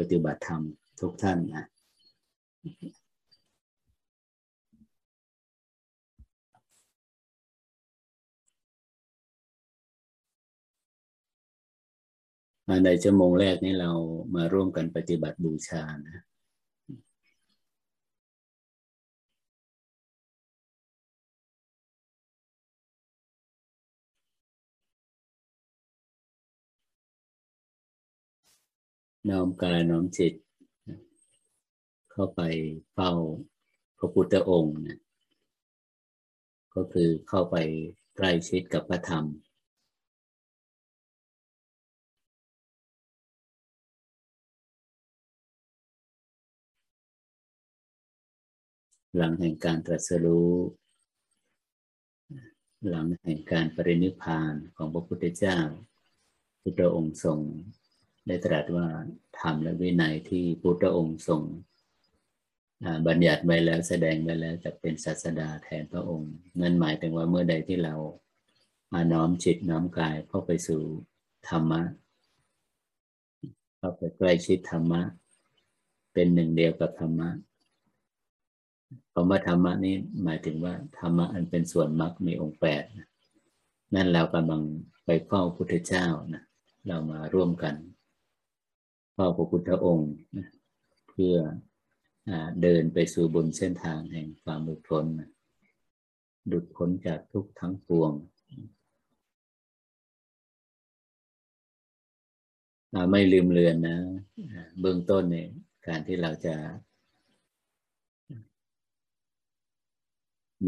ปฏิบัติธรรมทุกท่านนะในชั่วโมงแรกนี้เรามาร่วมกันปฏิบัติบูชานะ น้อมกายน้อมจิต เข้าไปเฝ้าพระพุทธองค์นะก็คือเข้าไปใกล้ชิดกับพระธรรม หลังแห่งการตรัสรู้ หลังแห่งการปรินิพพานของพระพุทธเจ้า พุทธองค์ทรง ได้ตรัสว่าธรรมและวินัยที่พุทธองค์ทรงบัญญัติไว้แล้วแสดงไว้แล้วจะเป็นศาสดาแทนพระองค์ นั่นหมายถึงว่าเมื่อใดที่เรามาน้อมจิตน้อมกายเข้าไปสู่ธรรมะ เข้าไปใกล้ชิดธรรมะ เป็นหนึ่งเดียวกับธรรมะคำว่าธรรมะนี้หมายถึงว่าธรรมะอันเป็นส่วนมรรคมีองค์แปดนั่นเรากำลังไปเฝ้าพุทธเจ้านะเรามาร่วมกัน เฝ้าพระพุทธองค์ เพื่อเดินไปสู่บนเส้นทางแห่งความหลุดพ้นดุดพ้นจากทุกทั้งปวงไม่ลืมเลือนนะ เบื้องต้นเนี่ยการที่เราจะ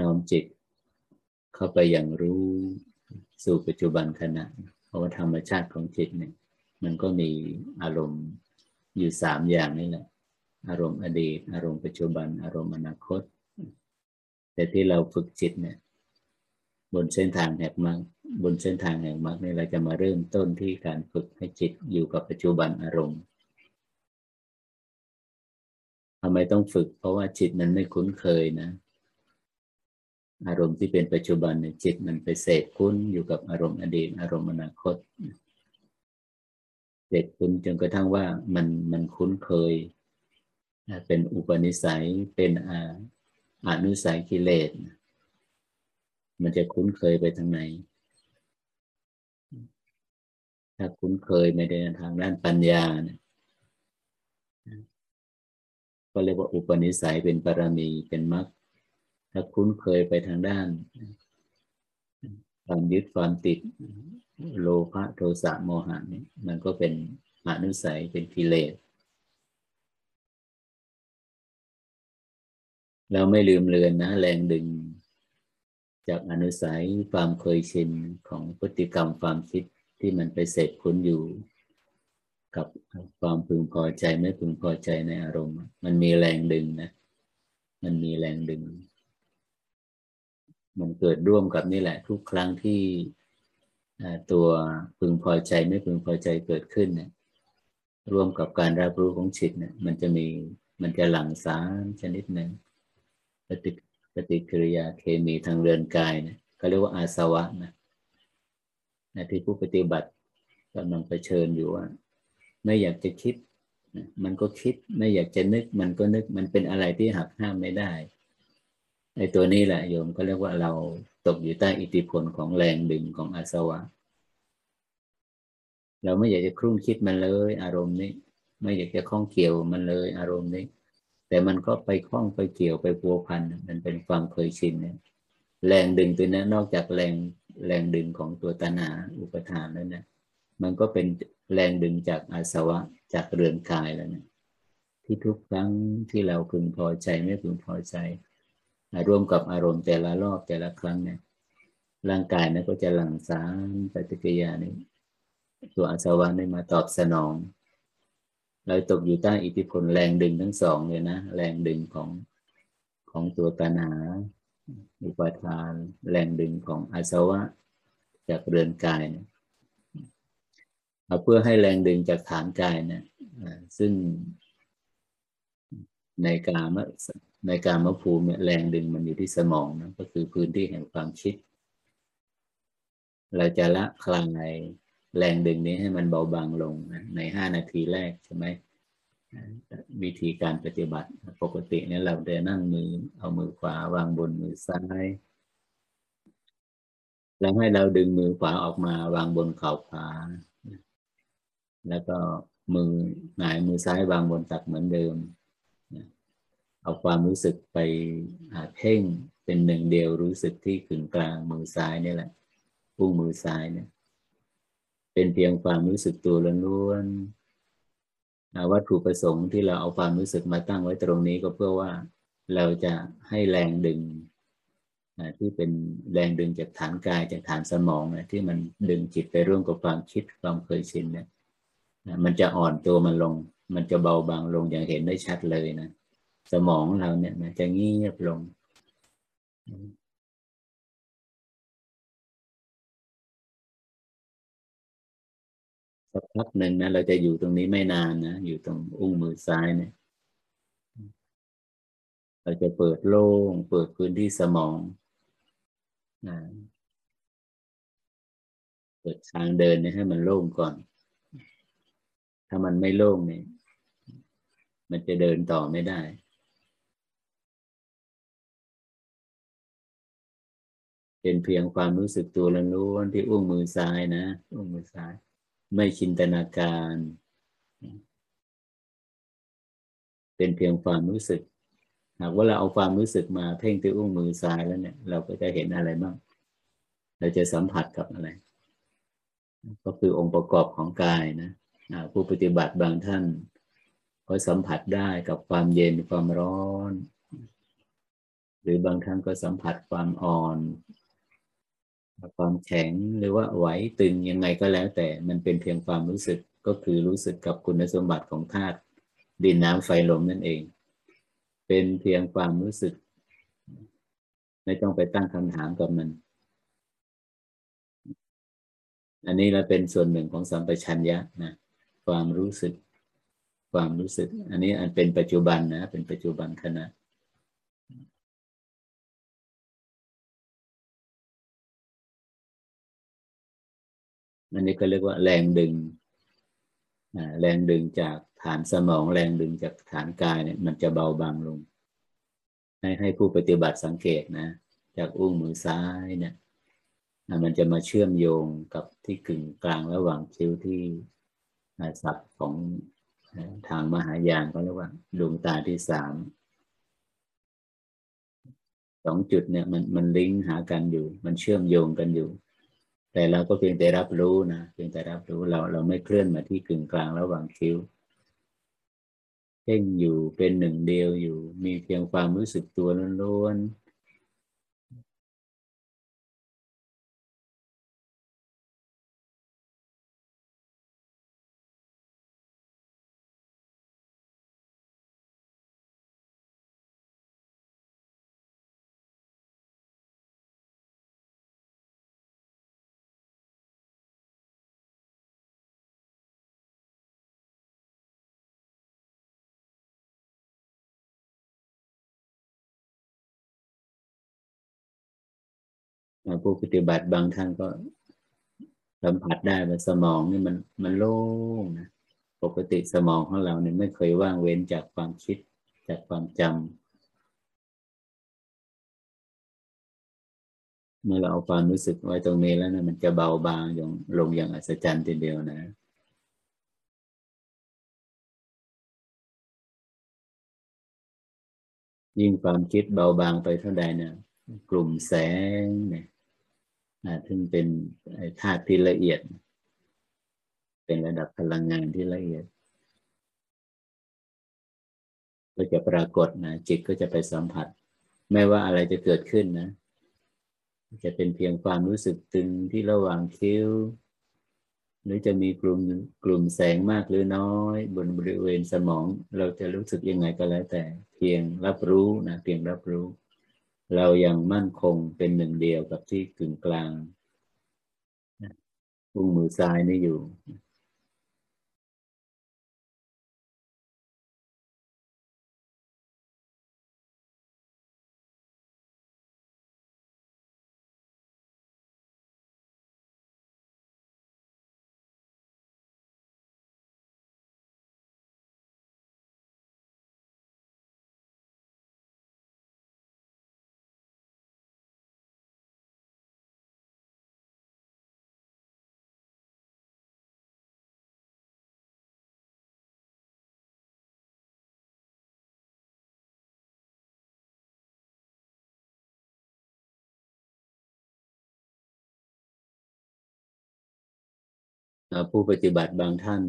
น้อมจิตเข้าไปอย่างรู้สู่ปัจจุบันขณะเพราะว่าธรรมชาติของจิตเนี่ย มันก็มีอารมณ์อยู่สามอย่างนี่แหละ อารมณ์อดีต อารมณ์ปัจจุบัน อารมณ์อนาคต แต่ที่เราฝึกจิตเนี่ย บนเส้นทางแห่งมรรคบนเส้นทางแห่งมรรคนี่เราจะมาเริ่มต้นที่การฝึกให้จิตอยู่กับปัจจุบันอารมณ์ทำไมต้องฝึก เพราะว่าจิตมันไม่คุ้นเคยนะ อารมณ์ที่เป็นปัจจุบันเนี่ยจิตมันไปเสพคุ้นอยู่กับอารมณ์อดีต อารมณ์อนาคตเเด็กคุณจนกระทั่งว่ามันมันคุ้นเคย เป็นอุปนิสัยเป็นอาอนุสัยกิเลสมันจะคุ้นเคยไปทางไหน ถ้าคุ้นเคยไม่ได้ทางด้านปัญญาเนี่ยก็เรียกว่าอุปนิสัยเป็นปรมีเป็นมรรคถ้าคุ้นเคยไปทางด้านความยึดความติด โลภะโทสะโมหะนี่มันก็เป็นอนุสัยเป็นกิเลสเราไม่ลืมเลือนนะแรงดึง จากอนุสัยความเคยชินของพฤติกรรมความคิดที่มันไปเสพคุ้นอยู่ กับความพึงพอใจไม่พึงพอใจในอารมณ์ มันมีแรงดึงนะ มันมีแรงดึง มันเกิดร่วมกับนี่แหละ ทุกครั้งที่ ตัวพึงพอใจไม่พึงพอใจเกิดขึ้นเนี่ยร่วมกับการรับรู้ของจิตเนี่ยมันจะมีมันจะหลั่งสารชนิดหนึ่งปฏิปฏิกิริยาเคมีทางเรือนกายเนี่ยเขาเรียกว่าอาสวะนะนะที่ผู้ปฏิบัติกำลังเผชิญอยู่ว่า ไม่อยากจะคิด มันก็คิดไม่อยากจะนึก มันก็นึกมันเป็นอะไรที่หักห้ามไม่ได้ ไอ้ตัวนี้แหละโยมก็เรียกว่าเราตกอยู่ใต้อิทธิพลของแรงดึงของอาสวะ เราไม่อยากจะครุ่นคิดมันเลย อารมณ์นี้ ไม่อยากจะคล้องเกี่ยวมันเลยอารมณ์นี้ แต่มันก็ไปคล้องไปเกี่ยวไปพัวพันมันเป็นความเคยชินเนี่ยแรงดึงตัวนี้นอกจากแรงแรงดึงของตัวตัณหาอุปทานแล้วนะมันก็เป็นแรงดึงจากอาสวะจากเรือนกายแล้วเนี่ยที่ทุกครั้งที่เราพึงพอใจไม่พึงพอใจ ร่วมกับอารมณ์แต่ละรอบแต่ละครั้งเนี่ยร่างกายนั้นก็จะหลั่งสารปฏิกิริยานี้ตัวอาสวะนี่มาตอบสนองเราตกอยู่ใต้อิทธิพลแรงดึงทั้งสองเลยนะแรงดึงของขของตัวตัณหาอุปาทาน แรงดึงของอาสวะ จากเรือนกายนะเพื่อให้แรงดึงจากฐานกายนะซึ่งในกามในการมภูมิแรงดึงมันอยู่ที่สมองนะก็คือพื้นที่แห่งความคิด เราจะละคลายแรงดึงนี้ให้มันเบาบางลงนะในห้านาทีแรกใช่ไหมวิธีการปฏิบัติปกติเนี่ยเราเดินนั่งมือเอามือขวาวางบนมือซ้าย แล้วให้เราดึงมือขวาออกมาวางบนเข่าขวา แล้วก็มือหงายมือซ้ายวางบนตักเหมือนเดิม เอาความรู้สึกไปเพ่งเป็นหนึ่งเดียวรู้สึกที่ขึงกลางมือซ้ายนี่แหละพุ่งมือซ้ายเนี่ยเป็นเพียงความรู้สึกตัวล้วนวัตถุประสงค์ที่เราเอาความรู้สึกมาตั้งไว้ตรงนี้ก็เพื่อว่าเราจะให้แรงดึงที่เป็นแรงดึงจากฐานกายจากฐานสมองนะที่มันดึงจิตไปร่วมกับความคิดความเคยชินเนี่ยมันจะอ่อนตัวมันลง มันจะเบาบางลงอย่างเห็นได้ชัดเลยนะ สมองเราเนี่ยนะจะเงียบลง สักพักหนึ่งนะ เราจะอยู่ตรงนี้ไม่นานนะ อยู่ตรงอุ้งมือซ้ายเนี่ย เราจะเปิดโล่ง เปิดพื้นที่สมองนะเปิดทางเดินเนี่ยให้มันโล่งก่อน ถ้ามันไม่โล่งเนี่ย มันจะเดินต่อไม่ได้ เป็นเพียงความรู้สึกตัวล้วนที่อุ้งมือซ้ายนะ อุ้งมือซ้าย ไม่ชินตนาการ เป็นเพียงความรู้สึก หากว่าเราเอาความรู้สึกมาเพ่งที่อุ้งมือซ้ายแล้วเนี่ย เราก็จะเห็นอะไรบ้าง เราจะสัมผัสกับอะไร ก็คือองค์ประกอบของกายนะผู้ปฏิบัติบางท่าน ก็สัมผัสได้กับความเย็นความร้อน หรือบางท่านก็สัมผัสความอ่อน ความแข็งหรือว่าไหวตึงยังไงก็แล้วแต่มันเป็นเพียงความรู้สึกก็คือรู้สึกกับคุณสมบัติของธาตุดินน้ำไฟลมนั่นเอง เป็นเพียงความรู้สึก ไม่ต้องไปตั้งคำถามกับมัน อันนี้เราเป็นส่วนหนึ่งของสัมปชัญญะนะความรู้สึก ความรู้สึก อันนี้อันเป็นปัจจุบันนะ เป็นปัจจุบันขณะ อันนี้ก็เรียกว่าแรงดึงแรงดึงจากฐานสมองแรงดึงจากฐานกายเนี่ยมันจะเบาบางลง ให้ให้ผู้ปฏิบัติสังเกตนะ จากอุ้งมือซ้ายเนี่ยมันจะมาเชื่อมโยงกับที่กึ่งกลางระหว่างคิ้วที่ศัพท์ของทางมหายานก็เรียกว่าดวงตาที่สามสองจุดเนี่ยมันมันลิงก์หากันอยู่ มันเชื่อมโยงกันอยู่ แต่เราก็เพียงแต่รับรู้นะเพียงแต่รับรู้เราเราไม่เคลื่อนมาที่กึ่งกลางระหว่างคิ้วเพ่งอยู่เป็นหนึ่งเดียวอยู่ มีเพียงความรู้สึกตัวล้วน ผู้ปฏิบัติบางท่านก็สัมผัสได้ว่าสมองนี่มันมันโล่งนะปกติสมองของเราเนี่ยไม่เคยว่างเว้นจากความคิดจากความจำเมื่อเราเอาความรู้สึกไว้ตรงนี้แล้วนะมันจะเบาบางอย่างลงอย่างอัศจรรย์ทีเดียวนะยิ่งความคิดเบาบางไปเท่าใดเนี่ยกลุ่มแสงเนี่ย ซึ่งเป็นธาตุที่ละเอียด เป็นระดับพลังงานที่ละเอียด ก็จะปรากฏนะจิตก็จะไปสัมผัส ไม่ว่าอะไรจะเกิดขึ้นนะ จะเป็นเพียงความรู้สึกตึงที่ระหว่างคิ้ว หรือจะมีกลุ่มกลุ่มแสงมากหรือน้อย บนบริเวณสมอง เราจะรู้สึกยังไงก็แล้วแต่ เพียงรับรู้นะเพียงรับรู้ เรายังมั่นคงเป็นหนึ่งเดียวกับที่กึ่งกลางอุ้งมือซ้ายนี่อยู่ ผู้ปฏิบัติบางท่าน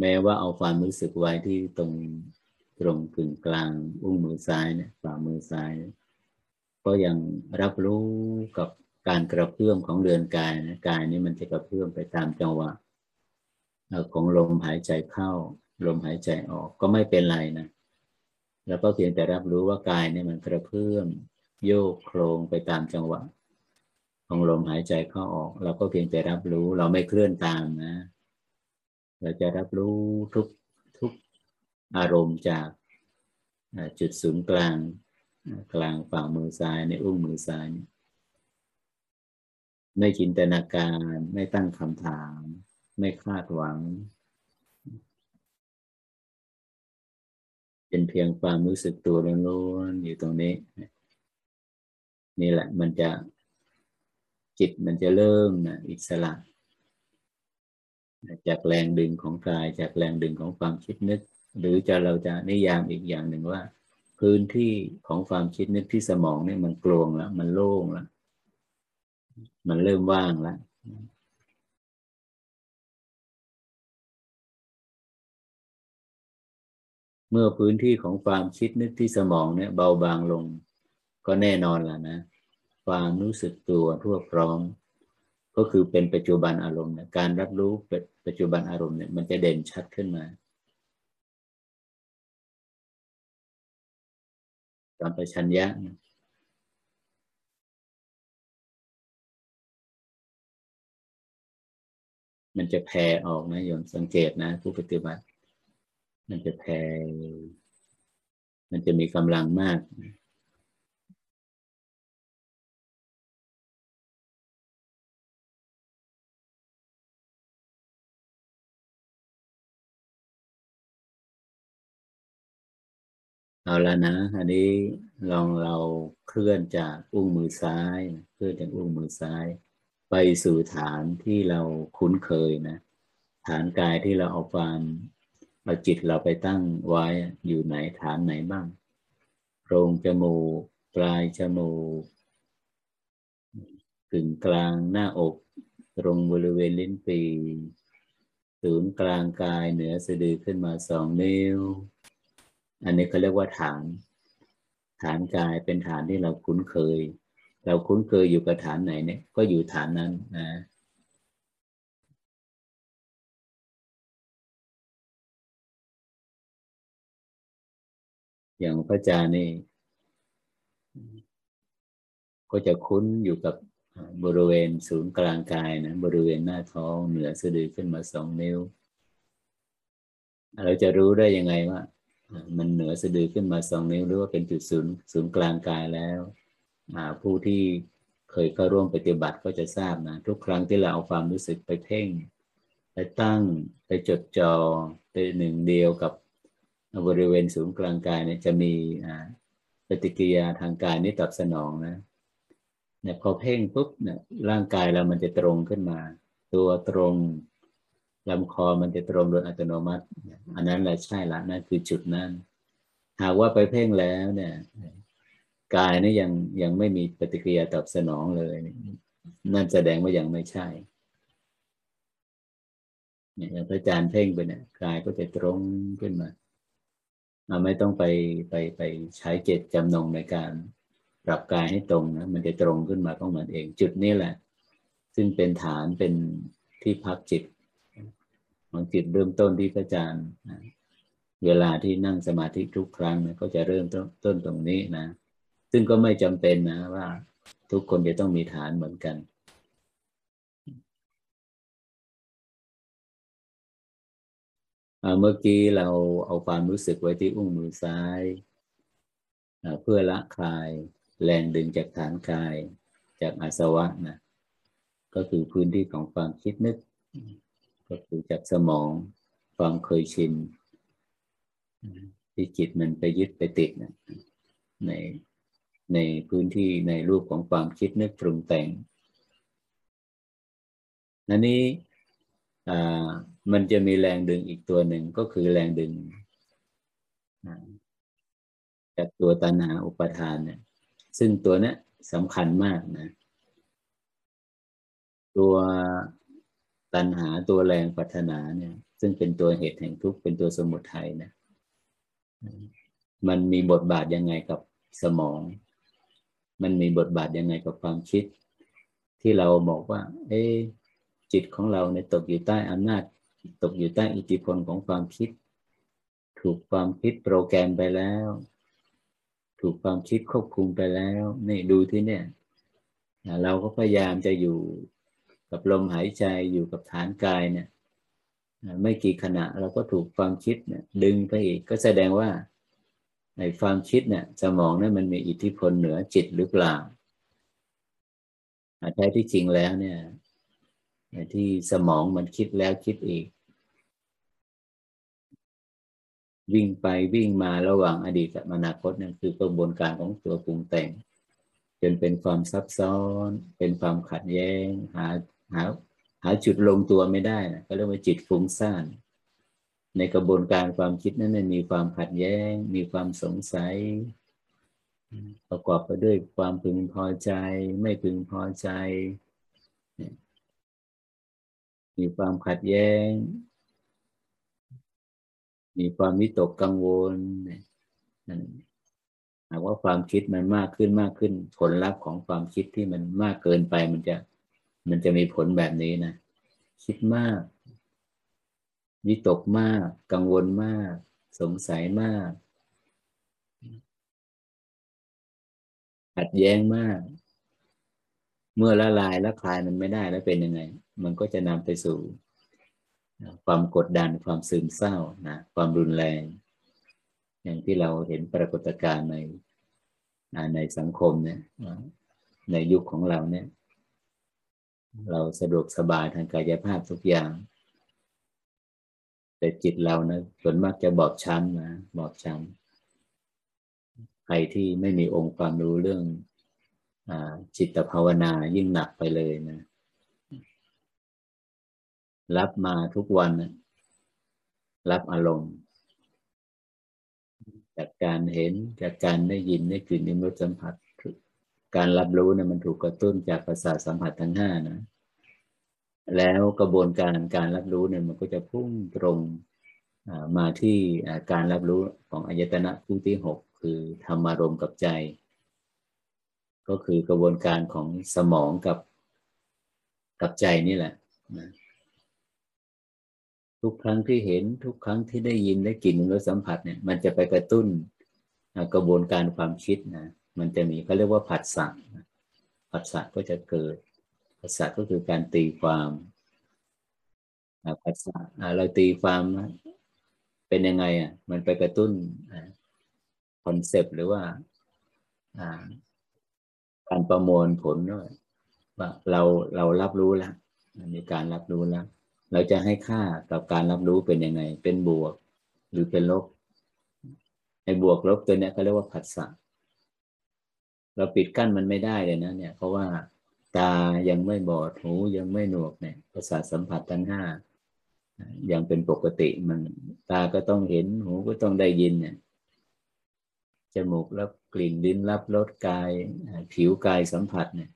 แม้ว่าเอาความรู้สึกไว้ที่ตรงตรงกึ่งกลางอุ้งมือซ้ายเนี่ยฝ่ามือซ้าย ก็ยังรับรู้กับการกระเพื่อมของเรือนกายนะกายนี้มันจะกระเพื่อมไปตามจังหวะของลมหายใจเข้า ลมหายใจออกก็ไม่เป็นไรนะแล้วก็เพียงแต่รับรู้ว่ากายเนี่ยมันกระเพื่อมโยกโครงไปตามจังหวะ ของลมหายใจเข้าออก เราก็เพียงแต่รับรู้ เราไม่เคลื่อนตามนะ เราจะรับรู้ทุกทุกอารมณ์จากจุดศูนย์กลางกลางฝ่ามือซ้ายในอุ้งมือซ้ายไม่จินตนาการไม่ตั้งคำถาม ไม่คาดหวัง เป็นเพียงความรู้สึกตัวล้วนๆอยู่ตรงนี้ นี่แหละมันจะ จิตมันจะเริ่มนะอิสระ จากแรงดึงของกาย จากแรงดึงของความคิดนึก หรือจะเราจะนิยามอีกอย่างหนึ่งว่า พื้นที่ของความคิดนึกที่สมองเนี่ยมันกลวงแล้ว มันโล่งแล้ว มันเริ่มว่างแล้วเมื่อพื้นที่ของความคิดนึกที่สมองเนี่ยเบาบางลง ก็แน่นอนแล้วนะ ความรู้สึกตัวทั่วพร้อม ก็คือเป็นปัจจุบันอารมณ์เนี่ยการรับรู้ปัจจุบันอารมณ์เนี่ยมันจะเด่นชัดขึ้นมาตามประชัญญะมันจะแผ่ออกนะโยมสังเกตนะ ผู้ปฏิบัติ มันจะแผ่ มันจะมีกำลังมาก เอาละนะ อันนี้ลองเราเคลื่อนจากอุ้งมือซ้ายเคลื่อนจากอุ้งมือซ้าย ไปสู่ฐานที่เราคุ้นเคยนะ ฐานกายที่เราเอาความเอาจิตเราไปตั้งไว้อยู่ไหนฐานไหนบ้างโพรงจมูกปลายจมูกกึ่งกลางหน้าอก ตรงบริเวณลิ้นปีศูนย์กลางกายเหนือสะดือขึ้นมาสองนิ้ว อันนี้เขาเรียกว่าฐาน ฐานกายเป็นฐานที่เราคุ้นเคย เราคุ้นเคยอยู่กับฐานไหนเนี่ย ก็อยู่ฐานนั้นนะอย่างพระอาจารย์นี่ก็จะคุ้นอยู่กับบริเวณศูนย์กลางกายนะบริเวณหน้าท้องเหนือสะดือขึ้นมาสองนิ้ว เราจะรู้ได้ยังไงว่า มันเหนือสะดือขึ้นมาสองนิ้วหรือว่าเป็นจุดศูนย์ศูนย์กลางกายแล้วผู้ที่เคยเข้าร่วมปฏิบัติก็จะทราบนะทุกครั้งที่เราเอาความรู้สึกไปเพ่งไปตั้งไปจดจอ่อเป็นหนึ่งเดียวกับบริเวณศูนย์กลางกายเนี่ยจะมีปฏิกิริยาทางกายนี้ตอบสนองนะเนี่ยพอเพ่งปุ๊บเนี่ยร่างกายเรามันจะตรงขึ้นมา ตัวตรง ลำคอมันจะตรงโดยอัตโนมัติ อันนั้นแหละใช่ละนั่นคือจุดนั้น หากว่าไปเพ่งแล้วเนี่ย กายนี่ยังยังไม่มีปฏิกิริยาตอบสนองเลย นั่นแสดงว่ายังไม่ใช่เนี่ยพระอาจารย์เพ่งไปเนี่ยกายก็จะตรงขึ้นมาเราไม่ต้องไปไปไปใช้เจตจำนงในการปรับกายให้ตรงนะมันจะตรงขึ้นมาของมันเอง จุดนี้แหละ ซึ่งเป็นฐานเป็นที่พักจิต ของจิตเริ่มต้นที่พระอาจารย์เวลาที่นั่งสมาธิทุกครั้งนะก็จะเริ่มต้นตรงนี้นะ ซึ่งก็ไม่จำเป็นนะว่า ทุกคนจะต้องมีฐานเหมือนกันเมื่อกี้เราเอาความรู้สึกไว้ที่อุ้งมือซ้าย เพื่อละคลายแรงดึงจากฐานกายจากอาสวะนะก็คือพื้นที่ของความคิดนึก ก็คือจากสมองความเคยชินที่จิตมันไปยึดไปติดนะในในพื้นที่ในรูปของความคิดนึกปรุงแต่งนันนี้มันจะมีแรงดึงอีกตัวหนึ่งก็คือแรงดึงจากตัวตัณหาอุปทานเนี่ย ซึ่งตัวนี้สำคัญมากนะ ตัว ตัณหาตัวแรงปัฒนาเนี่ย ซึ่งเป็นตัวเหตุแห่งทุกข์เป็นตัวสมุทัยนะ มันมีบทบาทยังไงกับสมอง มันมีบทบาทยังไงกับความคิด ที่เราบอกว่า เอ๊จิตของเราในตกอยู่ใต้อำนาจ ตกอยู่ใต้อิทธิพลของความคิด ถูกความคิดโปรแกรมไปแล้ว ถูกความคิดควบคุมไปแล้ว นี่ดูที่เนี่ยเราก็พยายามจะอยู่ กับลมหายใจอยู่กับฐานกายเนี่ยไม่กี่ขณะเราก็ถูกความคิดเนี่ยดึงไปอีกก็แสดงว่าในความคิดเนี่ยสมองเนี่ยมันมีอิทธิพลเหนือจิตหรือเปล่าแท้ที่จริงแล้วเนี่ยที่สมองมันคิดแล้วคิดอีก วิ่งไปวิ่งมาระหว่างอดีตกับอนาคตนั่นคือกระบวนการของตัวปรุงแต่ง จนเป็นความซับซ้อน เป็นความขัดแย้ง หา หาหาจุดลงตัวไม่ได้นะก็เรียกว่าจิตฟุ้งซ่านในกระบวนการความคิดนั้นมีความขัดแย้ง มีความสงสัย ประกอบไปด้วยความพึงพอใจ ไม่พึงพอใจ มีความขัดแย้ง มีความวิตกกังวลนั่นหากว่าความคิดมันมากขึ้นมากขึ้น ผลลัพธ์ของความคิดที่มันมากเกินไปมันจะ มันจะมีผลแบบนี้นะ คิดมาก วิตกมาก กังวลมาก สงสัยมากขัดแย้งมาก เมื่อละลายละคลายมันไม่ได้แล้วเป็นยังไง มันก็จะนำไปสู่ความกดดันความซึมเศร้านะความรุนแรง อย่างที่เราเห็นปรากฏการณ์ในในสังคมเนี่ยในยุคของเราเนี่ย เราสะดวกสบายทางกายภาพทุกอย่าง แต่จิตเรานะส่วนมากจะบอบช้ำนะบอบช้ำใครที่ไม่มีองค์ความรู้เรื่องอจิตภาวนายิ่งหนักไปเลยนะ รับมาทุกวันรับอารมณ์ จากการเห็นจากการได้ยินได้กลิ่นได้รสสัมผัส การรับรู้เนี่ยมันถูกกระตุ้นจากประสาทสัมผัสทั้งห้านะ แล้วกระบวนการการรับรู้เนี่ยมันก็จะพุ่งตรงมาที่การรับรู้ของอายตนะคู่ที่หกคือธรรมารมณ์กับใจ ก็คือกระบวนการของสมองกับกับใจนี่แหละนะทุกครั้งที่เห็นทุกครั้งที่ได้ยินได้กลิ่นรสสัมผัสเนี่ยมันจะไปกระตุ้นกระบวนการความคิดนะ มันจะมีเขาเรียกว่าผัสสะผัสสะก็จะเกิดผัสสะก็คือการตีความผัสสะเราตีความเป็นยังไงอะมันไปกระตุ้นคอนเซปต์หรือว่าการประมวลผลด้ว่าเราเรารับรู้แล้วมีการรับรู้แล้ว เราจะให้ค่ากับการรับรู้เป็นยังไง เป็นบวกหรือเป็นลบไอ้บวกลบตัวเนี้ยเขาเรียกว่าผัสสะ เราปิดกั้นมันไม่ได้เลยนะเนี่ย เพราะว่าตายังไม่บอดหูยังไม่หนวกเนี่ยประสาทสัมผัสทั้งห้ายังเป็นปกติมันตาก็ต้องเห็นหูก็ต้องได้ยินเนี่ยจมูกรับกลิ่นลิ้นรับรสกาย ผิวกายสัมผัสเนี่ย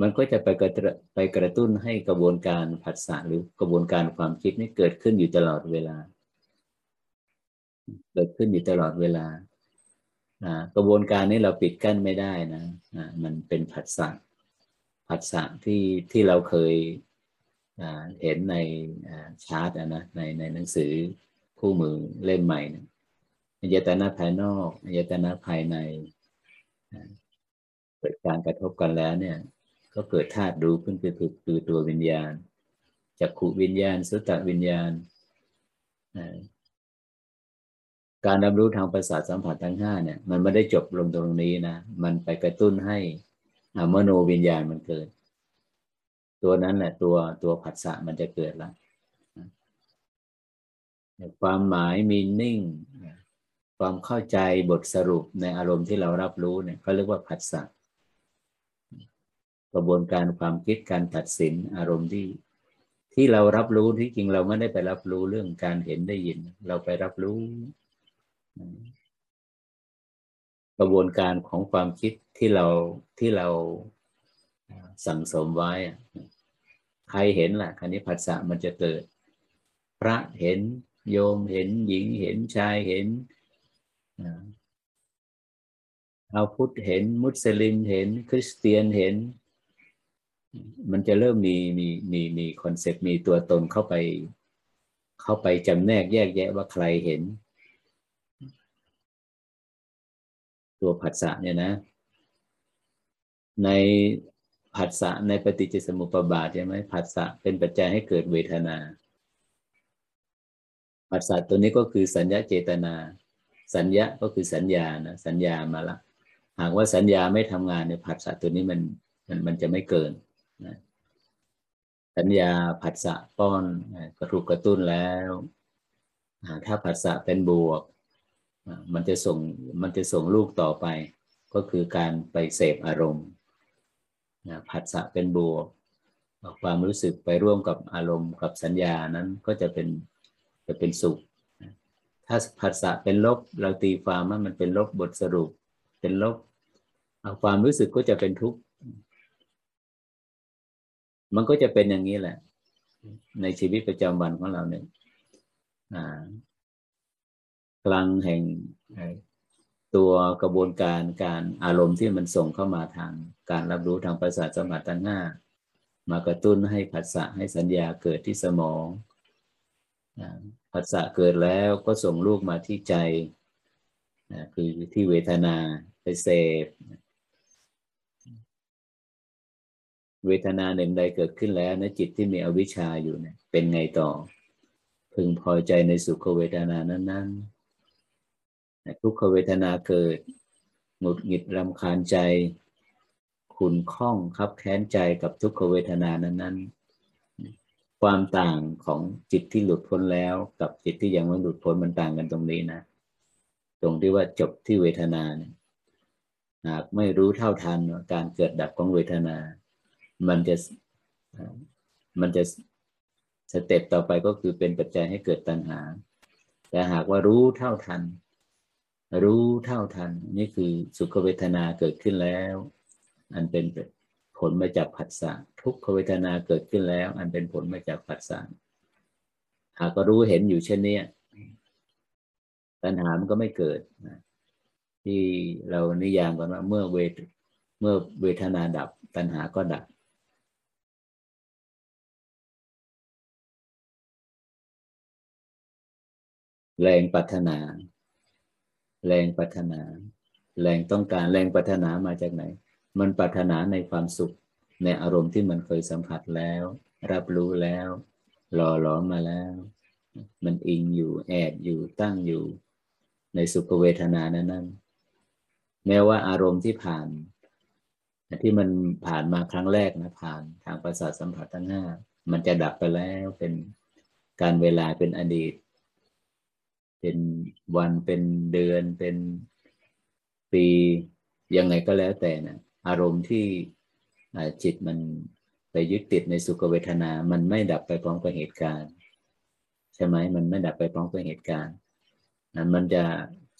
มันก็จะไปกระไปกระตุ้นให้กระบวนการผัสสะหรือกระบวนการความคิดนี้เกิดขึ้นอยู่ตลอดเวลา เกิดขึ้นอยู่ตลอดเวลา กระบวนการนี้เราปิดกั้นไม่ได้นะมันเป็นผัสสะผัสสะที่ที่เราเคยเห็นในชาร์ตนะในในหนังสือคู่มือเล่มใหม่นะอายตนะภายนอกอายตนะภายในเกิดการกระทบกันแล้วเนี่ย ก็เกิดธาตุรู้ขึ้นคือคือตัววิญญาณจักขุวิญญาณสุตตวิญญาณ การรับรู้ทางประสาทสัมผัสทั้งห้าเนี่ย มันไม่ได้จบลงตรงนี้นะ มันไปกระตุ้นให้มโนวิญญาณมันเกิด ตัวนั้นแหละตัวตัวผัสสะมันจะเกิดล้วความหมายมีนิ่ง ความเข้าใจบทสรุปในอารมณ์ที่เรารับรู้เนี่ยเขาเรียกว่าผัสสะกระบวนการความคิดการตัดสินอารมณ์ที่ที่เรารับรู้ที่จริงเราไม่ได้ไปรับรู้เรื่องการเห็นได้ยิน เราไปรับรู้ กระบวนการของความคิดที่เราที่เราสั่งสมไว้ ใครเห็นล่ะคราวนี้ผัสสะมันจะเกิด พระเห็นโยมเห็นหญิงเห็นชายเห็นเอาพุทธเห็น มุสลิมเห็น คริสเตียนเห็น มันจะเริ่มมีมีมีมีคอนเซปต์มีตัวตนเข้าไป เข้าไปจำแนกแยกแยะว่าใครเห็น ตัวผัสสะเนี่ยนะ ในผัสสะในปฏิจจสมุปบาทใช่ไหมผัสสะเป็นปัจจัยให้เกิดเวทนาผัสสะตัวนี้ก็คือสัญญาเจตนา สัญญาก็คือสัญญานะสัญญามาละ หากว่าสัญญาไม่ทำงานในผัสสะตัวนี้มันมันมันจะไม่เกินนะสัญญาผัสสะป้อนกระทุกกระตุ้นแล้ว ถ้าผัสสะเป็นบวก มันจะส่งมันจะส่งลูกต่อไป ก็คือการไปเสพอารมณ์ผัสสะเป็นบวกความรู้สึกไปร่วมกับอารมณ์กับสัญญานั้นก็จะเป็นจะเป็นสุข ถ้าภาษาเป็นลบเราตีความว่ามันเป็นลบบทสรุป เป็นลบความรู้สึกก็จะเป็นทุกข์มันก็จะเป็นอย่างนี้แหละ ในชีวิตประจำวันของเราเนี่ย กลางแห่งตัวกระบวนการการอารมณ์ที่มันส่งเข้ามาทางการรับรู้ทางประสาทสมผัตั้งห้ามากระตุ้นให้ผัสสะให้สัญญาเกิดที่สมองผัสสะเกิดแล้วก็ส่งลูกมาที่ใจคือที่เวทนาไปเสพเวทนาหนึ่งใดเกิดขึ้นแล้วนะจิตที่มีอวิชชาอยู่เนี่ยเป็นไงต่อ พึงพอใจในสุขเวทนานั้นๆ ทุกขเวทนาเกิด หงุดหงิดรำคาญใจ ขุนข้องครับแค้นใจกับทุกขเวทนานั้นๆ ความต่างของจิตที่หลุดพ้นแล้ว กับจิตที่ยังไม่หลุดพ้นมันต่างกันตรงนี้นะ ตรงที่ว่าจบที่เวทนาเนี่ยหากไม่รู้เท่าทันการเกิดดับของเวทนา มันจะ มันจะสเต็ปต่อไปก็คือเป็นปัจจัยให้เกิดตัณหา แต่หากว่ารู้เท่าทัน รู้เท่าทัน นี่คือสุขเวทนาเกิดขึ้นแล้ว อันเป็นผลมาจากผัสสะทุกขเวทนาเกิดขึ้นแล้ว อันเป็นผลมาจากผัสสะหากก็รู้เห็นอยู่เช่นนี้ปัญหามันก็ไม่เกิดนะที่เรานิยามกันว่าเมื่อเวทเมื่อเวทนาดับปัญหาก็ดับแรงปัฒนา แรงปัฒนา แรงต้องการแรงปัฒนามาจากไหน มันปรารถนาในความสุข ในอารมณ์ที่มันเคยสัมผัสแล้ว รับรู้แล้วหล่อหลอมมาแล้ว มันอิงอยู่แอบอยู่ตั้งอยู่ ในสุขเวทนานั้นนั้นแม้ว่าอารมณ์ที่ผ่าน ที่มันผ่านมาครั้งแรกนะผ่านทางประสาทสัมผัสทั้งห้ามันจะดับไปแล้วเป็นการเวลาเป็นอดีต เป็นวันเป็นเดือนเป็นปียังไงก็แล้วแต่นะอารมณ์ที่จิตมันไปยึดติดในสุขเวทนา มันไม่ดับไปพร้อมกับเหตุการณ์ ใช่ไหมมันไม่ดับไปพร้อมกับเหตุการณ์นั้นมันจะ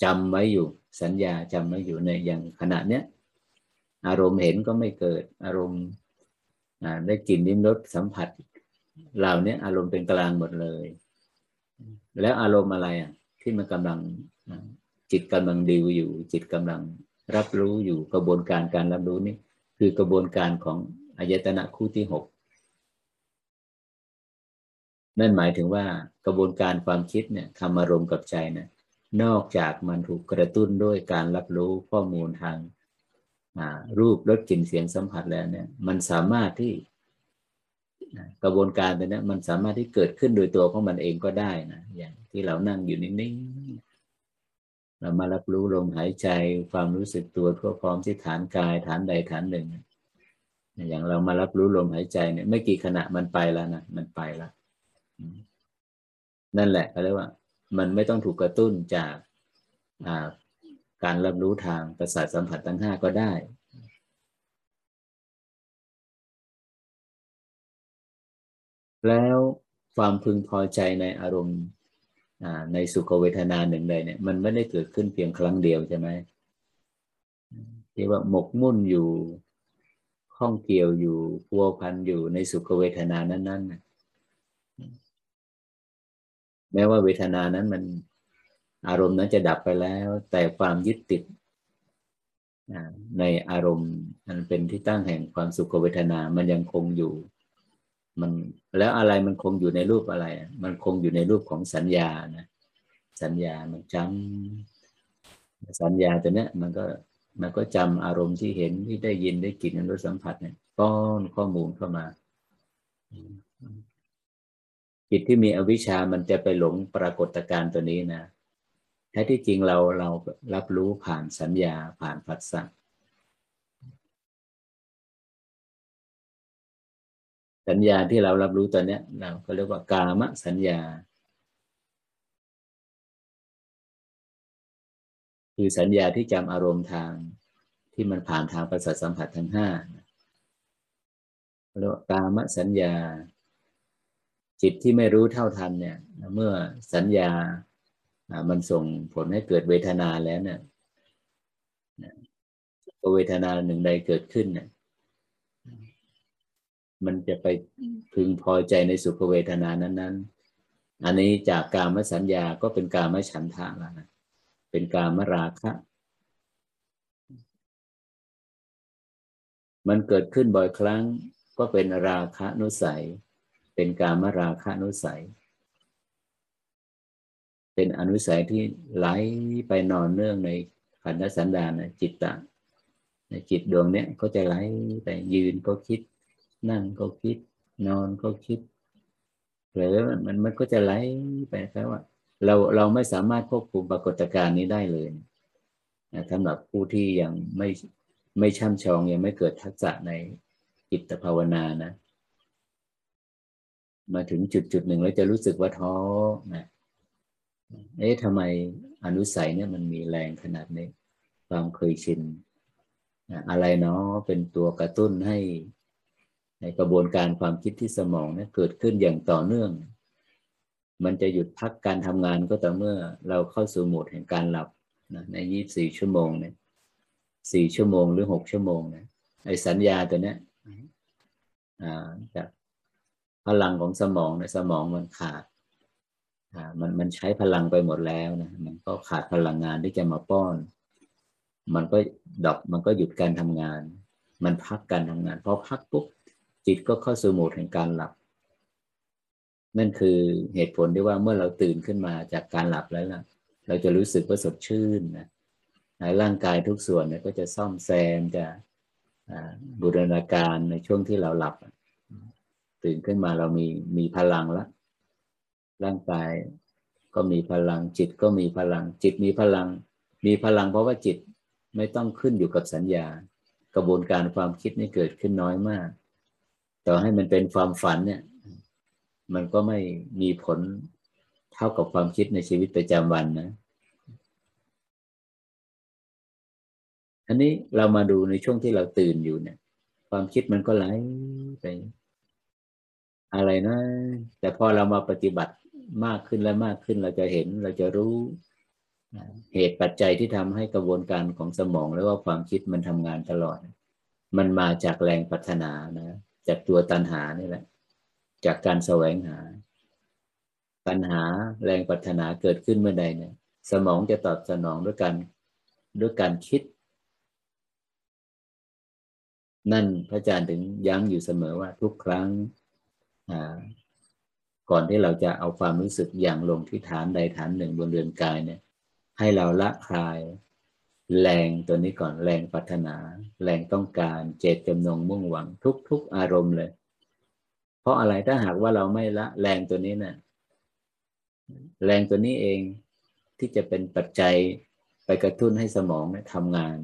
จำไว้อยู่สัญญาจำไว้อยู่ในอย่างขณะเนี้ยอารมณ์เห็นก็ไม่เกิด อารมณ์ได้กลิ่นนิ้มรสสัมผัสเหล่านี้อารมณ์เป็นกลางหมดเลย แล้วอารมณ์อะไรอะ ที่มันกำลังจิตกำลังดิวอยู่ จิตกำลังรับรู้อยู่กระบวนการการรับรู้นี่คือกระบวนการของอายตนะคู่ที่หกนั่นหมายถึงว่ากระบวนการความคิดเนี่ยทำอารมณ์กับใจเนี่ยนอกจากมันถูกกระตุ้นด้วยการรับรู้ข้อมูลทางรูปรสกลิ่นเสียงสัมผัสแล้วเนี่ย มันสามารถที่กระบวนการตัวนี้มันสามารถที่เกิดขึ้นโดยตัวของมันเองก็ได้นะอย่าง ที่เรานั่งอยู่นิ่งๆเรามารับรู้ลมหายใจความรู้สึกตัวทั่วพร้อมที่ฐานกายฐานใดฐานหนึ่ง อย่างเรามารับรู้ลมหายใจเนี่ยไม่กี่ขณะมันไปแล้วนะมันไปแล้วนั่นแหละเขาเรียกว่า มันไม่ต้องถูกกระตุ้นจากการรับรู้ทางประสาทสัมผัสทั้งห้าก็ได้แล้วความพึงพอใจในอารมณ์ ในสุขเวทนาหนึ่งใดเนี่ย มันไม่ได้เกิดขึ้นเพียงครั้งเดียวใช่ไหมที่ว่าหมกมุ่นอยู่ข้องเกี่ยวอยู่พัวพันอยู่ในสุขเวทนานั้นๆแม้ว่าเวทนานั้นมันอารมณ์นั้นจะดับไปแล้ว แต่ความยึดติดในอารมณ์มันเป็นที่ตั้งแห่งความสุขเวทนามันยังคงอยู่ มันแล้วอะไรมันคงอยู่ในรูปอะไร มันคงอยู่ในรูปของสัญญานะสัญญามันจำสัญญาตัวเนี้ยมันก็มันก็จำอารมณ์ที่เห็นที่ได้ยินได้กลิ่นรสสัมผัสเนี่ยป้อนข้อมูลเข้ามาจิตที่มีอวิชชามันจะไปหลงปรากฏการณ์ตัวนี้นะแท้ที่จริงเราเรารับรู้ผ่านสัญญาผ่านผัสสะ สัญญาที่เรารับรู้ตอนนี้เราก็เรียกว่ากามสัญญา คือสัญญาที่จำอารมณ์ทางที่มันผ่านทางประสาทสัมผัสทั้งห้าเรียกว่ากามสัญญา จิตที่ไม่รู้เท่าทันเนี่ย เมื่อสัญญามันส่งผลให้เกิดเวทนาแล้วเนี่ยเวทนาหนึ่งใดเกิดขึ้นเนี่ย มันจะไปพึงพอใจในสุขเวทนานั้น ๆ อันนี้จากกามสัญญาก็เป็นกามฉันทะแล้วนะเป็นกามราคะ มันเกิดขึ้นบ่อยครั้งก็เป็นราคะนุสัย เป็นกามราคะนุสัย เป็นอนุสัยที่ไหลไปนอนเนื่องในขันธสันดานจิตตะในจิตดวงเนี้ยก็จะไหลไปยืนก็คิด นั่งก็คิด นอนก็คิดหรือมันมันก็จะไหลไปแค่ว่าเราเราไม่สามารถควบคุมปรากฏการณ์นี้ได้เลยนะสำหรับผู้ที่ยังไม่ไม่ช่ำชองยังไม่เกิดทักษะในจิตภาวนานะ มาถึงจุดจุดหนึ่งแล้วจะรู้สึกว่าท้อนะเอ๊ะทำไมอนุสัยเนี่ยมันมีแรงขนาดนี้ ความเคยชิน อะไรเนาะเป็นตัวกระตุ้นให้ ในกระบวนการความคิดที่สมองนี่เกิดขึ้นอย่างต่อเนื่อง มันจะหยุดพักการทำงานก็ต่อเมื่อเราเข้าสู่โหมดแห่งการหลับนะในยี่สี่ชั่วโมงเนี่ยสี่ชั่วโมงหรือหกชั่วโมงเนี่ยไอสัญญาตัวเนี้ยจากพลังของสมองในสมองมันขาดมันมันใช้พลังไปหมดแล้วนะมันก็ขาดพลังงานที่จะมาป้อน มันก็ดอกมันก็หยุดการทำงาน มันพักการทำงานพอพักปุ๊บ จิตก็เข้าสู่โหมดแห่งการหลับ นั่นคือเหตุผลที่ว่าเมื่อเราตื่นขึ้นมาจากการหลับแล้วล่ะเราจะรู้สึกว่าสดชื่นนะร่างกายทุกส่วนเนี่ยก็จะซ่อมแซมจะบูรณาการในช่วงที่เราหลับ ตื่นขึ้นมาเรามีมีพลังแล้วร่างกายก็มีพลังจิตก็มีพลังจิตมีพลัง มีพลังเพราะว่าจิตไม่ต้องขึ้นอยู่กับสัญญา กระบวนการความคิดนี่เกิดขึ้นน้อยมาก ต่อให้มันเป็นความฝันเนี่ย มันก็ไม่มีผลเท่ากับความคิดในชีวิตประจำวันนะอันนี้เรามาดูในช่วงที่เราตื่นอยู่เนี่ย ความคิดมันก็ไหลไป อะไรนะ แต่พอเรามาปฏิบัติมากขึ้นและมากขึ้นเราจะเห็นเราจะรู้เหตุปัจจัยที่ทำให้กระบวนการของสมองแล้วก็ความคิดมันทำงานตลอด มันมาจากแรงปัฒนานะ จากตัวตัณหานี่แหละ จากการแสวงหาปัญหาแรงปัฒนาเกิดขึ้นเมื่อใดเนี่ย สมองจะตอบสนองด้วยการด้วยการคิด นั่นพระอาจารย์ถึงย้ำอยู่เสมอว่าทุกครั้งก่อนที่เราจะเอาความรู้สึกอย่างลงที่ฐานใดฐานหนึ่งบนเรือนกายเนี่ย ให้เราละคลาย แรงตัวนี้ก่อนแรงปรารถนา แรงต้องการเจตจำนงมุ่งหวังทุก ๆ อารมณ์เลย เพราะอะไรถ้าหากว่าเราไม่ละ แรงตัวนี้นะี่ยแรงตัวนี้เองที่จะเป็นปัจจัยไปกระตุ้นให้สมองเนี่ยทำงาน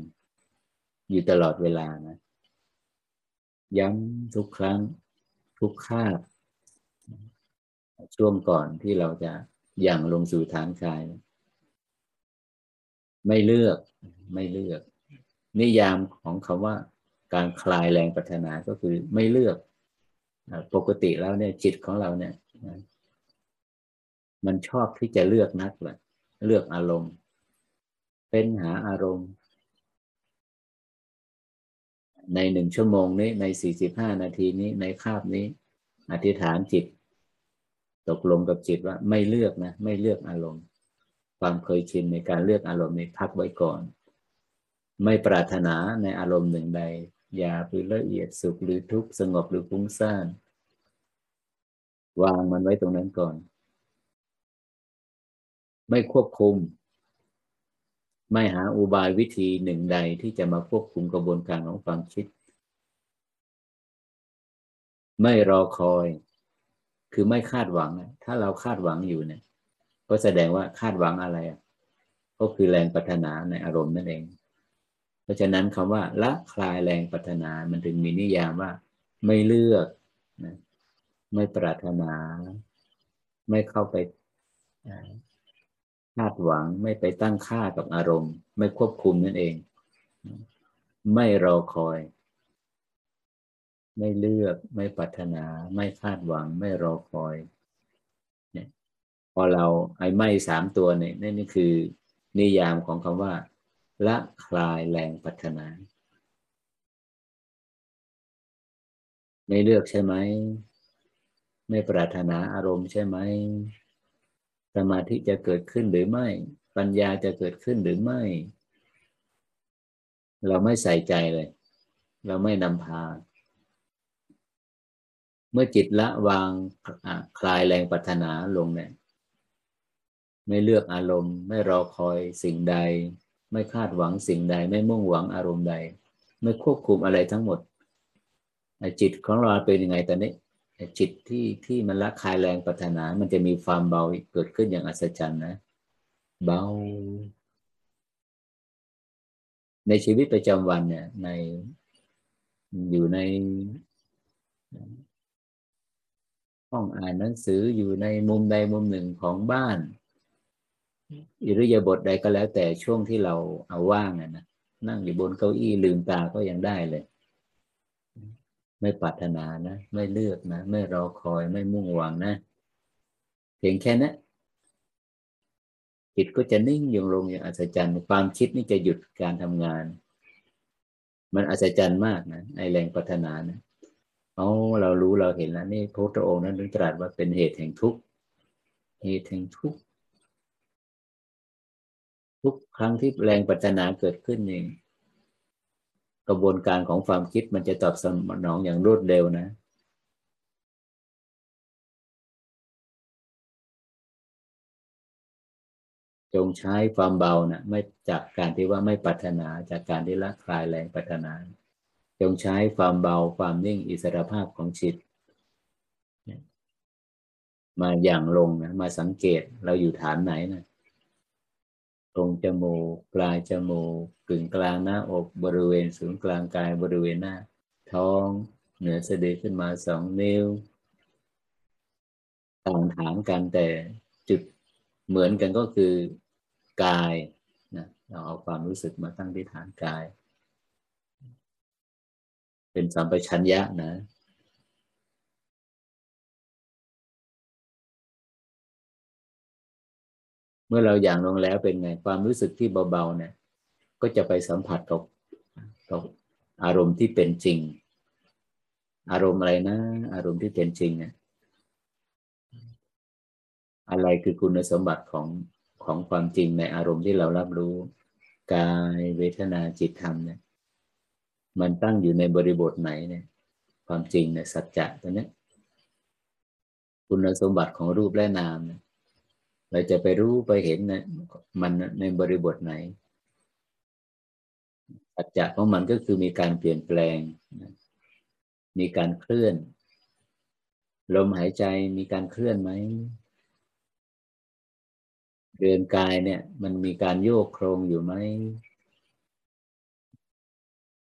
อยู่ตลอดเวลานะ ย้ำทุกครั้ง ทุกคาบช่วงก่อนที่เราจะย่างลงสู่ฐานกาย ไม่เลือก ไม่เลือก นิยามของคำว่าการคลายแรงปัฒนาก็คือไม่เลือกปกติแล้วเนี่ยจิตของเราเนี่ยมันชอบที่จะเลือกนักเลยเลือกอารมณ์ เป็นหาอารมณ์ ในหนึ่งชั่วโมงนี้ในสี่สิบห้านาทีนี้ในคาบนี้ อธิษฐานจิต ตกลงกับจิตว่าไม่เลือกนะ ไม่เลือกอารมณ์ ความเคยชินในการเลือกอารมณ์นี้พักไว้ก่อน ไม่ปรารถนาในอารมณ์หนึ่งใดอย่าหรือละเอียดสุขหรือทุกข์สงบหรือฟุ้งซ่านวางมันไว้ตรงนั้นก่อน ไม่ควบคุม ไม่หาอุบายวิธีหนึ่งใดที่จะมาควบคุมกระบวนการของความคิด ไม่รอคอย คือไม่คาดหวัง ถ้าเราคาดหวังอยู่เนี่ย ก็แสดงว่าคาดหวังอะไร ก็คือแรงปัฒนาในอารมณ์นั่นเอง ราะฉะนั้นคำว่าละคลายแรงปัฒนา มันถึงมีนิยามว่า ไม่เลือกนะไม่ปรารถนา ไม่เข้าไปคาดหวัง ไม่ไปตั้งค่ากับอารมณ์ ไม่ควบคุมนั่นเอง ไม่รอคอย ไม่เลือก ไม่ปรารถนา ไม่คาดหวัง ไม่รอคอยเนี่ยพอเราไอ้ไม่สามตัวเนี่ยนี่นี่คือนิยามของคำว่า ละคลายแรงปัฒนา ไม่เลือกใช่ไหม ไม่ปรารถนาอารมณ์ใช่ไหม สมาธิจะเกิดขึ้นหรือไม่ ปัญญาจะเกิดขึ้นหรือไม่ เราไม่ใส่ใจเลย เราไม่นำพา เมื่อจิตละวางคลายแรงปัฒนาลงเนี่ย ไม่เลือกอารมณ์ ไม่รอคอยสิ่งใด ไม่คาดหวังสิ่งใด ไม่มุ่งหวังอารมณ์ใด ไม่ควบคุมอะไรทั้งหมดจิตของเราเป็นยังไงตอนนี้จิตที่ที่มันละคายแรงปัฒนา มันจะมีความเบาเกิดขึ้นอย่างอัศจรรย์นะ เบา ในชีวิตประจำวันเนี่ย ในอยู่ในห้องอ่านหนังสืออยู่ในมุมใดมุมหนึ่งของบ้าน อิริยาบถใดก็แล้ว แต่ช่วงที่เราเอาว่างนะนั่งอยู่บนเก้าอี้ลืมตาก็ยังได้เลย ไม่ปรารถนานะ ไม่เลือกนะ ไม่รอคอยไม่มุ่งหวังนะเพียงแค่นั้นจิตก็จะนิ่งยงลงอย่างอัศจรรย์ ความคิดนี่จะหยุดการทำงาน มันอัศจรรย์มากนะไอแรงปัฒนานะเอาเรารู้เราเห็นแล้วนี่พระพุทธองค์นั้นถึงตรัสว่าเป็นเหตุแห่งทุกข์เหตุแห่งทุกข์ ทุกครั้งที่แรงปัฒนาเกิดขึ้นเองกระบวนการของความคิดมันจะตอบสนองอย่างรวดเร็วนะ จงใช้ความเบานะไม่จากการที่ว่าไม่ปัฒนาจากการที่ละคลายแรงปัฒนา จงใช้ความเบาความนิ่งอิสรภาพของจิตมาอย่างลงนะมาสังเกตเราอยู่ฐานไหนนะ รงจมูกปลายจมูกกึ่งกลางหน้าอกบริเวณศูนย์กลางกายบริเวณหน้า ท้องเหนือสะดือขึ้นมาสองนิ้วต่างฐานกันแต่จุดเหมือนกันก็คือกายนะเราเอาความรู้สึกมาตั้งที่ฐานกาย เป็นสัมปชัญญะนะ เมื่อเราอย่างลงแล้วเป็นไงความรู้สึกที่เบาๆเนี่ยก็จะไปสัมผัสกับกับอารมณ์ที่เป็นจริง อารมณ์อะไรนะ อารมณ์ที่เป็นจริงเนี่ยอะไรคือคุณสมบัติของของความจริงในอารมณ์ที่เรารับรู้ กายเวทนาจิตธรรมเนี่ยมันตั้งอยู่ในบริบทไหนเนี่ย ความจริงในสัจจะตัวนี้คุณสมบัติของรูปและนามเนี่ย เราจะไปรู้ไปเห็นนะมันในบริบทไหนสัจจะของมันก็คือมีการเปลี่ยนแปลง มีการเคลื่อน ลมหายใจมีการเคลื่อนไหมเรือนกายเนี่ย มันมีการโยกโครงอยู่ไหม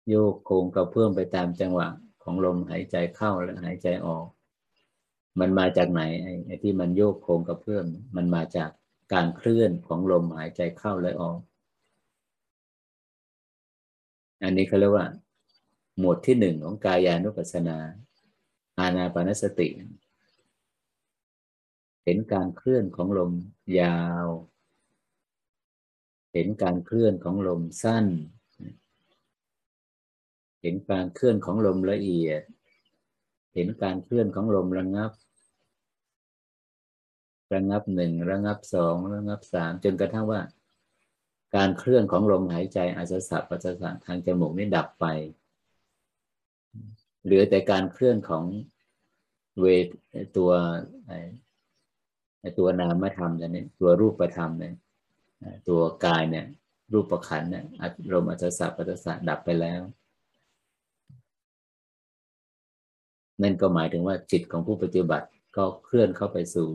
โยกโครงกระเพื่อมไปตามจังหวะของลมหายใจเข้าและหายใจออก มันมาจากไหนไอ้ที่มันโยกโครงกระเพื่อมมันมาจากการเคลื่อนของลมหายใจเข้าและออก อันนี้เขาเรียกว่า หมวดที่หนึ่งของกายานุปัสสนา อานาปานสติ เห็นการเคลื่อนของลมยาว เห็นการเคลื่อนของลมสั้น เห็นการเคลื่อนของลมละเอียด เห็นการเคลื่อนของลมระงับ ระงับหนึ่งระงับสองระงับสามจนกระทั่งว่า การเคลื่อนของลมหายใจอาจจะสับปัสสะทางจมูกนี่ดับไป เหลือแต่การเคลื่อนของเวทตัวตัวนามธรรมเนี่ยตัวรูปธรรมเนี่ยตัวกายเนี่ย รูปประขันเนี่ยลมอาจจะสับปัสสะดับไปแล้ว นั่นก็หมายถึงว่าจิตของผู้ปฏิบัติก็เคลื่อนเข้าไปสู่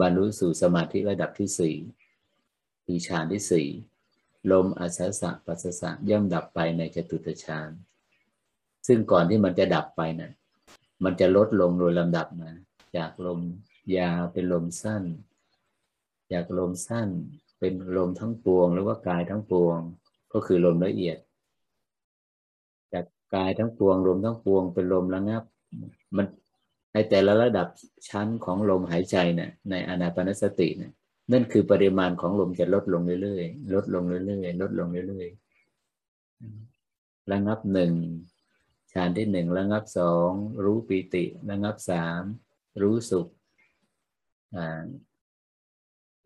บรรลุสู่สมาธิระดับที่สี่คือฌานที่สี่ลมอาศัสะปัสสะย่อมดับไปในจตุตฌานซึ่งก่อนที่มันจะดับไปนะ่ะมันจะลดลงโดยลำดับนะ จากลมยาวเป็นลมสั้น จากลมสั้นเป็นลมทั้งปวง หรือว่ากายทั้งปวง ก็คือลมละเอียด จากกายทั้งปวงลมทั้งปวง เป็นลมระงับ มันในแต่ละระดับชั้นของลมหายใจเนี่ยในอนาปนสติเนี่ยนั่นคือปริมาณของลมจะลดลงเรื่อยๆลดลงเรื่อยๆลดลงเรื่อยๆระงับหนึ่งฌานที่หนึ่งระงับสองรู้ปีติระงับสามรู้สุข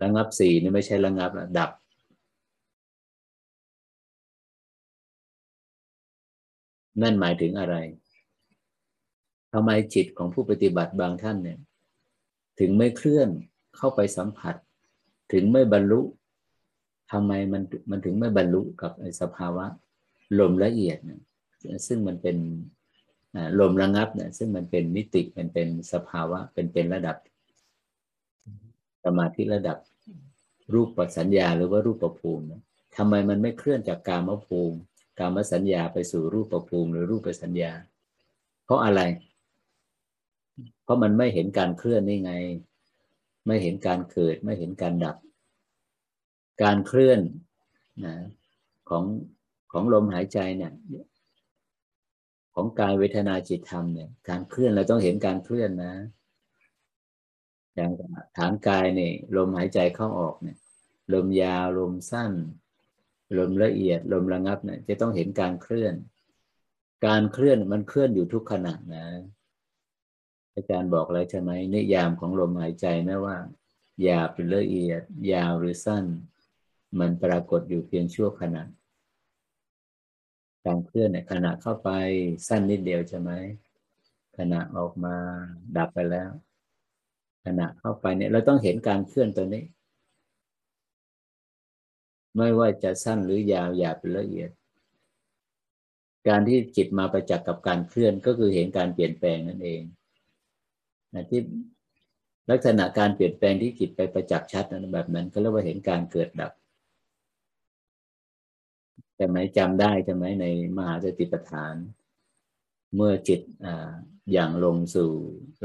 ระงับสี่นี่ไม่ใช่ระงับดับ นั่นหมายถึงอะไร ทำไมจิตของผู้ปฏิบัติบางท่านเนี่ย ถึงไม่เคลื่อนเข้าไปสัมผัส ถึงไม่บรรลุทำไมมันมันถึงไม่บรรลุกับสภาวะลมละเอียดเนี่ยซึ่งมันเป็นลมระงับเนี่ยซึ่งมันเป็นมิติมันเป็นสภาวะเป็นเป็นระดับ สมาธิระดับรูปปัสัญญาหรือว่ารูปประภูมิทำไมมันไม่เคลื่อนจากกามภูมิ กามสัญญาไปสู่รูปประภูมิหรือรูปสัญญา เพราะอะไร เพราะมันไม่เห็นการเคลื่อนนี่ไง ไม่เห็นการเกิด ไม่เห็นการดับ การเคลื่อนนะของของลมหายใจเนี่ยของกายเวทนาจิตธรรมเนี่ยการเคลื่อนเราต้องเห็นการเคลื่อนนะอย่างฐานกายเนี่ยลมหายใจเข้าออกเนี่ยลมยาวลมสั้น ลมละเอียด ลมระงับเนี่ยจะต้องเห็นการเคลื่อน การเคลื่อนมันเคลื่อนอยู่ทุกขณะนะ อาจารย์บอกแล้วใช่ไหมนิยามของลมหายใจแม้ว่าหยาบหรือละเอียด ยาวหรือสั้น มันปรากฏอยู่เพียงชั่วขณะการเคลื่อนเนี่ยขณะเข้าไปสั้นนิดเดียวใช่ไหมขณะออกมาดับไปแล้ว ขณะเข้าไปเนี่ยเราต้องเห็นการเคลื่อนตัวนี้ ไม่ว่าจะสั้นหรือยาวหยาบหรือละเอียด การที่จิตมาประจักษ์กับการเคลื่อนก็คือเห็นการเปลี่ยนแปลงนั่นเอง ที่ลักษณะการเปลี่ยนแปลงที่จิตไปประจักษ์ชัดนะแบบนั้นก็เรียกว่าเห็นการเกิดดับแต่ไหมจำได้ใช่ไหมในมหาสติปัฏฐาน เมื่อจิตอ่าอย่างลงสู่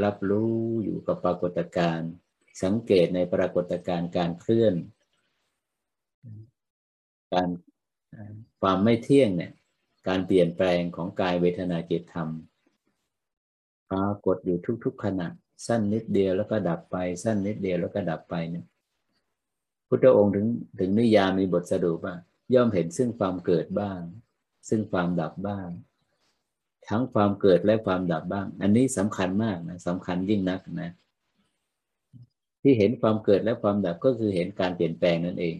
รับรู้อยู่กับปรากฏการณ์ สังเกตในปรากฏการณ์การเคลื่อน การความไม่เที่ยงเนี่ยการเปลี่ยนแปลงของกายเวทนาจิตธรรมากฏอยู่ทุก ๆ ขณะ สั้นนิดเดียวแล้วก็ดับไป สั้นนิดเดียวแล้วก็ดับไปเนี่ยพุทธองค์ถึงถึงนิยามมีบทสรุปว่าย่อมเห็นซึ่งความเกิดบ้าง ซึ่งความดับบ้าง ทั้งความเกิดและความดับบ้าง อันนี้สำคัญมากนะสำคัญยิ่งนักนะ ที่เห็นความเกิดและความดับก็คือเห็นการเปลี่ยนแปลงนั่นเอง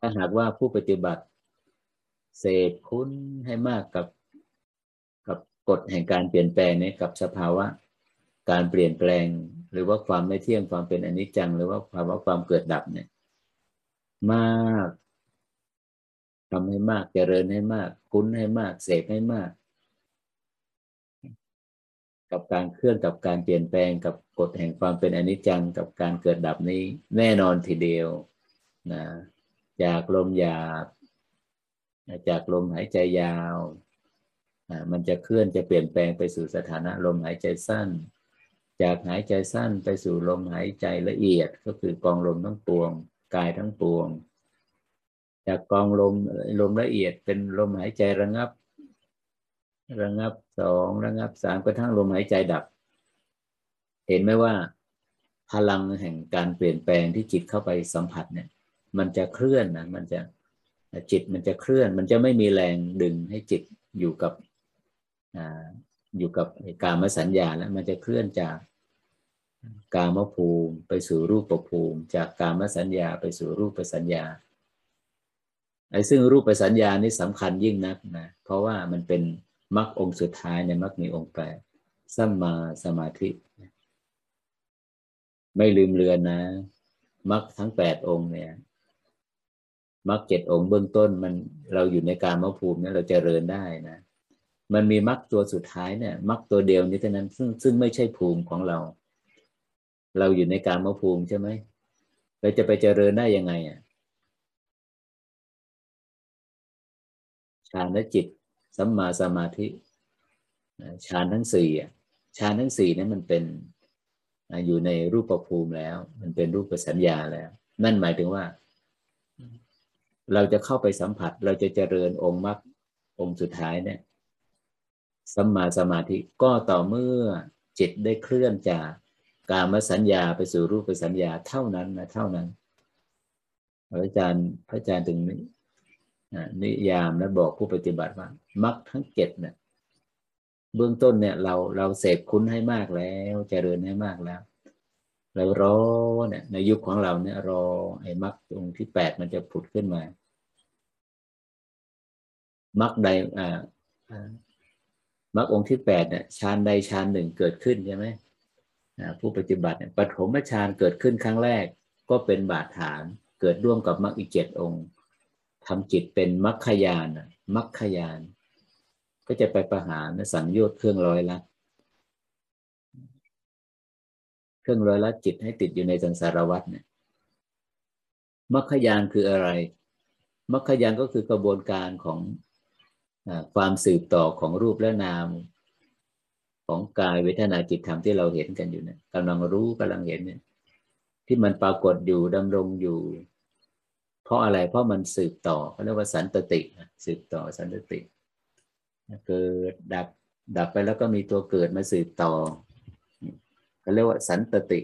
ถ้าหากว่าผู้ปฏิบัติ เสพคุ้นให้มากกับ กฎแห่งการเปลี่ยนแปลงนี้กับสภาวะการเปลี่ยนแปลง หรือว่าความไม่เที่ยงความเป็นอนิจจัง หรือว่าภาวะความเกิดดับเนี่ย มากทำให้มากเจริญให้มาก คุ้นให้มากเสพให้มาก กับการเคลื่อนกับการเปลี่ยนแปลงกับกฎแห่งความเป็นอนิจจังกับการเกิดดับนี้แน่นอนทีเดียวนะจากลมหยาบจากลมหายใจยาว มันจะเคลื่อนจะเปลี่ยนแปลงไปสู่สถานะลมหายใจสั้น จากหายใจสั้นไปสู่ลมหายใจละเอียดก็คือกองลมทั้งปวง กายทั้งปวง จากกองลมลมละเอียดเป็นลมหายใจระงับ ระงับสองระงับสามกระทั่งลมหายใจดับ เห็นไหมว่าพลังแห่งการเปลี่ยนแปลงที่จิตเข้าไปสัมผัสเนี่ย มันจะเคลื่อนนะมันจะจิตมันจะเคลื่อน มันจะไม่มีแรงดึงให้จิตอยู่กับ อยู่กับการมสัญญาแล้วมันจะเคลื่อนจากกามภูมิไปสู่รูปภูมิ จากกามสัญญาไปสู่รูปสัญญาไอ้ซึ่งรูปสัญญานี่สำคัญยิ่งนักนะเพราะว่ามันเป็นมรรคองค์สุดท้ายในมรรคมีองค์แปดสัมมาสมาธิ ไม่ลืมเลือนนะมรรคทั้งแปดองค์เนี่ยมรรคเจ็ดองค์เบื้องต้นมันเราอยู่ในการมภูมิเนี่ยเราจเจริญได้นะ มันมีมรรคตัวสุดท้ายเนี่ยมรรคตัวเดียวนี้เท่านั้น ซึ่งซึ่งไม่ใช่ภูมิของเรา เราอยู่ในการมภูมิใช่ไหมเราจะไปเจริญได้ยังไงอะฌานและจิตสัมมาสมาธิฌานทั้งสี่อะฌานทั้งสี่นั้นมันเป็นอยู่ในรูปภูมิแล้ว มันเป็นรูปสัญญาแล้ว นั่นหมายถึงว่า เราจะเข้าไปสัมผัส เราจะเจริญองค์มรรคองค์สุดท้ายเนี่ย สัมมาสมาธิก็ต่อเมื่อจิตได้เคลื่อนจากกามสัญญาไปสู่รูปสัญญาเท่านั้นนะเท่านั้น พระอาจารย์พระอาจารย์ถึงนิยามและบอกผู้ปฏิบัติว่ามรรคทั้งเจ็ดเนี่ยเบื้องต้นเนี่ยเราเราเสพคุ้นให้มากแล้วเจริญให้มากแล้วเรารอเนี่ยในยุคของเราเนี่ยรอไอ้มรรคตรงที่แปดมันจะผุดขึ้นมามรรคใดอ่า มรรคองค์ที่แปดเนี่ยฌานใดฌานหนึ่งเกิดขึ้นใช่ไหมผู้ปฏิบัติเนี่ยปฐมฌานเกิดขึ้นครั้งแรกก็เป็นบาดฐานเกิดร่วมกับมรรคอีกเจ็ดองค์ทำจิตเป็นมรรคยานมรรคยาน ก็จะไปประหารสังโยชน์เครื่องร้อยลัดเครื่องร้อยลัดจิตให้ติดอยู่ในสังสารวัฏเนี่ยมรรคยานคืออะไรมรรคยานก็คือกระบวนการของ ความสืบต่อของรูปและนาม ของกายเวทนาจิตธรรมที่เราเห็นกันอยู่เนี่ยกำลังรู้กำลังเห็นเนี่ยที่มันปรากฏอยู่ดำรงอยู่ เพราะอะไรเพราะมันสืบต่อเขาเรียกว่าสันตติสืบต่อสันตติเกิดดับดับไปแล้วก็มีตัวเกิดมาสืบต่อเขาเรียกว่าสันตติ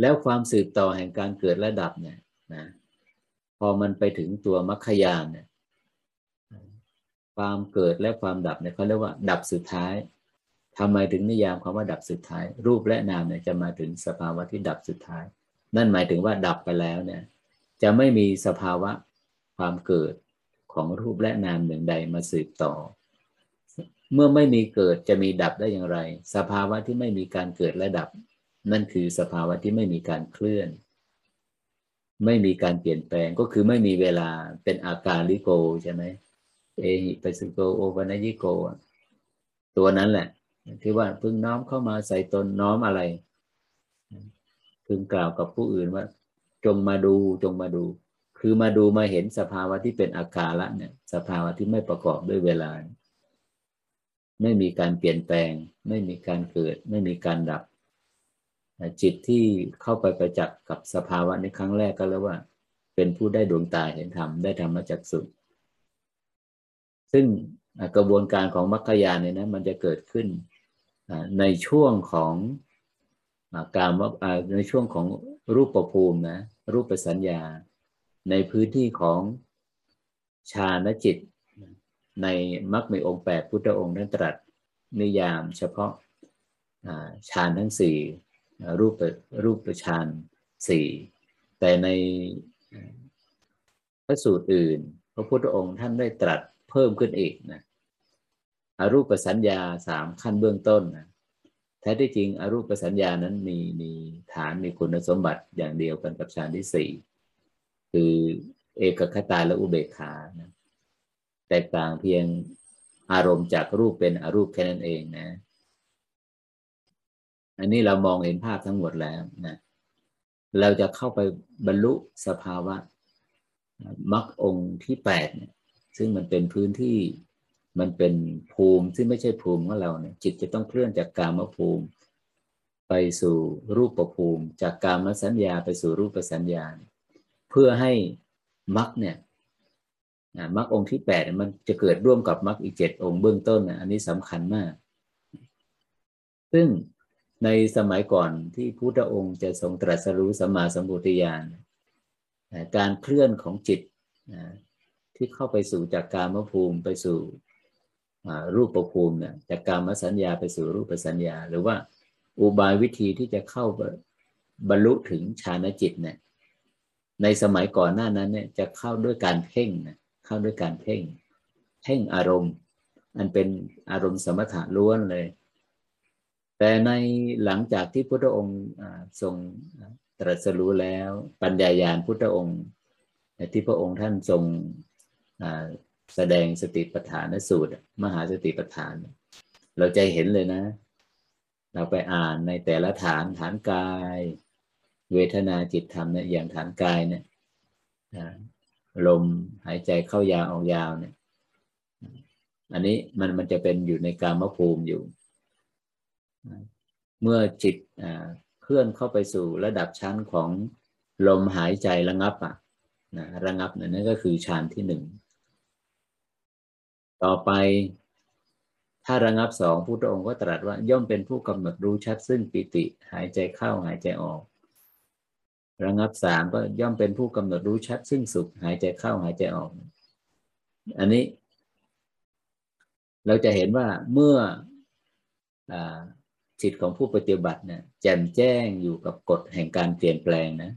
แล้วความสืบต่อแห่งการเกิดและดับเนี่ยนะ อมันไปถึงตัวมรรคยานเนี่ยความเกิดและความดับเนี่ยเขาเรียกว่า ดับสุดท้ายทำไมถึงนิยามคำว่าดับสุดท้าย รูปและนามเนี่ยจะมาถึงสภาวะที่ดับสุดท้าย นั่นหมายถึงว่าดับไปแล้วเนี่ย จะไม่มีสภาวะความเกิดของรูปและนามหนึ่งใดมาสืบต่อ เมื่อไม่มีเกิดจะมีดับได้อย่างไร สภาวะที่ไม่มีการเกิดและดับ นั่นคือสภาวะที่ไม่มีการเคลื่อน ไม่มีการเปลี่ยนแปลงก็คือไม่มีเวลาเป็นอาการลิโกใช่ไหมเอหิปัสโกโอปัญญิโก ตัวนั้นแหละที่ว่าพึ่งน้อมเข้ามาใส่ตนน้อมอะไร พึงกล่าวกับผู้อื่นว่า จงมาดูจงมาดู คือมาดูมาเห็นสภาวะที่เป็นอาการละเนี่ย สภาวะที่ไม่ประกอบด้วยเวลา ไม่มีการเปลี่ยนแปลง ไม่มีการเกิด ไม่มีการดับ จิตที่เข้าไปประจักษ์กับสภาวะในครั้งแรกก็แล้วว่า เป็นผู้ได้ดวงตาเห็นธรรมได้ธรรมจักสุซึ่งกระบวนการของมรรคยานเนี่ยนะมันจะเกิดขึ้นในช่วงของการในช่วงของรูปประภูมินะรูปประสัญญา ในพื้นที่ของฌานจิต ในมรรคมีองค์แปดพุทธองค์นั้นตรัสนิยามเฉพาะฌานทั้งสี่ รูปรูปฌานสี่แต่ในพระสูตรอื่น พระพุทธองค์ท่านได้ตรัสเพิ่มขึ้นอีกนะอรูปสัญญาสามขั้นเบื้องต้นนะแท้ที่จริงอรูปสัญญานั้นมีมีฐานมีคุณสมบัติอย่างเดียวกันกับฌานที่สี่คือเอกคตาและอุเบกขานะแตกต่างเพียงอารมณ์จากรูปเป็นอรูปแค่นั้นเองนะ อันนี้เรามองเห็นภาพทั้งหมดแล้วนะเราจะเข้าไปบรรลุสภาวะมรรคองค์ที่แปดเนี่ยซึ่งมันเป็นพื้นที่มันเป็นภูมิซึ่งไม่ใช่ภูมิของเราเนี่ยจิตจะต้องเคลื่อนจากกามภูมิ ไปสู่รูปภูมิ จากกามสัญญาไปสู่รูปสัญญา เพื่อให้มรรคเนี่ยมรรคองค์ที่แปดมันจะเกิดร่วมกับมรรคอีกเจ็ดองค์เบื้องต้นนะอันนี้สำคัญมาก ซึ่ง ในสมัยก่อนที่พุทธองค์จะทรงตรัสรู้สัมมาสัมพุทธญาณการเคลื่อนของจิตที่เข้าไปสู่จากกามภูมิไปสู่รูปภูมิเนี่ยจากกามสัญญาไปสู่รูปสัญญา หรือว่าอุบายวิธีที่จะเข้าบรรลุถึงฌานจิตเนี่ยในสมัยก่อนหน้านั้นเนี่ยจะเข้าด้วยการเพ่งนะเข้าด้วยการเพ่ง เพ่งอารมณ์ อันเป็นอารมณ์สมถะล้วนเลย แต่ในหลังจากที่พุทธองค์ทรงตรัสรู้แล้วปัญญายาณพุทธองค์ ที่พระองค์ท่านทรงแสดงสติปัฏฐานสูตร มหาสติปัฏฐาน เราจะเห็นเลยนะ เราไปอ่านในแต่ละฐานฐานกาย เวทนาจิตธรรมเนี่ยอย่างฐานกายเนี่ยลมหายใจเข้ายาวออกยาวเนี่ย อันนี้มันมันจะเป็นอยู่ในกามภูมิอยู่ เมื่อจิตเคลื่อนเข้าไปสู่ระดับชั้นของลมหายใจระงับอะนะระงับนั่นก็คือฌานที่หนึ่งต่อไปถ้าระงับสองพุทธองค์ก็ตรัสว่าย่อมเป็นผู้กำหนดรู้ชัดซึ่งปิติหายใจเข้าหายใจออก ระงับสามก็ย่อมเป็นผู้กำหนดรู้ชัดซึ่งสุขหายใจเข้าหายใจออก อันนี้ เราจะเห็นว่าเมื่ออ จิตของผู้ปฏิบัติเนี่ยแจ่มแจ้งอยู่กับกฎแห่งการเปลี่ยนแปลงนะ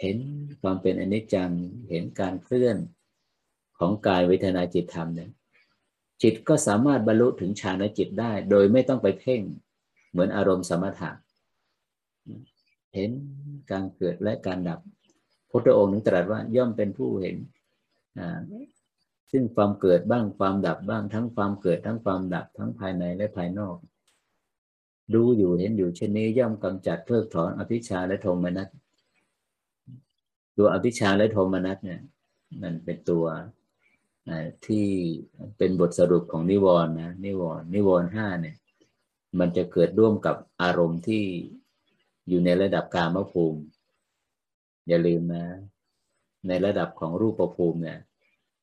เห็นความเป็นอนิจจังเห็นการเคลื่อนของกายเวทนาจิตธรรมเนี่ยจิตก็สามารถบรรลุถึงฌานจิตได้ โดยไม่ต้องไปเพ่งเหมือนอารมณ์สมถะเห็นการเกิดและการดับพุทธองค์นึงตรัสว่าย่อมเป็นผู้เห็นซึ่งความเกิดบ้างความดับบ้างทั้งความเกิดทั้งความดับทั้งภายในและภายนอก ดูอยู่เห็นอยู่เช่นนี้ย่อมกำจัดเพิกถอนอภิชาและโทมนัสตัวอภิชาและโทมนัสเนี่ย มันเป็นตัวที่เป็นบทสรุปของนิวรณ์นะนิวรณ์นิวรณ์ห้าเนี่ย มันจะเกิดร่วมกับอารมณ์ที่อยู่ในระดับกามภูมิ อย่าลืมนะ ในระดับของรูปภูมิเนี่ย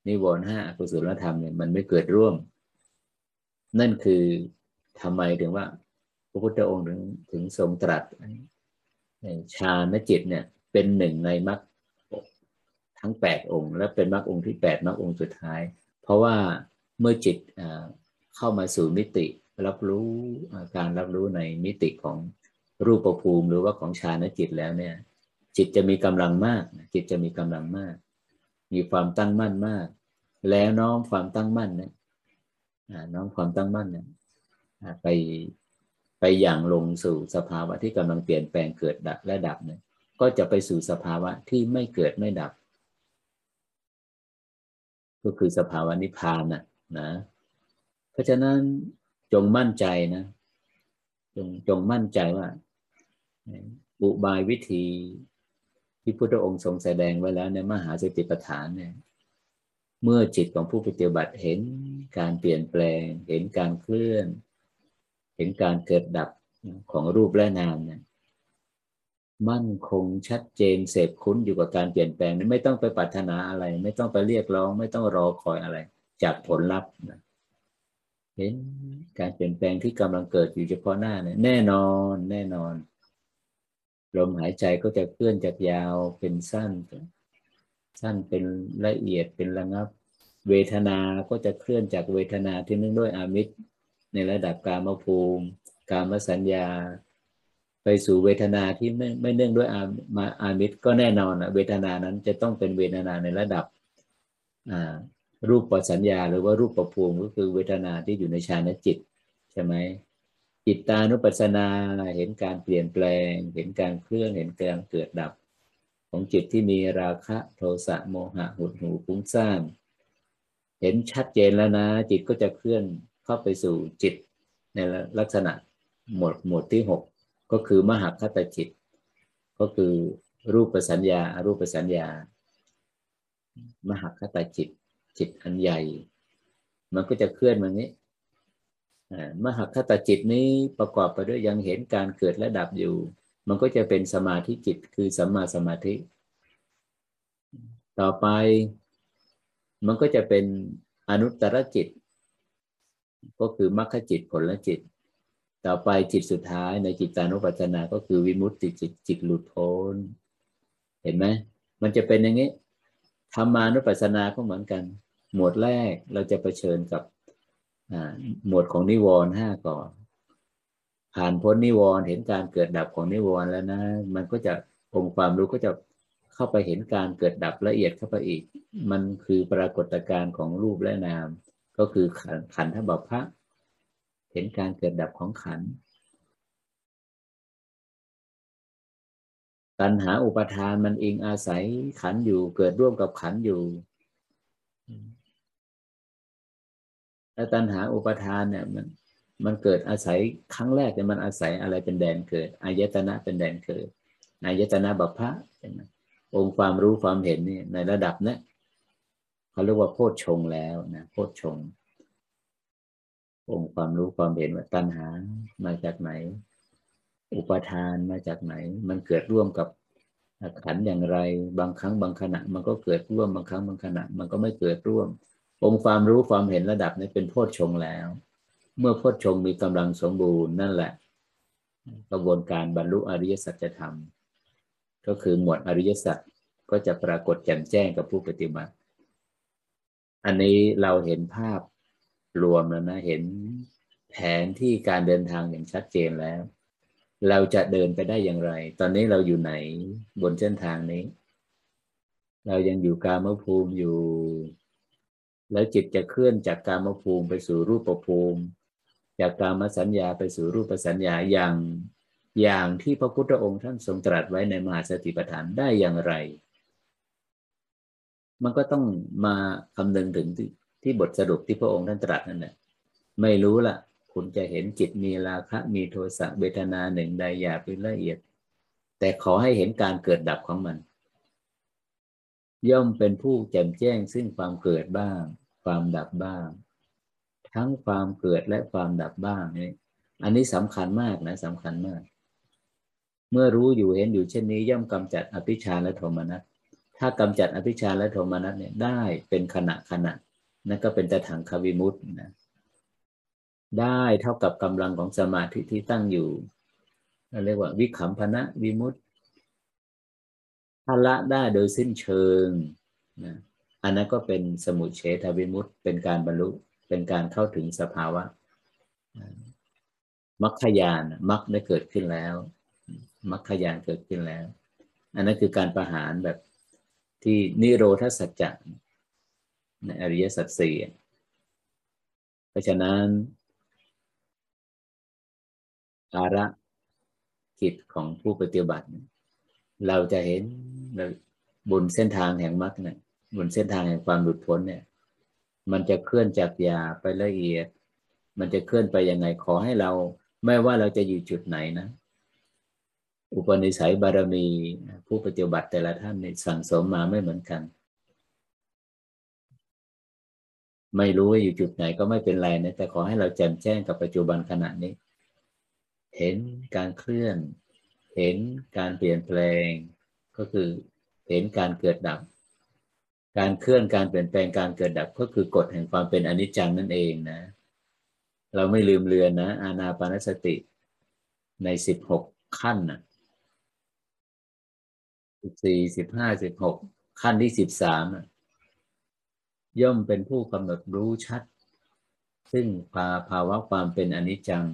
นิวรณ์ห้ากุศลธรรมเนี่ยมันไม่เกิดร่วม นั่นคือทำไมถึงว่า พระพุทธองค์ถึงถึงทรงตรัสฌานจิตเนี่ยเป็นหนึ่งในมรรคทั้ง8องค์ และเป็นมรรคองค์ที่8มรรคองค์สุดท้าย เพราะว่าเมื่อจิตเข้ามาสู่มิติรับรู้การรับรู้ในมิติของรูปภูมิหรือว่าของฌานจิตแล้วเนี่ย จิตจะมีกำลังมาก จิตจะมีกำลังมาก มีความตั้งมั่นมาก แล้วน้อมความตั้งมั่นเนี่ยน้อมความตั้งมั่นเนี่ยไป ไปอย่างลงสู่สภาวะที่กำลังเปลี่ยนแปลงเกิดดับและดับเนี่ยก็จะไปสู่สภาวะที่ไม่เกิดไม่ดับ ก็คือสภาวะนิพพานนะนะ เพราะฉะนั้นจงมั่นใจนะจงจงมั่นใจว่า อุบายวิธีที่พุทธองค์ทรงแสดงไว้แล้วในมหาสติปัฏฐานเนี่ยเมื่อจิตของผู้ปฏิบัติเห็นการเปลี่ยนแปลง เห็นการเคลื่อน ห็นการเกิดดับของรูปและนามเนี่ยมั่นคงชัดเจนเสพคุ้นอยู่กับการเปลี่ยนแปลงไม่ต้องไปปรารถนาอะไร ไม่ต้องไปเรียกร้อง ไม่ต้องรอคอยอะไร จากผลลัพธ์นะเห็นการเปลี่ยนแปลงที่กำลังเกิดอยู่เฉพาะหน้าเนี่ยแน่นอนแน่นอนลมหายใจก็จะเคลื่อนจากยาวเป็นสั้น สั้นเป็นละเอียดเป็นระงับ เวทนาก็จะเคลื่อนจากเวทนาที่นึ่งด้วยอามิตร ในระดับกามภูมิกามสัญญา ไปสู่เวทนาที่ไม่ไม่เนื่องด้วยอามาอามิตรก็แน่นอนนะเวทนานั้นจะต้องเป็นเวทนาในระดับรูปปัสัญญา หรือว่ารูปประภูมิก็คือเวทนาที่อยู่ในฌานจิตใช่ไหมจิตตานุปัสสนาเห็นการเปลี่ยนแปลง เห็นการเคลื่อนเห็นการเกิดดับ ของจิตที่มีราคะโทสะโมหะหุดหูฟุ้งซ่านเห็นชัดเจนแล้วนะ จิตก็จะเคลื่อน เข้าไปสู่จิตในลักษณะหมวดหมวดที่หกก็คือมหาคตจิต ก็คือรูปสัญญารูปสัญญา มหาคตจิต จิตอันใหญ่ มันก็จะเคลื่อนมานี้มหาคตจิตนี้ประกอบไปด้วยยังเห็นการเกิดและดับอยู่ มันก็จะเป็นสมาธิจิตคือสัมมาสมาธิ ต่อไปมันก็จะเป็นอนุตตรจิต ก็คือมรรคจิตผลจิต ต่อไปจิตสุดท้ายในจิตานุปัฏสนาก็คือวิมุตติจิตจิตหลุดพ้น เห็นไหมมันจะเป็นอย่างนี้ธรรมานุปัฏสนาก็เหมือนกัน หมวดแรกเราจะเผชิญกับหมวดของนิวรณ์ห้าก่อนผ่านพ้นนิวรณ์เห็นการเกิดดับของนิวรณ์แล้วนะ มันก็จะองค์ความรู้ก็จะเข้าไปเห็นการเกิดดับละเอียดเข้าไปอีก มันคือปรากฏการณ์ของรูปและนาม ก็คือขันขันธบัพพะเห็นการเกิดดับของขัน ตัณหาอุปทานมันเองอาศัยขันอยู่เกิดร่วมกับขันอยู่แล้วตัณหาอุปทานเนี่ยมันมันเกิดอาศัยครั้งแรกเนี่ยมันอาศัยอะไรเป็นแดนเกิดอายตนะเป็นแดนเกิดอายตนะบัพพะองค์ความรู้ความเห็นนี่ในระดับนี้ เขาเรียกว่าโพชฌงแล้วนะโพชฌงองค์ความรู้ความเห็นว่าตัณหามาจากไหน อุปทานมาจากไหน มันเกิดร่วมกับขันอย่างไร บางครั้งบางขณะ มันก็เกิดร่วมบางครั้งบางขณะ มันก็ไม่เกิดร่วม องค์ความรู้ความเห็นระดับนี้เป็นโพชฌงแล้ว เมื่อโพชฌงมีกำลังสมบูรณ์นั่นแหละ กระบวนการบรรลุอริยสัจธรรม ก็คือหมวดอริยสัจก็จะปรากฏแจ่มแจ้งกับผู้ปฏิบัติ อันนี้เราเห็นภาพรวมแล้วนะ เห็นแผนที่การเดินทางอย่างชัดเจนแล้ว เราจะเดินไปได้อย่างไร ตอนนี้เราอยู่ไหนบนเส้นทางนี้ เรายังอยู่กามภูมิอยู่ แล้วจิตจะเคลื่อนจากการมภูมิไปสู่รูปภูมิ จากการมสัญญาไปสู่รูปสัญญาอย่างอย่างที่พระพุทธองค์ท่านทรงตรัสไว้ในมหาสติปัฏฐานได้อย่างไร มันก็ต้องมาคำนึงถึงที่ที่บทสรุปที่พระองค์ท่านตรัสนั่นแหละไม่รู้ละคุณจะเห็นจิตมีราคะมีโทสะเวทนาหนึ่งใดหยาบเป็นละเอียด แต่ขอให้เห็นการเกิดดับของมัน ย่อมเป็นผู้แจ่มแจ้งซึ่งความเกิดบ้าง ความดับบ้าง ทั้งความเกิดและความดับบ้างนี่อันนี้สำคัญมากนะสำคัญมาก เมื่อรู้อยู่เห็นอยู่เช่นนี้ ย่อมกำจัดอภิชาและโทมนัส ถ้ากำจัดอภิชาและโทมนัสเนี่ยได้เป็นขณะขณะนั่นก็เป็นแต่ถังควิมุตนะได้เท่ากับกำลังของสมาธิที่ตั้งอยู่เรียกว่าวิขำพนะวิมุตถ้าละได้โดยสิ้นเชิงนะอันนั้นก็เป็นสมุเฉทวิมุตต์เป็นการบรรลุเป็นการเข้าถึงสภาวะมรรคยานมรรคได้เกิดขึ้นแล้วมรรคยานเกิดขึ้นแล้ว อันนั้นคือการประหารแบบ ที่นิโรธสัจจะในอริยสัจสี่เพราะฉะนั้นอาระกิจของผู้ปฏิบัติ เราจะเห็นบนเส้นทางแห่งมรรคเนี่ยบนเส้นทางแห่งความหลุดพ้นเนี่ย มันจะเคลื่อนจากยาไปละเอียด มันจะเคลื่อนไปยังไงขอให้เรา ไม่ว่าเราจะอยู่จุดไหนนะ อุปนิสัยบารมีผู้ปฏิบัติแต่ละท่านนี่สั่งสมมาไม่เหมือนกัน ไม่รู้ว่าอยู่จุดไหนก็ไม่เป็นไรนะแต่ขอให้เราแจ่มแจ้งกับปัจจุบันขณะนี้ เห็นการเคลื่อน เห็นการเปลี่ยนแปลง ก็คือเห็นการเกิดดับ การเคลื่อนการเปลี่ยนแปลงการเกิดดับก็คือกฎแห่งความเป็นอนิจจังนั่นเองนะ เราไม่ลืมเลือนนะอานาปานสติในสิบหกขั้นนะ สิบสี่สิบห้าสิบหกขั้นที่สิบสามย่อมเป็นผู้กำหนดรู้ชัด ซึ่งภาภาวะความเป็นอนิจจัง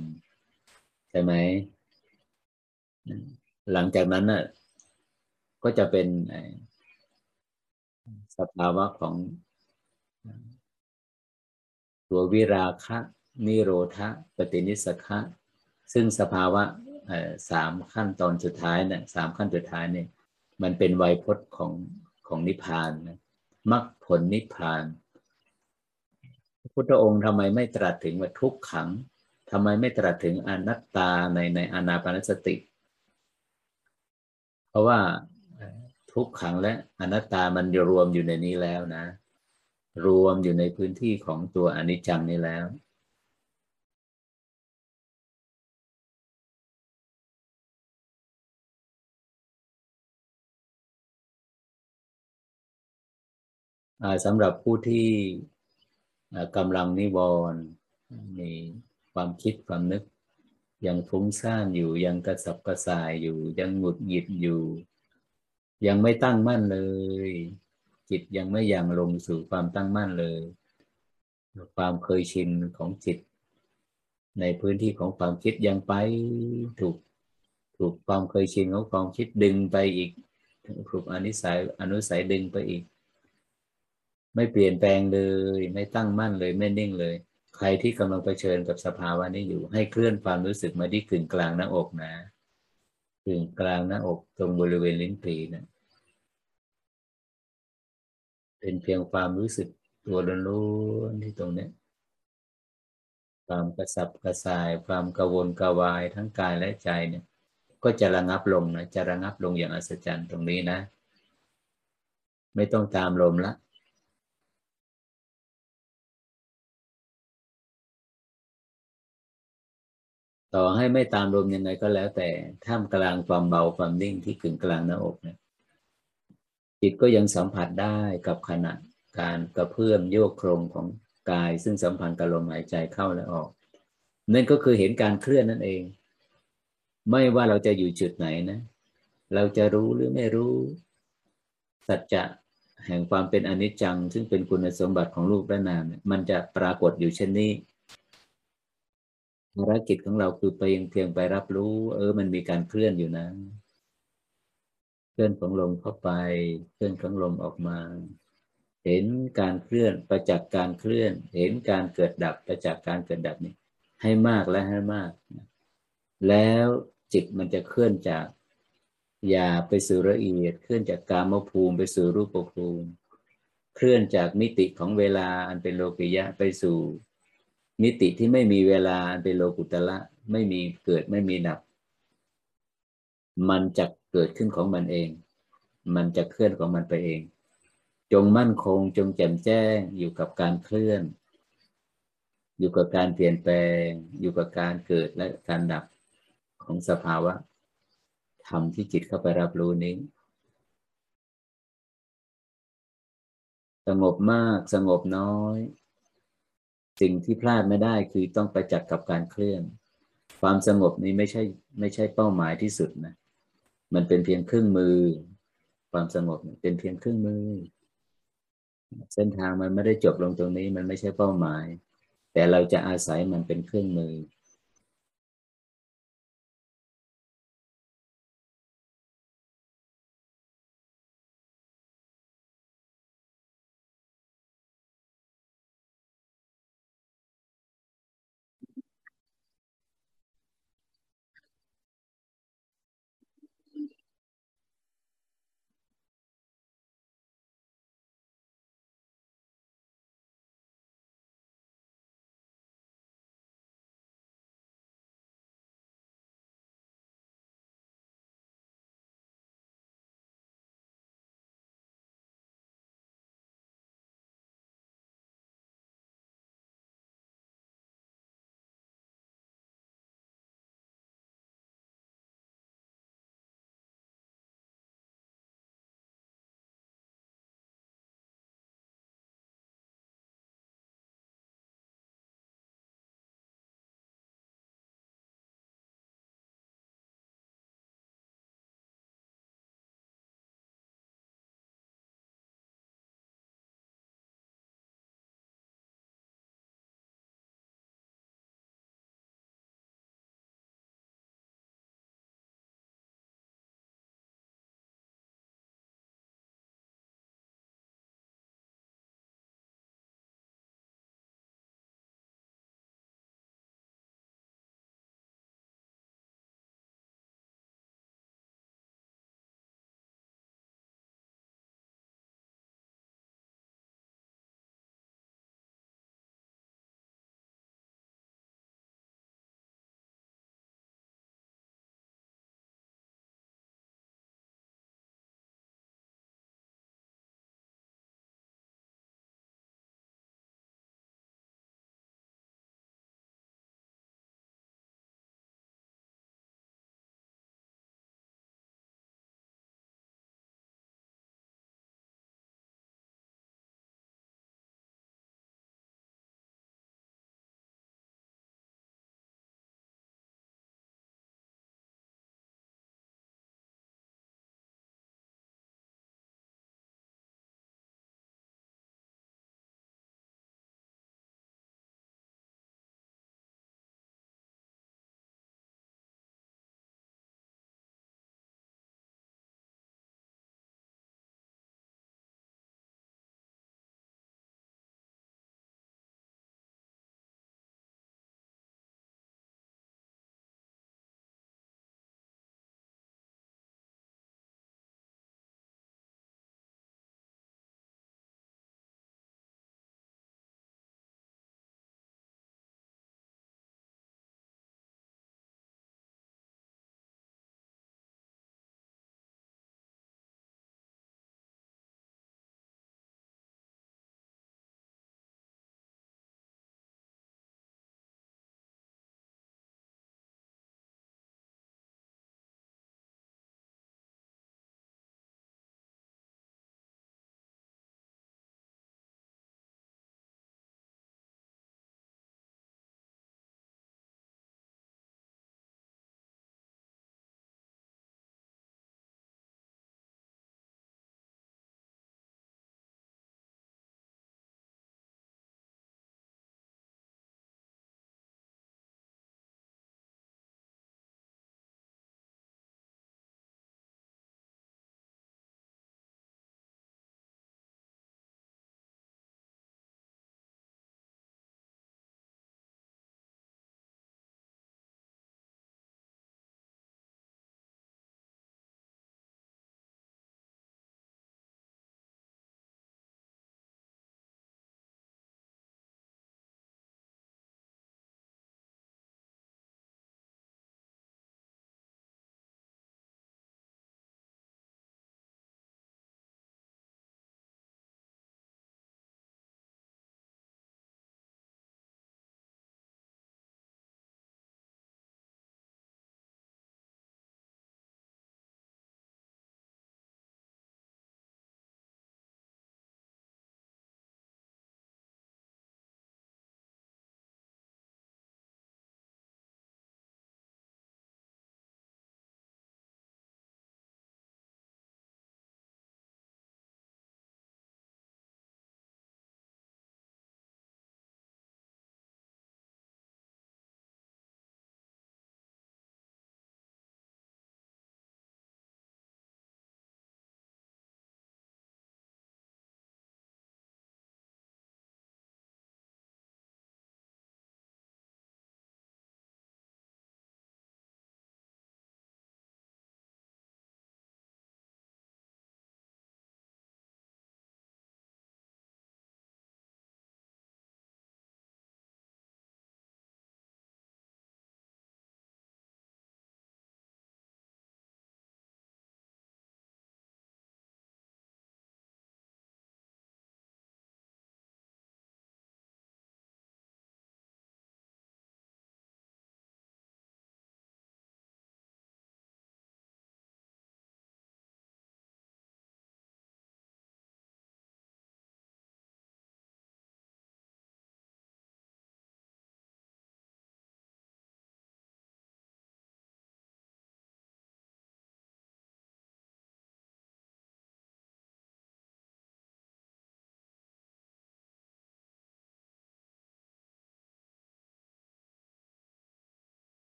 ใช่ไหม หลังจากนั้นน่ะก็จะเป็นสภาวะของตัววิราคะนิโรธะปฏินิสขะซึ่งสภาวะสามขั้นตอนสุดท้ายเนี่ยสามขั้นสุดท้ายเนี่ย มันเป็นไวยพจน์ของของนิพพานนะมรรคผลนิพพานพระพุทธองค์ทำไมไม่ตรัสถึงว่าทุกขังทำไมไม่ตรัสถึงอนัตตาในในอนาปานสติ เพราะว่าทุกขังและอนัตตามันรวมอยู่ในนี้แล้วนะ รวมอยู่ในพื้นที่ของตัวอนิจจังนี้แล้ว สำหรับผู้ที่กำลังนิวรณ์มีความคิดความนึก ยังฟุ้งซ่านอยู่ยังกระสับกระส่ายอยู่ ยังหงุดหงิดอยู่ ยังไม่ตั้งมั่นเลย จิตยังไม่ยังลงสู่ความตั้งมั่นเลย ความเคยชินของจิต ในพื้นที่ของความคิดยังไปถูกถูกความเคยชินของความคิดดึงไปอีกถูกอนิสัยอนุสัยดึงไปอีก ไม่เปลี่ยนแปลงเลย ไม่ตั้งมั่นเลยไม่นิ่งเลย ใครที่กำลังเผชิญกับสภาวะนี้อยู่ ให้เคลื่อนความรู้สึกมาที่กึ่งกลางหน้าอกนะกึ่งกลางหน้าอกตรงบริเวณลิ้นปีนะเป็นเพียงความรู้สึกตัวล้วนๆที่ตรงนี้ความกระสับกระส่าย ความกระวนกระวายทั้งกายและใจเนี่ย ก็จะระงับลงนะจะระงับลงอย่างอัศจรรย์ตรงนี้นะ ไม่ต้องตามลมละ ต่อให้ไม่ตามลมยังไงก็แล้วแต่ท่ามกลางความเบาความนิ่งที่กึ่งกลางหน้าอกเนี่ยจิตก็ยังสัมผัสได้กับขณะการกระเพื่อมโยกโครงของกาย ซึ่งสัมพันธ์กับลมหายใจเข้าและออก นั่นก็คือเห็นการเคลื่อนนั่นเอง ไม่ว่าเราจะอยู่จุดไหนนะ เราจะรู้หรือไม่รู้ สัจจะแห่งความเป็นอนิจจัง ซึ่งเป็นคุณสมบัติของรูปและนามมันจะปรากฏอยู่เช่นนี้ ภารกิจของเราคือไปเพียงไปรับรู้ เออ มันมีการเคลื่อนอยู่นะ เคลื่อนของลมเข้าไป เคลื่อนของลมออกมา เห็นการเคลื่อนประจักษ์การเคลื่อน เห็นการเกิดดับประจักษ์การเกิดดับนี้ให้มากและให้มาก แล้วจิตมันจะเคลื่อนจากหยาไปสู่ละเอียด เคลื่อนจากกามภูมิไปสู่รูปภูมิ เคลื่อนจากมิติของเวลาอันเป็นโลกิยะไปสู่ มิติที่ไม่มีเวลาเป็นโลกุตละไม่มีเกิดไม่มีดับ มันจะเกิดขึ้นของมันเอง มันจะเคลื่อนของมันไปเอง จงมั่นคงจงแจ่มแจ้งอยู่กับการเคลื่อน อยู่กับการเปลี่ยนแปลง อยู่กับการเกิดและการดับของสภาวะธรรมที่จิตเข้าไปรับรู้นี้สงบมากสงบน้อย สิ่งที่พลาดไม่ได้คือต้องไปจัดกับการเคลื่อน ความสงบนี้ไม่ใช่ไม่ใช่เป้าหมายที่สุดนะ มันเป็นเพียงเครื่องมือ ความสงบเป็นเพียงเครื่องมือ เส้นทางมันไม่ได้จบลงตรงนี้ มันไม่ใช่เป้าหมาย แต่เราจะอาศัยมันเป็นเครื่องมือ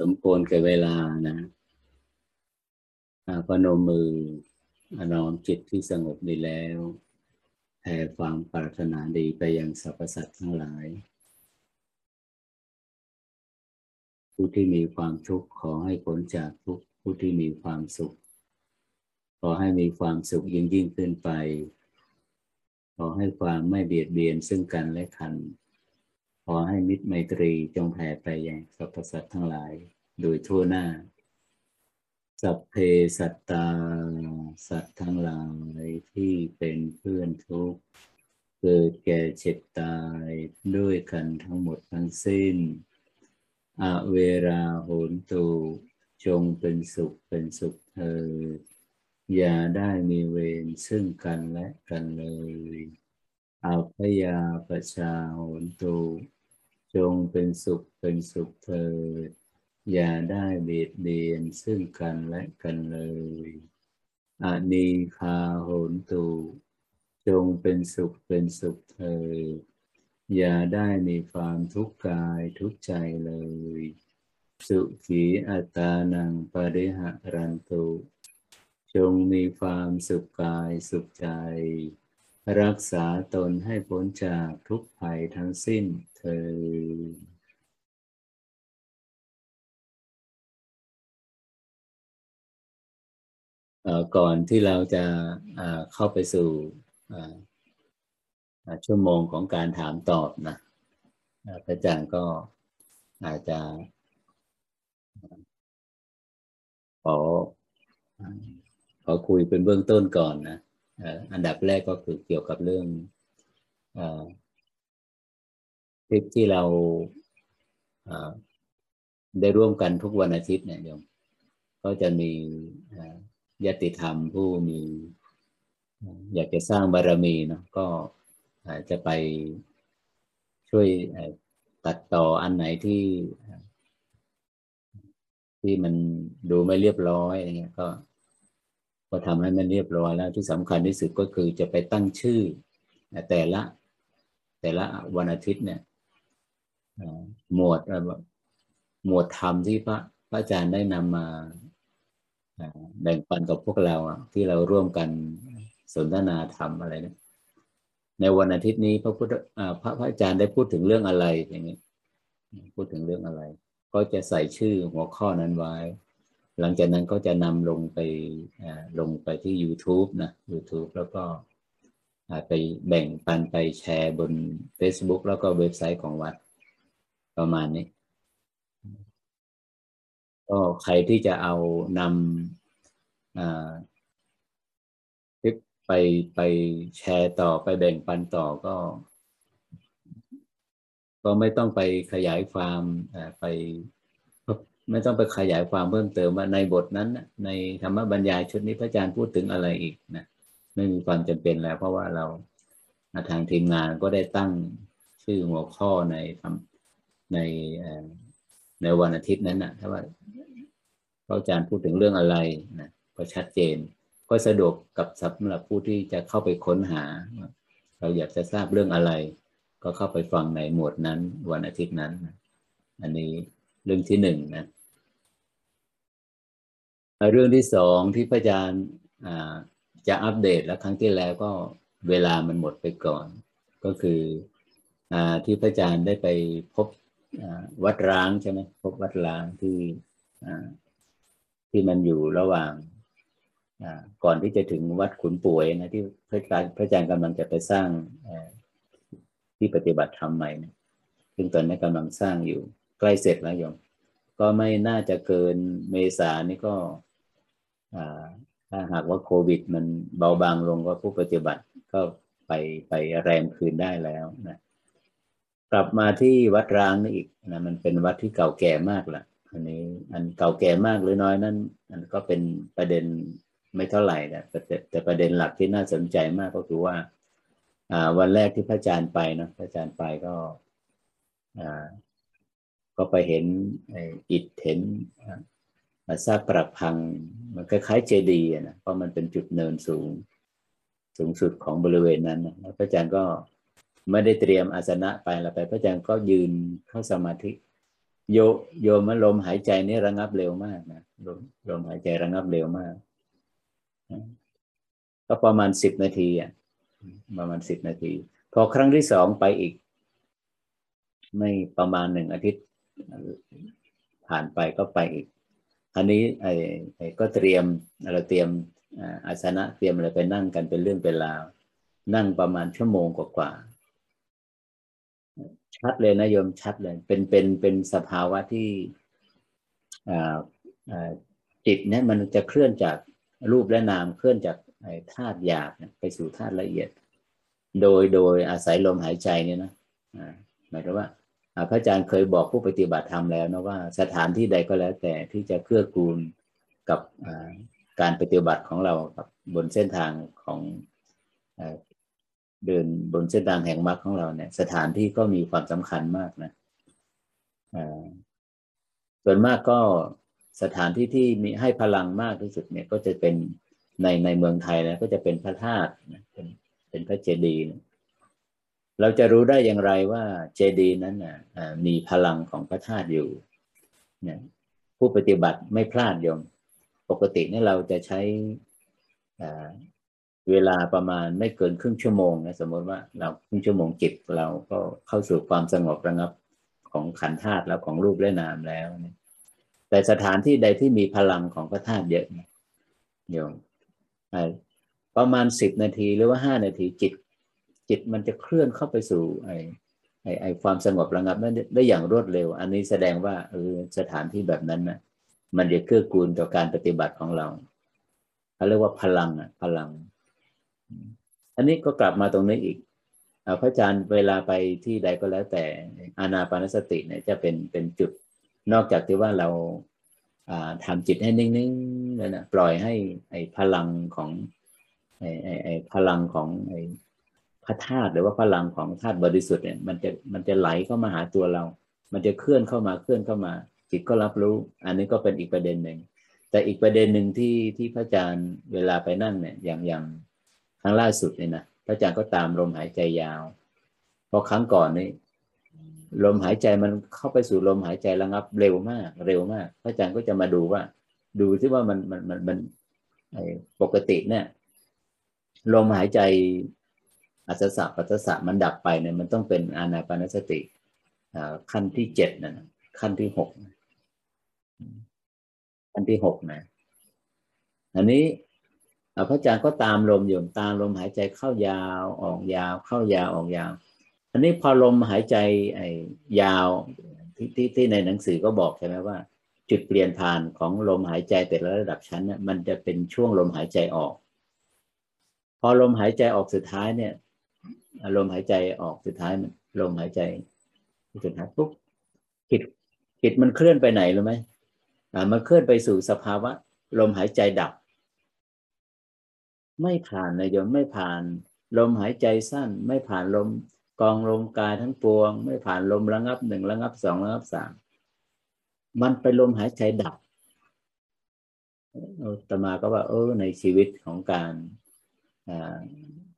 สมควรแก่เวลานะพนมมือน้อมจิตที่สงบดีแล้วแผ่ความปรารถนาดีไปยังสรรพสัตว์ทั้งหลาย ผู้ที่มีความทุกข์ขอให้พ้นจากทุกผู้ที่มีความสุข ขอให้มีความสุขยิ่งยิ่งขึ้นไป ขอให้ความไม่เบียดเบียนซึ่งกันและกัน ขอให้มิตรไมตรีจงแผ่ไปยังสรรพสัตว์ทั้งหลาย โดยทั่วหน้า สัพเพสัตตา สัตว์ทั้งหลายที่เป็นเพื่อนทุกข์เกิดแก่เจ็บตายด้วยกันทั้งหมดทั้งสิ้น อเวราโหนตูจงเป็นสุขเป็นสุขเธอ อย่าได้มีเวรซึ่งกันและกันเลย อาพยาประชาโหนตู จงเป็นสุขเป็นสุขเถิดอย่าได้เบียดเบียนซึ่งกันและกันเลยอนีคาโหนตูจงเป็นสุขเป็นสุขเถิดอย่าได้มีความทุกข์กายทุกใจเลย สุขีอัตานังปริหะรันตุ จงมีความสุขกายสุขใจ รักษาตนให้พ้นจากทุกภัยทั้งสิ้นเธอ ก่อนที่เราจะเข้าไปสู่ชั่วโมงของการถามตอบนะพระอาจารย์ก็อาจจะขอขอคุยเป็นเบื้องต้นก่อนนะ อันดับแรกก็คือเกี่ยวกับเรื่องคลิปที่เราได้ร่วมกันทุกวันอาทิตย์เนี่ยโยมก็จะมียติธรรมผู้มีอยากจะสร้างบารมีเนาะก็จะไปช่วยตัดต่ออันไหนที่ที่มันดูไม่เรียบร้อยอะไรเงี้ยก็ พอทำให้มันเรียบร้อยแล้วที่สำคัญที่สุดก็คือจะไปตั้งชื่อ แต่ละแต่ละวันอาทิตย์เนี่ยหมวดหมวดธรรมที่พระพระอาจารย์ได้นำมาแบ่งปันกับพวกเราที่เราร่วมกันสนทนาธรรมอะไรเนี่ยในวันอาทิตย์นี้พระพุทธพระพระอาจารย์ได้พูดถึงเรื่องอะไรอย่างนี้ พูดถึงเรื่องอะไร ก็จะใส่ชื่อหัวข้อนั้นไว้ หลังจากนั้นก็จะนำลงไปลงไปที่ YouTube นะ YouTube แล้วก็ไปแบ่งปันไปแชร์บน Facebook แล้วก็เว็บไซต์ของวัดประมาณนี้ ก็ใครที่จะเอานำคลิปไปไปแชร์ต่อไปแบ่งปันต่อก็ ก็ไม่ต้องไปขยายความไป ไม่ต้องไปขยายความเพิ่มเติมว่าในบทนั้นในธรรมบรรยายชุดนี้พระอาจารย์พูดถึงอะไรอีกนะไม่มีความจำเป็นแล้ว เพราะว่าเราทางทีมงานก็ได้ตั้งชื่อหัวข้อในในในวันอาทิตย์นั้นนะถ้าว่าพระอาจารย์พูดถึงเรื่องอะไรนะก็ชัดเจน ก็สะดวกกับสำหรับผู้ที่จะเข้าไปค้นหา เราอยากจะทราบเรื่องอะไร ก็เข้าไปฟังในหมวดนั้นวันอาทิตย์นั้น อันนี้เรื่องที่หนึ่งนะ เรื่องที่สองที่พระอาจารย์จะอัปเดตแล้วครั้งที่แล้วก็เวลามันหมดไปก่อน ก็คืออที่พระอาจารย์ได้ไปพบวัดร้างใช่ไหมพบวัดร้างที่ที่มันอยู่ระหว่างก่อนที่จะถึงวัดขุนป่วยนะที่พระอาจารย์พระอาจารย์กำลังจะไปสร้างที่ปฏิบัติธรรมใหม่นะซึ่งตอนนี้กำลังสร้างอยู่ใกล้เสร็จแล้วโยม ก็ไม่น่าจะเกินเมษานี่ก็ถ้าหากว่าโควิด มันเบาบางลงก็ผู้ปฏิบัติก็ไปไปแรมคืนได้แล้วนะกลับมาที่วัดร้างนี่อีกนะมันเป็นวัดที่เก่าแก่มากละอันนี้อันเก่าแก่มากหรือน้อยนั่นอันก็เป็นประเด็นไม่เท่าไหร่นะแต่แต่ประเด็นหลักที่น่าสนใจมากก็คือว่าวันแรกที่พระอาจารย์ไปนะพระอาจารย์ไปก็ ก็ไปเห็นอิฐเห็นซากปรักพัง มันคล้ายๆเจดีย์นะเพราะมันเป็นจุดเนินสูง สูงสุดของบริเวณนั้นนะพระอาจารย์ก็ไม่ได้เตรียมอาสนะไปแล้วไป พระอาจารย์ก็ยืนเข้าสมาธิ โยโยมลมหายใจนี่ระงับเร็วมากนะลมลมหายใจระงับเร็วมาก ก็ประมาณสิบนาทีอะประมาณสิบนาที พอครั้งที่สองไปอีก ไม่ประมาณหนึ่งอาทิตย์ ผ่านไปก็ไปอีก อันนี้ไอ้ไอ้ก็เตรียมเราเตรียมอาสนะเตรียมอะไรไปนั่งกันเป็นเรื่องเป็นราว นั่งประมาณชั่วโมงกว่าชัดเลยนะโยมชัดเลย เป็นเป็นเป็นสภาวะที่จิตเนี่ยมันจะเคลื่อนจากรูปและนามเคลื่อนจากธาตุหยาบไปสู่ธาตุละเอียด โดยโดยอาศัยลมหายใจเนี่ยนะหมายถึงว่า พระอาจารย์เคยบอกผู้ปฏิบัติธรรมแล้วนะว่าสถานที่ใดก็แล้วแต่ที่จะเคลื่อกูลกับการปฏิบัติของเรากับบนเส้นทางของเดินบนเส้นทางแห่งมรรคของเราเนี่ย สถานที่ก็มีความสำคัญมากนะส่วนมากก็สถานที่ที่มีให้พลังมากที่สุดเนี่ย ก็จะเป็นในในเมืองไทยนะก็จะเป็นพระธาตุเป็นเป็นพระเจดีย์ เราจะรู้ได้อย่างไรว่าเจดีย์นั้นนะมีพลังของพระธาตุอยู่ผู้ปฏิบัติไม่พลาดโยม ปกตินี่เราจะใช้เวลาประมาณไม่เกินครึ่งชั่วโมงนะสมมติว่าเราครึ่งชั่วโมงจิตเราก็เข้าสู่ความสงบระงับของขันธาตุแล้วของรูปและนามแล้วแต่สถานที่ใดที่มีพลังของพระธาตุเยอะโยมประมาณสิบนาทีหรือว่าห้านาทีจิต จิตมันจะเคลื่อนเข้าไปสู่ไอ้ไอ้ไอความสงบระงับนั้นได้อย่างรวดเร็ว อันนี้แสดงว่าเออสถานที่แบบนั้นนะมันจะเกื้อกูลต่อการปฏิบัติของเราเขาเรียกว่าพลังอะพลัง อันนี้ก็กลับมาตรงนี้อีกพระอาจารย์เวลาไปที่ใดก็แล้วแต่อานาปานสติเนี่ยจะเป็นเป็นจุดนอกจากที่ว่าเราทำจิตให้นิ่งๆแล้วนะปล่อยให้ไอ้พลังของไอ้ไอ้พลังของไอ้ พระธาตุหรือว่าพลังของธาตุบริสุทธิ์เนี่ยมันจะมันจะไหลเข้ามาหาตัวเรา มันจะเคลื่อนเข้ามาเคลื่อนเข้ามา จิตก็รับรู้ อันนี้ก็เป็นอีกประเด็นหนึ่งแต่อีกประเด็นหนึ่งที่ที่พระอาจารย์เวลาไปนั่งเนี่ยอย่างอย่างครั้งล่าสุดเนี่ยนะพระอาจารย์ก็ตามลมหายใจยาวเพราะครั้งก่อนนี่ลมหายใจมันเข้าไปสู่ลมหายใจระงับเร็วมาก เร็วมาก พระอาจารย์ก็จะมาดูว่า ดูที่ว่ามันมันมันมันปกติเนี่ยลมหายใจ อัศสะปัสสะมันดับไปเนี่ยมันต้องเป็นอานาปานสติขั้นที่เจ็ดนะขั้นที่หกขั้นที่หกนะ อันนี้พระอาจารย์ก็ตามลมอยู่ตามลมหายใจเข้ายาวออกยาว เข้ายาวออกยาว อันนี้พอลมหายใจไอ้ยาวที่ที่ที่ในหนังสือก็บอกใช่ไหมว่า จุดเปลี่ยนผ่านของลมหายใจแต่ละระดับชั้นเนี่ยมันจะเป็นช่วงลมหายใจออก พอลมหายใจออกสุดท้ายเนี่ย ลมหายใจออกสุดท้ายมันลมหายใจสุดท้ายปุ๊บจิตจิตมันเคลื่อนไปไหนรู้ไหมอ่ามันเคลื่อนไปสู่สภาวะ ลมหายใจดับ ไม่ผ่านนะโยมไม่ผ่าน ลมหายใจสั้น ไม่ผ่านลมกองลมกายทั้งปวง ไม่ผ่านลมระงับหนึ่งระงับสองระงับสามมันไปลมหายใจดับตมาก็ว่าเออในชีวิตของการ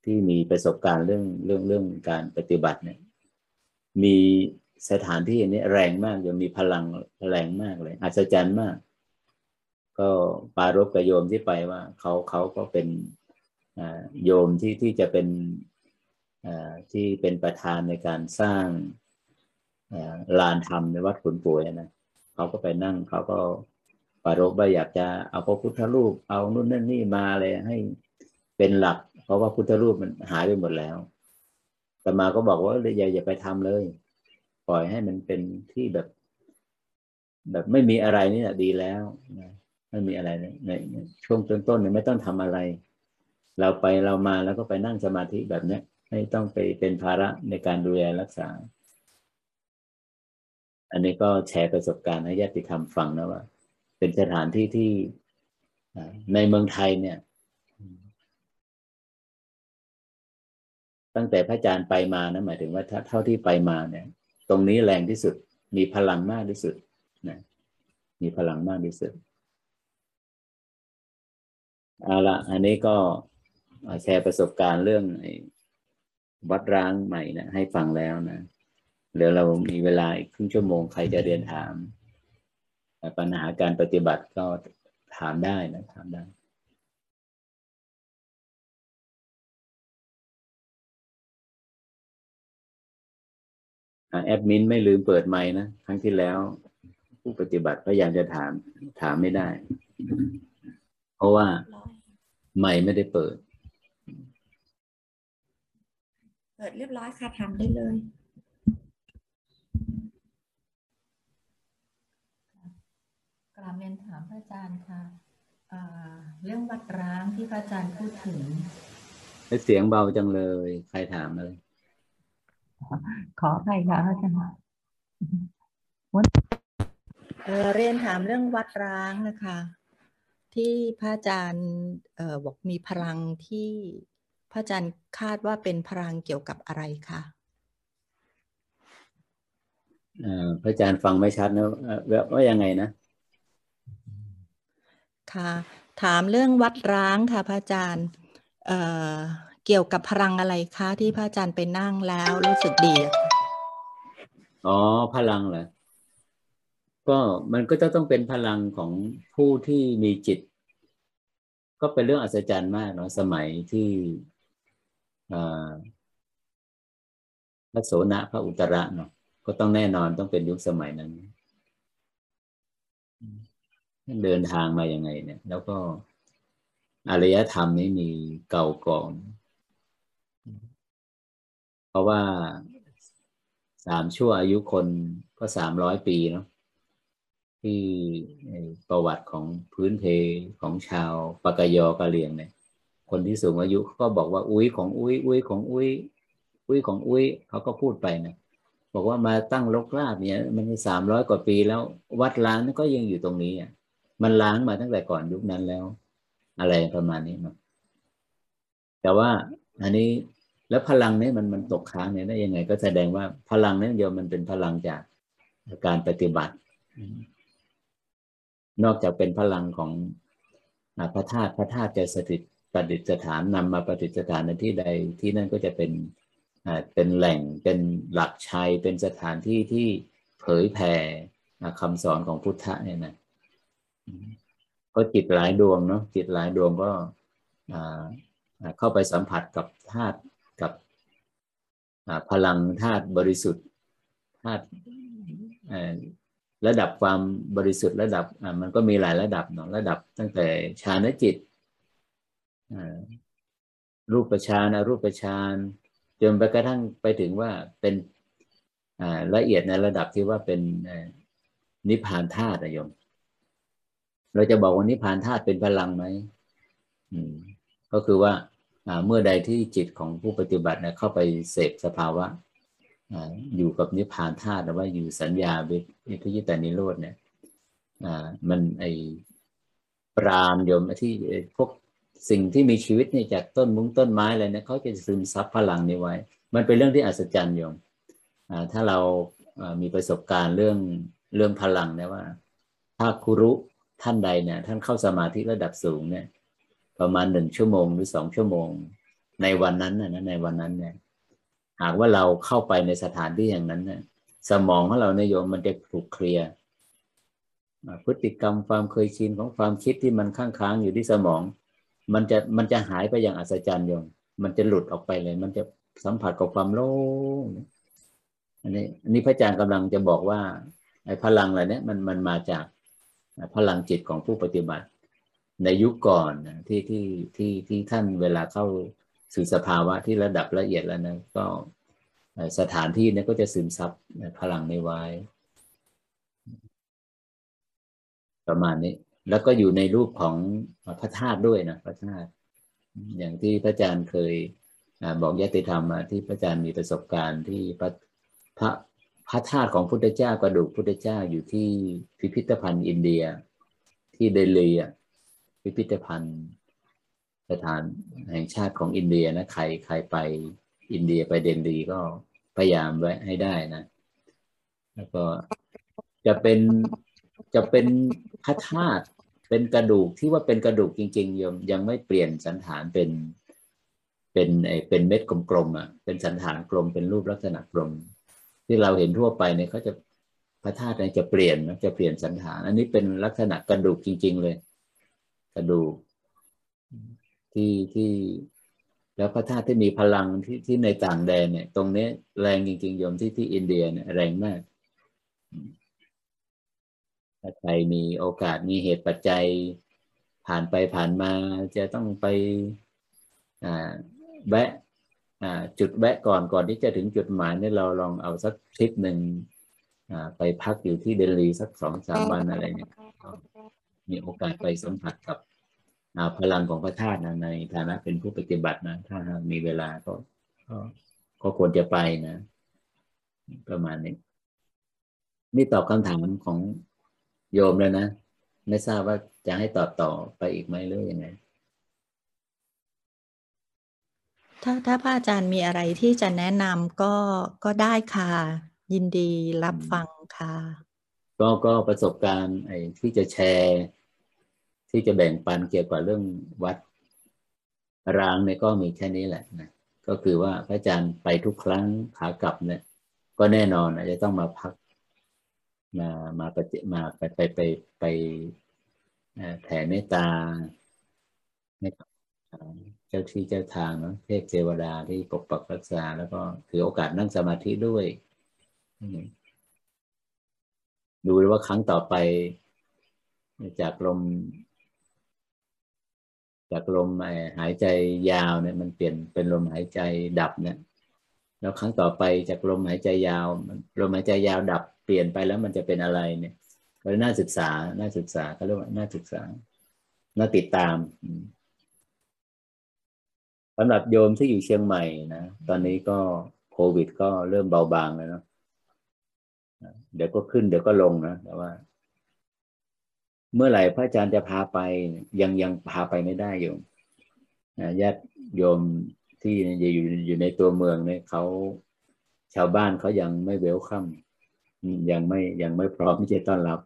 ที่มีประสบการณ์เรื่องเรื่องเรื่องการปฏิบัติเนี่ย มีสถานที่นี้แรงมากยังมีพลังแรงมากเลย อัศจรรย์มาก ก็ปารบกับโยมที่ไปว่าเขาเขาก็เป็นโยมที่ที่จะเป็นที่เป็นประธานในการสร้างลานธรรมในวัดขุนป่วยนะเขาก็ไปนั่งเขาก็ปารบว่าอยากจะเอาพระพุทธรูปเอานู่นนั่นนี่มาเลยให้เป็นหลัก เพราะว่าพุทธรูปมันหายไปหมดแล้วแต่มาก็บอกว่าอย่าอย่าไปทำเลย ปล่อยให้มันเป็นที่แบบ แบบไม่มีอะไรนี่แหละดีแล้วไม่มีอะไรในช่วงต้นๆเนี่ยไม่ต้องทำอะไร เราไปเรามาแล้วก็ไปนั่งสมาธิแบบนี้ไม่ต้องไปเป็นภาระในการดูแลรักษา อันนี้ก็แชร์ประสบการณ์ให้ญาติธรรมฟังนะว่า เป็นสถานที่ที่ในเมืองไทยเนี่ย ตั้งแต่พระอาจารย์ไปมานะหมายถึงว่าเท่าที่ไปมาเนี่ย ตรงนี้แรงที่สุด มีพลังมากที่สุดนะมีพลังมากที่สุดเอาละอันนี้ก็แชร์ประสบการณ์เรื่องวัดร้างใหม่นะให้ฟังแล้วนะเดี๋ยวเรามีเวลาอีกครึ่งชั่วโมงใครจะเรียนถามปัญหาการปฏิบัติก็ถามได้นะถามได้ แอดมินไม่ลืมเปิดไมค์นะครั้งที่แล้ว ผู้ปฏิบัติพยายามจะถาม ถามไม่ได้ เพราะว่าไมค์ไม่ได้เปิด เปิดเรียบร้อยค่ะทำได้เลยกราบเรียนถามพระอาจารย์ค่ะเรื่องวัดร้างที่พระอาจารย์พูดถึงเสียงเบาจังเลย ใครถามเลย ขอใครคะอาจารย์เรียนถามเรื่องวัดร้างนะคะ ที่พระอาจารย์บอกมีพลังที่พระอาจารย์คาดว่าเป็นพลังเกี่ยวกับอะไรคะพระอาจารย์ฟังไม่ชัดนะว่ายังไงนะค่ะ ถามเรื่องวัดร้างค่ะพระอาจารย์ เกี่ยวกับพลังอะไรคะที่พระอาจารย์ไปนั่งแล้วรู้สึกดีอ๋อพลังเหรอก็มันก็จะต้องเป็นพลังของผู้ที่มีจิต ก็เป็นเรื่องอัศจรรย์มากเนาะสมัยที่พระโสนะพระอุตระเนาะก็ต้องแน่นอนต้องเป็นยุคสมัยนั้นเดินทางมาอย่างไงเนี่ย แล้วก็อารยธรรมนี้มีเก่าก่อน ราะว่าสามชั่วอายุคนก็สามร้อยปีเนาะที่ประวัติของพื้นเพของชาวปากยอกะเลียงเนี่ย คนที่สูงอายุก็บอกว่าอุ้ยของอุ้ยอุ้ยของอุ้ยอุ้ยของอุ้ยเขาก็พูดไปนะบอกว่ามาตั้งลกราบเนี่ย มันสามร้อยกว่าปีแล้ววัดล้างก็ยังอยู่ตรงนี้อะมันล้างมาตั้งแต่ก่อนยุคนั้นแล้ว อะไรประมาณนี้นะแต่ว่าอันนี้ แล้วพลังนี้มันมันตกค้างเนี่ยได้ยังไง ก็แสดงว่าพลังนั้เดียวมันเป็นพลังจากการปฏิบัติ นอกจากเป็นพลังของพระธาตุพระธาตุจะสถิตประดิษฐานนำมาประดิษฐานในที่ใดที่นั่นก็จะเป็นเป็นแหล่งเป็นหลักชัยเป็นสถานที่ที่เผยแผ่คำสอนของพุทธะเนี่ยนะก็จิตหลายดวงเนาะจิตหลายดวงก็เข้าไปสัมผัสกับธาตุ พลังธาตุบริสุทธิ์ธาตุระดับความบริสุทธิ์ระดับมันก็มีหลายระดับเนาะระดับตั้งแต่ฌานจิตรูปฌานรูปฌานจนไปกระทั่งไปถึงว่าเป็นละเอียดในระดับที่ว่าเป็นนิพพานธาตุโยม เราจะบอกว่านิพพานธาตุเป็นพลังไหมก็คือว่า เมื่อใดที่จิตของผู้ปฏิบัติเข้าไปเสพสภาวะอยู่กับนิพพานธาตุหรือว่าอยู่สัญญาวิทยิตานิโรธเนี่ยมันไอปรามโยมที่พวกสิ่งที่มีชีวิตเนี่ยจากต้นมุ้งต้นไม้อะไรเนี่ยเขาจะซึมซับพลังนี้ไว้ มันเป็นเรื่องที่อัศจรรย์โยมถ้าเรามีประสบการณ์เรื่องเรื่องพลังเนี่ยว่า ถ้าครุท่านใดเนี่ยท่านเข้าสมาธิระดับสูงเนี่ย ประมาณหนึ่งชั่วโมงหรือสองชั่วโมง ในวันนั้นนะในวันนั้นเนี่ยหากว่าเราเข้าไปในสถานที่อย่างนั้นเนี่ยสมองของเราในโยมมันจะถูกเคลียร์พฤติกรรมความเคยชินของความคิดที่มันค้างค้างอยู่ที่สมอง มันจะมันจะหายไปอย่างอัศจรรย์โยมมันจะหลุดออกไปเลย มันจะสัมผัสกับความโล่งอันนี้อันนี้พระอาจารย์กำลังจะบอกว่าไอ้พลังอะไรเนี้ยมันมันมาจากพลังจิตของผู้ปฏิบัติ ในยุคก่อนที่ที่ที่ที่ท่านเวลาเข้าสู่สภาวะที่ระดับละเอียดแล้วนะก็สถานที่นี้ก็จะซึมซับพลังในไว้ ประมาณนี้ แล้วก็อยู่ในรูปของพระธาตุด้วยนะพระธาตุอย่างที่พระอาจารย์เคยบอกยติธรรมที่พระอาจารย์มีประสบการณ์ที่พระพระพระธาตุของพุทธเจ้ากระดูกพุทธเจ้าอยู่ที่พิพิธภัณฑ์อินเดียที่เดลีอะ พิพิธภัณฑ์ สถานแห่งชาติของอินเดียนะ ใครใครไปอินเดียไปเดนดีก็พยายามไว้ให้ได้นะ แล้วก็จะเป็นจะเป็นพระธาตุเป็นกระดูกที่ว่าเป็นกระดูกจริงๆยังยังไม่เปลี่ยนสันฐานเป็นเป็นไอเป็นเม็ดกลมๆอะเป็นสันฐานกลมเป็นรูปลักษณะกลม ที่เราเห็นทั่วไปเนี่ยเขาจะพระธาตุเนี่ยจะเปลี่ยนนะจะเปลี่ยนสันฐาน อันนี้เป็นลักษณะกระดูกจริง ๆ เลย กระดูกที่ที่แล้วพระธาตุที่มีพลังที่ที่ในต่างแดนเนี่ย ตรงนี้แรงจริงๆโยมที่ที่อินเดียเนี่ยแรงมากถ้าใครมีโอกาสมีเหตุปัจจัย ผ่านไปผ่านมาจะต้องไปอ่าแวะจุดแวะก่อนก่อนที่จะถึงจุดหมายนี่เราลองเอาสักทริปหนึ่งไปพักอยู่ที่เดลีสักสองสามวันอะไรเนี่ยมีโอกาสไปสัมผัสกับ พลังของพระธาตุนะในฐานะเป็นผู้ปฏิบัตินะ ถ้ามีเวลาก็ก็ควรจะไปนะ ประมาณนี้ นี่ตอบคำถามของโยมเลยนะ ไม่ทราบว่าจะให้ตอบต่อไปอีกไหมหรือยังไงถ้าถ้าพระอาจารย์มีอะไรที่จะแนะนำก็ก็ได้ค่ะ ยินดีรับฟังค่ะ ก็ก็ประสบการณ์ไอ้ที่จะแชร์ ที่จะแบ่งปันเกี่ยวกับเรื่องวัดร้างเนี่ยก็มีแค่นี้แหละนะก็คือว่าพระอาจารย์ไปทุกครั้งขากลับเนี่ย ก็แน่นอนอาจจะต้องมาพัก มามาปฏิมาไปไปไปไปแผ่เมตตาให้กับเจ้าที่เจ้าทางเนาะเทพเทวดาที่ปกปักรักษา แล้วก็ถือโอกาสนั่งสมาธิด้วย ดูว่าครั้งต่อไป จากลม จากลมหายใจยาวเนี่ยมันเปลี่ยนเป็นลมหายใจดับเนี่ยแล้วครั้งต่อไปจากลมหายใจยาวลมหายใจยาวดับเปลี่ยนไปแล้วมันจะเป็นอะไรเนี่ยก็น่าศึกษาน่าศึกษาเขาเรียกว่าน่าศึกษาน่าติดตามสำหรับโยมที่อยู่เชียงใหม่นะตอนนี้ก็โควิดก็เริ่มเบาบางแล้วเนาะเดี๋ยวก็ขึ้นเดี๋ยวก็ลงนะแต่ว่า เมื่อไหร่พระอาจารย์จะพาไปยังยังพาไปไม่ได้โยมญาติโยมที่อยู่อยู่ในตัวเมืองเนี่ยเขาชาวบ้านเขายังไม่เวลคัมยังไม่ยังไม่พร้อมที่จะต้อนรับ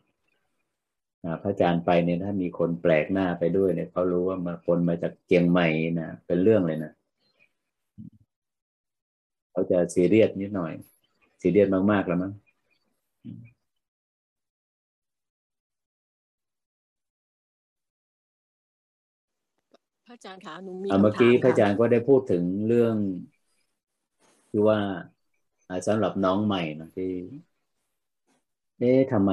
พระอาจารย์ไปเนี่ยถ้ามีคนแปลกหน้าไปด้วยเนี่ยเขารู้ว่ามาคนมาจากเจียงใหม่นะเป็นเรื่องเลยนะเขาจะซีเรียสนิดหน่อยซีเรียสมากๆแล้วมั้ง ระอาจารย์คะหนูมีเมื่อกี้พระอาจารย์ก็ได้พูดถึงเรื่อง คือว่าสำหรับน้องใหม่นะที่เอ๊ะทำไม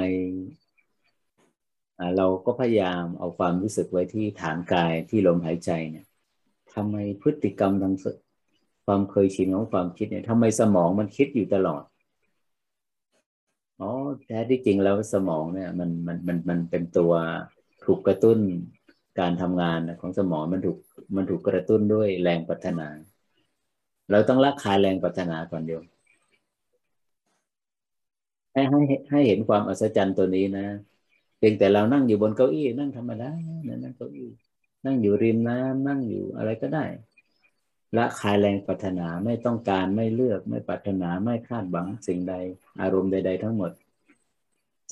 เราก็พยายามเอาความรู้สึกไว้ที่ฐานกายที่ลมหายใจเนี่ยทำไมพฤติกรรมทางความเคยชินของความคิดเนี่ยทำไมสมองมันคิดอยู่ตลอดอ๋อแท้ที่จริงแล้วสมองเนี่ย มันมันมันมันเป็นตัวถูกกระตุ้น การทำงานของสมองมันถูกมันถูกกระตุ้นด้วยแรงปัฒนา เราต้องละคายแรงปัฒนาก่อนเดียวให้ให้ให้เห็นความอัศจรรย์ตัวนี้นะเพียงแต่เรานั่งอยู่บนเก้าอี้นั่งธรรมดานั่งเก้าอี้นั่งอยู่ริมน้ำนั่งอยู่อะไรก็ได้ละคายแรงปรารถนาไม่ต้องการไม่เลือกไม่ปรารถนาไม่คาดหวังสิ่งใด อารมณ์ใด ๆ ทั้งหมด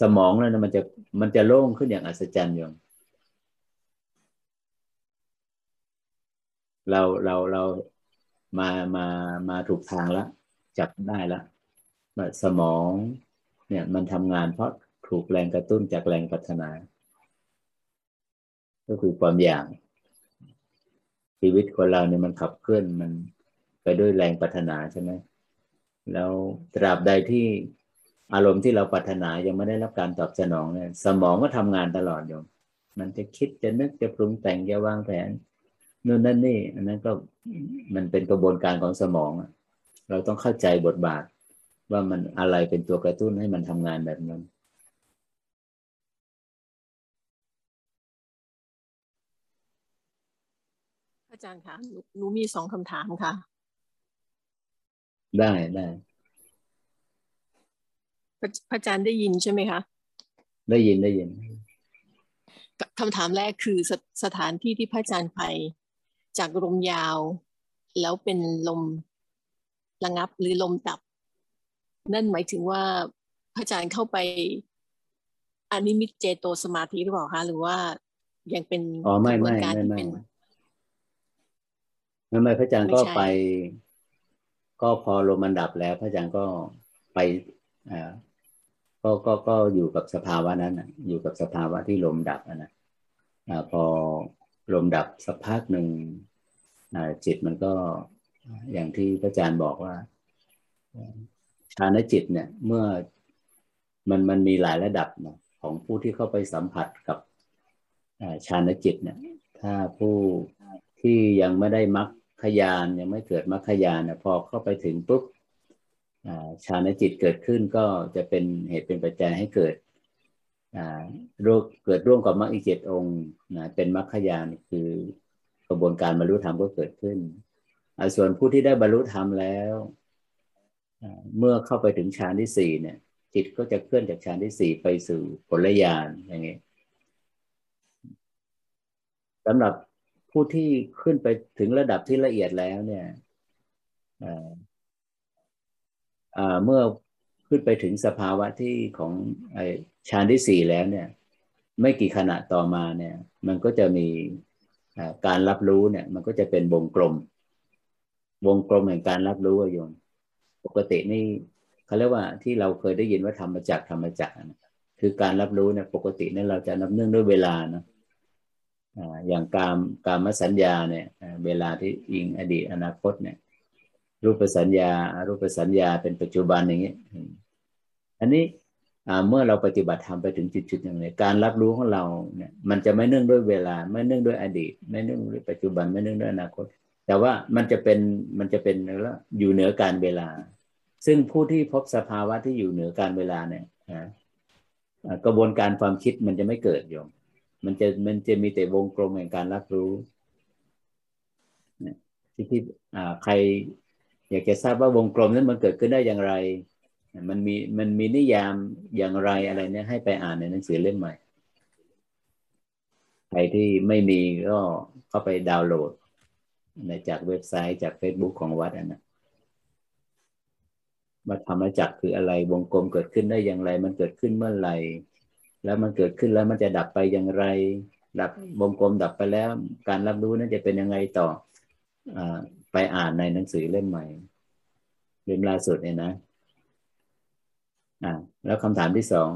สมองแล้วนะมันจะมันจะโล่งขึ้นอย่างอัศจรรย์โยม เราเราเรามามามาถูกทางแล้วจับได้แล้วสมองเนี่ยมันทำงานเพราะถูกแรงกระตุ้นจากแรงปัฒนา ก็คือความอยากชีวิตคนเราเนี่ยมันขับเคลื่อนมันไปด้วยแรงปัฒนาใช่ไหมแล้วตราบใดที่อารมณ์ที่เราปัฒนายังไม่ได้รับการตอบสนองเนี่ยสมองก็ทำงานตลอดอยู่ มันจะคิดจะนึกจะปรุงแต่งจะวางแผน นู่นนั่นนี่อันนั้นก็มันเป็นกระบวนการของสมอง เราต้องเข้าใจบทบาท ว่ามันอะไรเป็นตัวกระตุ้นให้มันทำงานแบบนั้นอาจารย์คะหนูมีสองคำถามค่ะ ได้ได้พระอาจารย์ได้ยินใช่ไหมคะ ได้ยินได้ยินคำถามแรกคือสสถานที่ที่พระอาจารย์ไป จากลมยาว แล้วเป็นลมระงับหรือลมดับ นั่นหมายถึงว่าพระอาจารย์เข้าไปอนิมิตเจโตสมาธิหรือเปล่าคะหรือว่ายังเป็นกระบวนการที่เป็นทำไมพระอาจารย์ก็ไป ก็พอลมมันดับแล้ว พระอาจารย์ก็ไปอ่าก็ก็ก็อยู่กับสภาวะนั้นนะอยู่กับสภาวะที่ลมดับนะอ่าพอ ลมดับสักพักหนึ่งจิตมันก็อย่างที่พระอาจารย์บอกว่าฌานจิตเนี่ยเมื่อมันมันมีหลายระดับนะของผู้ที่เข้าไปสัมผัสกับฌานจิตเนี่ยถ้าผู้ที่ยังไม่ได้มรรคยานยังไม่เกิดมรรคยานนะพอเข้าไปถึงปุ๊บฌานจิตเกิดขึ้นก็จะเป็นเหตุเป็นปัจจัยให้เกิด โรคเกิดร่วมกับมรรคอีกเจ็ดองค์นะเป็นมรรคยานคือกระบวนการบรรลุธรรมก็เกิดขึ้นส่วนผู้ที่ได้บรรลุธรรมแล้วเมื่อเข้าไปถึงฌานที่สี่เนี่ย จิตก็จะเคลื่อนจากฌานที่สี่ไปสู่ผลญาณอย่างนี้สำหรับผู้ที่ขึ้นไปถึงระดับที่ละเอียดแล้วเนี่ยเมื่อขึ้นไปถึงสภาวะที่ของ ฌานที่สี่แล้วเนี่ย ไม่กี่ขณะต่อมาเนี่ย มันก็จะมีการรับรู้เนี่ย มันก็จะเป็นวงกลม วงกลมแห่งการรับรู้โยมปกตินี่เขาเรียกว่าที่เราเคยได้ยินว่าธรรมจักธรรมจักคือการรับรู้เนี่ยปกติเนี่ยเราจะนับเนื่องด้วยเวลานะอย่างการการมสัญญาเนี่ยเวลาที่อิงอดีตอนาคตเนี่ย รูปสัญญารูปสัญญาเป็นปัจจุบันอย่างนี้ยอันนี้ เมื่อเราปฏิบัติทำไปถึงจุดๆอย่างนี้การรับรู้ของเราเนี่ยมันจะไม่เนื่องด้วยเวลา ไม่เนื่องด้วยอดีต ไม่เนื่องด้วยปัจจุบันไม่เนื่องด้วยอนาคต แต่ว่ามันจะเป็นมันจะเป็นแล้วอยู่เหนือการเวลา ซึ่งผู้ที่พบสภาวะที่อยู่เหนือการเวลาเนี่ยกระบวนการความคิดมันจะไม่เกิดโยมมันจะมันจะมีแต่วงกลมแห่งการรับรู้ที่ที่ใครอยากจะทราบว่าวงกลมนั้นมันเกิดขึ้นได้อย่างไร มันมีมันมีนิยามอย่างไรอะไรเนี่ยให้ไปอ่านในหนังสือเล่มใหม่ ใครที่ไม่มีก็เข้าไปดาวน์โหลดในจากเว็บไซต์จาก Facebook ของวัดนะว่าธรรมจักคืออะไรวงกลมเกิดขึ้นได้อย่างไร มันเกิดขึ้นเมื่อไหร่ แล้วมันเกิดขึ้นแล้วมันจะดับไปอย่างไร ดับวงกลมดับไปแล้ว การรับรู้นั้นจะเป็นยังไงต่ออไปอ่านในหนังสือเล่มใหม่เล่มล่าสุดเนี่ยนะ อ่าแล้วคำถามที่สอง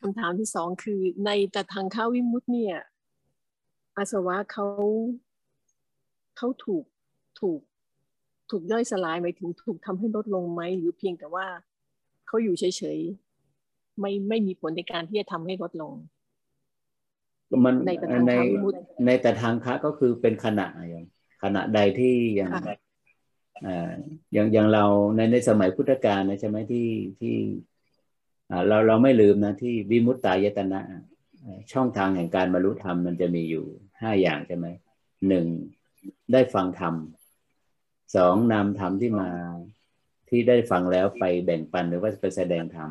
คำถามที่สองคือในแต่ทางข้าวิมุตเนี่ย อาสวะเขาเขาถูกถูกถูกย่อยสลายหมายถึงถูกทำให้ลดลงไหมหรือเพียงแต่ว่าเขาอยู่เฉยไม่ไม่มีผลในการที่จะทำให้ลดลงมันในในในแต่ทางคะก็คือเป็นขณะอย่างขณะใดที่อย่าง อย่างอย่างเราในในสมัยพุทธกาลนะใช่ไหมที่ที่เราเราไม่ลืมนะที่วิมุตตายตนะ ช่องทางแห่งการบรรลุธรรมมันจะมีอยู่ห้าอย่างใช่ไหมหนึ่งได้ฟังธรรมสองนำธรรมที่มาที่ได้ฟังแล้วไปแบ่งปันหรือว่าไปแสดงธรรม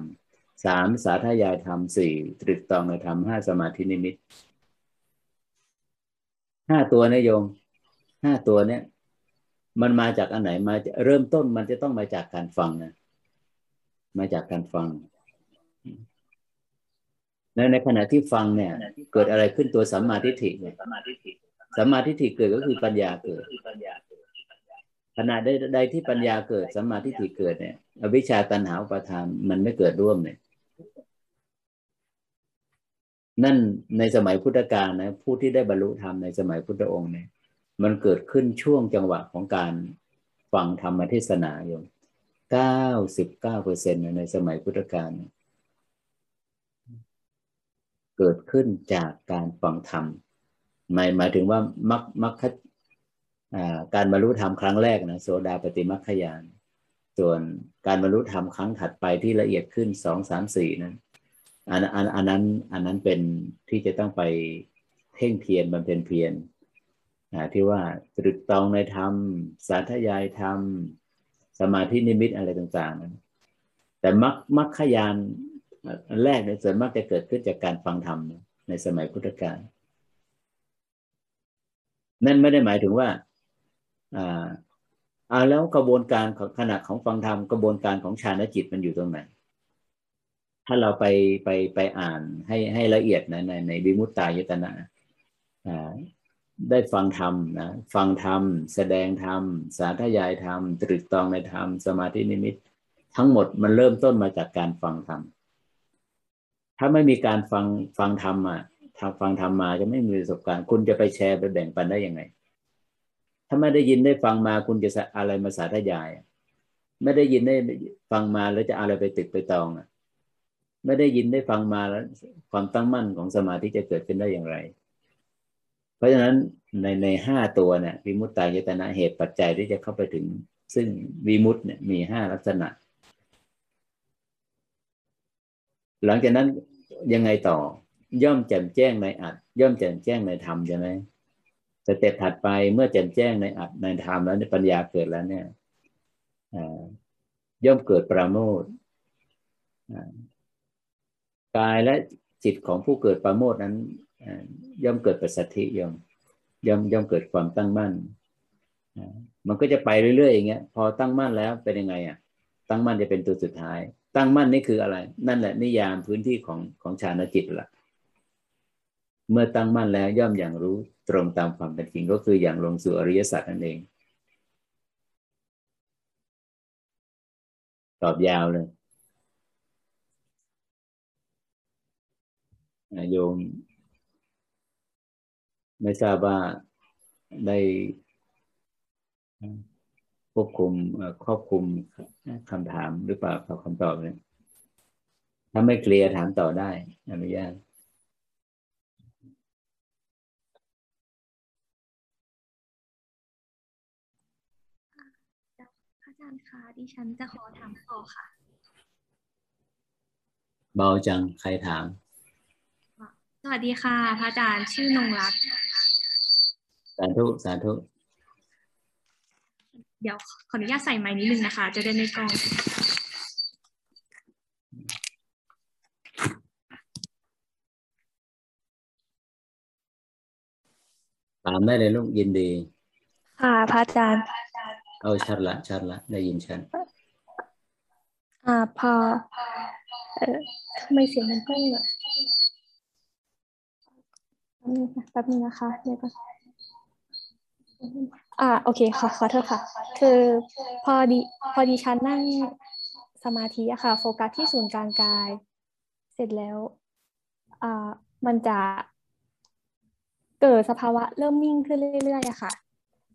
สามสาธยายธรรมสี่ตรึกตองในธรรมห้าสมาธินิมิตห้าตัวนะโยมห้าตัวเนี้ย มันมาจากอันไหนมาเริ่มต้นมันจะต้องมาจากการฟังนะมาจากการฟังในในขณะที่ฟังเนี่ย เกิดอะไรขึ้นตัวสัมมาทิฏฐิเนี่ยสัมมาทิฏฐิเกิดก็คือปัญญาเกิดขณะใดใดที่ปัญญาเกิดสัมมาทิฏฐิเกิดเนี่ยอวิชชาตันหาอุปทานมันไม่เกิดร่วมเนี่ยนั่นในสมัยพุทธกาลนะผู้ที่ได้บรรลุธรรมในสมัยพุทธองค์เนี่ย มันเกิดขึ้นช่วงจังหวะของการฟังธรรมเทศนาโยมเก้าสิบเก้าเปอร์เซ็นต์ในสมัยพุทธกาลเกิดขึ้นจากการฟังธรรมหมายหมายถึงว่ามักมักการบรรลุธรรมครั้งแรกนะโสดาปฏิมัคคยาน ส่วนการบรรลุธรรมครั้งถัดไปที่ละเอียดขึ้นสองสามสี่นั้นอันอันอันนั้นอันนั้นเป็นที่จะต้องไปเพ่งเพียรบำเพ็ญเพียร ที่ว่าตรึกตองในธรรม สาธยายธรรม สมาธินิมิตอะไรต่างๆนั้นแต่มักมักขยานแรกในส่วนมากจะเกิดขึ้นจากการฟังธรรมในสมัยพุทธกาลนั่นไม่ได้หมายถึงว่าอ่าอ่าแล้วกระบวนการของขณะของฟังธรรมกระบวนการของฌานจิตมันอยู่ตรงไหน ถ้าเราไปไปไปอ่านให้ให้ละเอียดนะในในวิมุตตายตนะ ได้ฟังธรรมนะฟังธรรม แสดงธรรม สาธยายธรรม ตรึกตองในธรรม สมาธินิมิต ทั้งหมดมันเริ่มต้นมาจากการฟังธรรมถ้าไม่มีการฟังฟังธรรมอะทำฟังธรรมมาจะไม่มีประสบการณ์ คุณจะไปแชร์ไปแบ่งปันได้ยังไง ถ้าไม่ได้ยินได้ฟังมาคุณจะอะไรมาสาธยาย ไม่ได้ยินได้ฟังมาแล้วจะอะไรไปตึกไปตองอะ ไม่ได้ยินได้ฟังมาแล้วความตั้งมั่นของสมาธิจะเกิดขึ้นได้อย่างไร เพราะฉะนั้นในในห้าตัวเนี่ยวิมุตตายตนะเหตุปัจจัยที่จะเข้าไปถึง ซึ่งวิมุตเนี่ยมีห้าลักษณะ หลังจากนั้นยังไงต่อ ย่อมแจ่มแจ้งในอัดย่อมแจ่มแจ้งในธรรมใช่ไหมสเต็ปถัดไปเมื่อแจ่มแจ้งในอัดในธรรมแล้วในปัญญาเกิดแล้วเนี่ยย่อมเกิดปราโมทกายและจิตของผู้เกิดปราโมทนั้น ย่อมเกิดปัสสธิย่อมย่อมย่อมเกิดความตั้งมั่น มันก็จะไปเรื่อยๆอย่างเงี้ย พอตั้งมั่นแล้วเป็นยังไงอะ ตั้งมั่นจะเป็นตัวสุดท้าย ตั้งมั่นนี่คืออะไร นั่นแหละนิยามพื้นที่ของของฌานจิตละเมื่อตั้งมั่นแล้วย่อมอย่างรู้ตรงตามความเป็นจริงก็คืออย่างลงสู่อริยสัจนั่นเอง ตอบยาวเลยโยม ไม่ทราบว่าได้ควบคุมครอบคุมคำถามหรือเปล่ากับคำตอบเนี่ยถ้าไม่เคลียร์ถามต่อได้อนุญาตอาจารย์คะดิฉันจะขอถามต่อค่ะ เบาจังใครถาม สวัสดีค่ะ พระอาจารย์ชื่อนงรักสาธุ สาธุ เดี๋ยวขออนุญาตใส่ไม้นิดนึงนะคะ จะได้ไม่กล้อง ถามได้เลยลูกยินดี ค่ะ พระอาจารย์ เอาชัดละชัดละ ได้ยินชัดอ่าพอเอ่อทำไมเสียงมันเพิ่งอะ แป๊บนึงนะคะเดี๋ยวก่อนอ่าโอเคขอขอโทษค่ะ คือพอดีพอดีฉันนั่งสมาธิอะค่ะ โฟกัสที่ศูนย์กลางกาย เสร็จแล้วอ่ามันจะเกิดสภาวะเริ่มนิ่งขึ้นเรื่อยๆอะค่ะ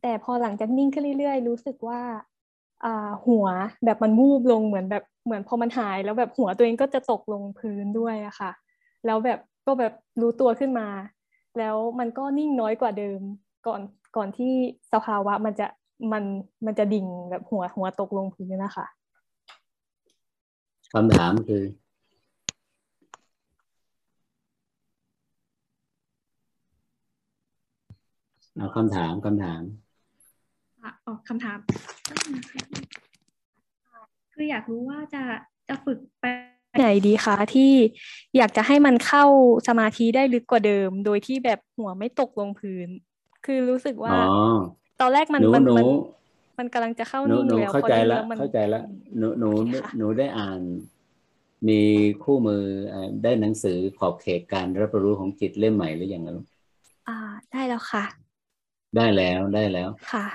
แต่พอหลังจากนิ่งขึ้นเรื่อยๆ รู้สึกว่าอ่าหัวแบบมันวูบลงเหมือนแบบเหมือนพอมันหาย แล้วแบบหัวตัวเองก็จะตกลงพื้นด้วยอะค่ะ แล้วแบบก็แบบรู้ตัวขึ้นมา แล้วมันก็นิ่งน้อยกว่าเดิมก่อนก่อนที่สภาวะมันจะมันมันจะดิ่งแบบหัวหัวตกลงพื้นนะคะคำถามคือ เอาคำถามคำถามอะออกคำถาม คืออยากรู้ว่าจะจะฝึกไป ไหนดีคะที่อยากจะให้มันเข้าสมาธิได้ลึกกว่าเดิม โดยที่แบบหัวไม่ตกลงพื้น คือรู้สึกว่าอ๋อตอนแรกมันหนูมันหนูมันมันกำลังจะเข้าหนูนิ่งหนูแล้วเข้าพอใจนิ่งละแล้วมันเข้าใจละหนูหนูค่ะหนูได้อ่าน มีคู่มือเอ่อได้หนังสือขอบเขตการรับรู้ของจิตเล่มใหม่หรือยังลูกอ่า ได้แล้วค่ะ ได้แล้วได้แล้วค่ะ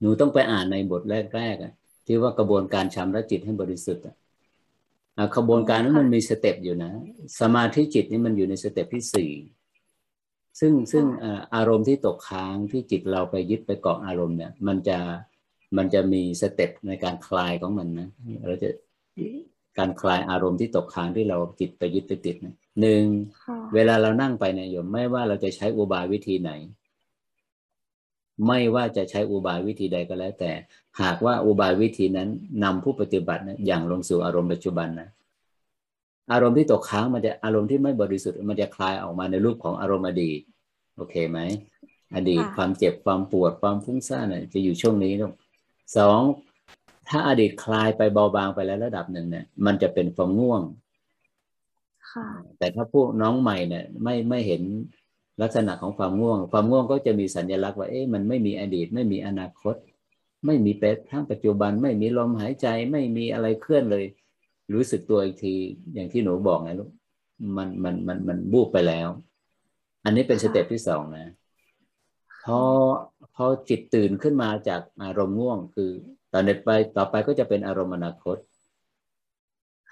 หนูต้องไปอ่านในบทแรกๆอะที่ว่ากระบวนการชำระจิตให้บริสุทธิ์อะ อะกระบวนการนั้นอ๋อค่ะมันมี step อยู่นะ สมาธิจิตนี่มันอยู่ใน step ที่สี่ซึ่งซึ่งเอ่ออารมณ์ที่ตกค้างที่จิตเราไปยึดไปเกาะอารมณ์เนี่ย มันจะมันจะมีสเต็ปในการคลายของมันนะเราจะการคลายอารมณ์ที่ตกค้างที่เราจิตไปยึดไปติดนะหนึ่งค่ะเวลาเรานั่งไปเนี่ยโยมไม่ว่าเราจะใช้อุบายวิธีไหน ไม่ว่าจะใช้อุบายวิธีใดก็แล้ว แต่ หากว่าอุบายวิธีนั้นนำผู้ปฏิบัตินะอย่างลงสู่อารมณ์ปัจจุบันนะอารมณ์ที่ตกค้างมันจะอารมณ์ที่ไม่บริสุทธิ์มันจะคลายออกมาในรูปของอารมณ์อดีตโอเคไหมอดีตค่ะความเจ็บความปวดความฟุ้งซ่านเนี่ยจะอยู่ช่วงนี้ลูกสองถ้าอดีตคลายไปเบาบางไปแล้วระดับหนึ่งเนี่ย มันจะเป็นความง่วงค่ะแต่ถ้าพวกน้องใหม่เนี่ย ไม่ไม่เห็น ลักษณะของความง่วง ความง่วงก็จะมีสัญลักษณ์ว่าเอ๊ะมันไม่มีอดีต ไม่มีอนาคต ไม่มีเป็นทั้งปัจจุบัน ไม่มีลมหายใจไม่มีอะไรเคลื่อนเลย รู้สึกตัวอีกทีอย่างที่หนูบอกไงลูกมันมันมันมันวูบไปแล้ว อันนี้เป็น step ที่สองนะพอพอจิตตื่นขึ้นมาจากอารมณ์ง่วง คือตอนนี้ไปต่อไปก็จะเป็นอารมณ์อนาคต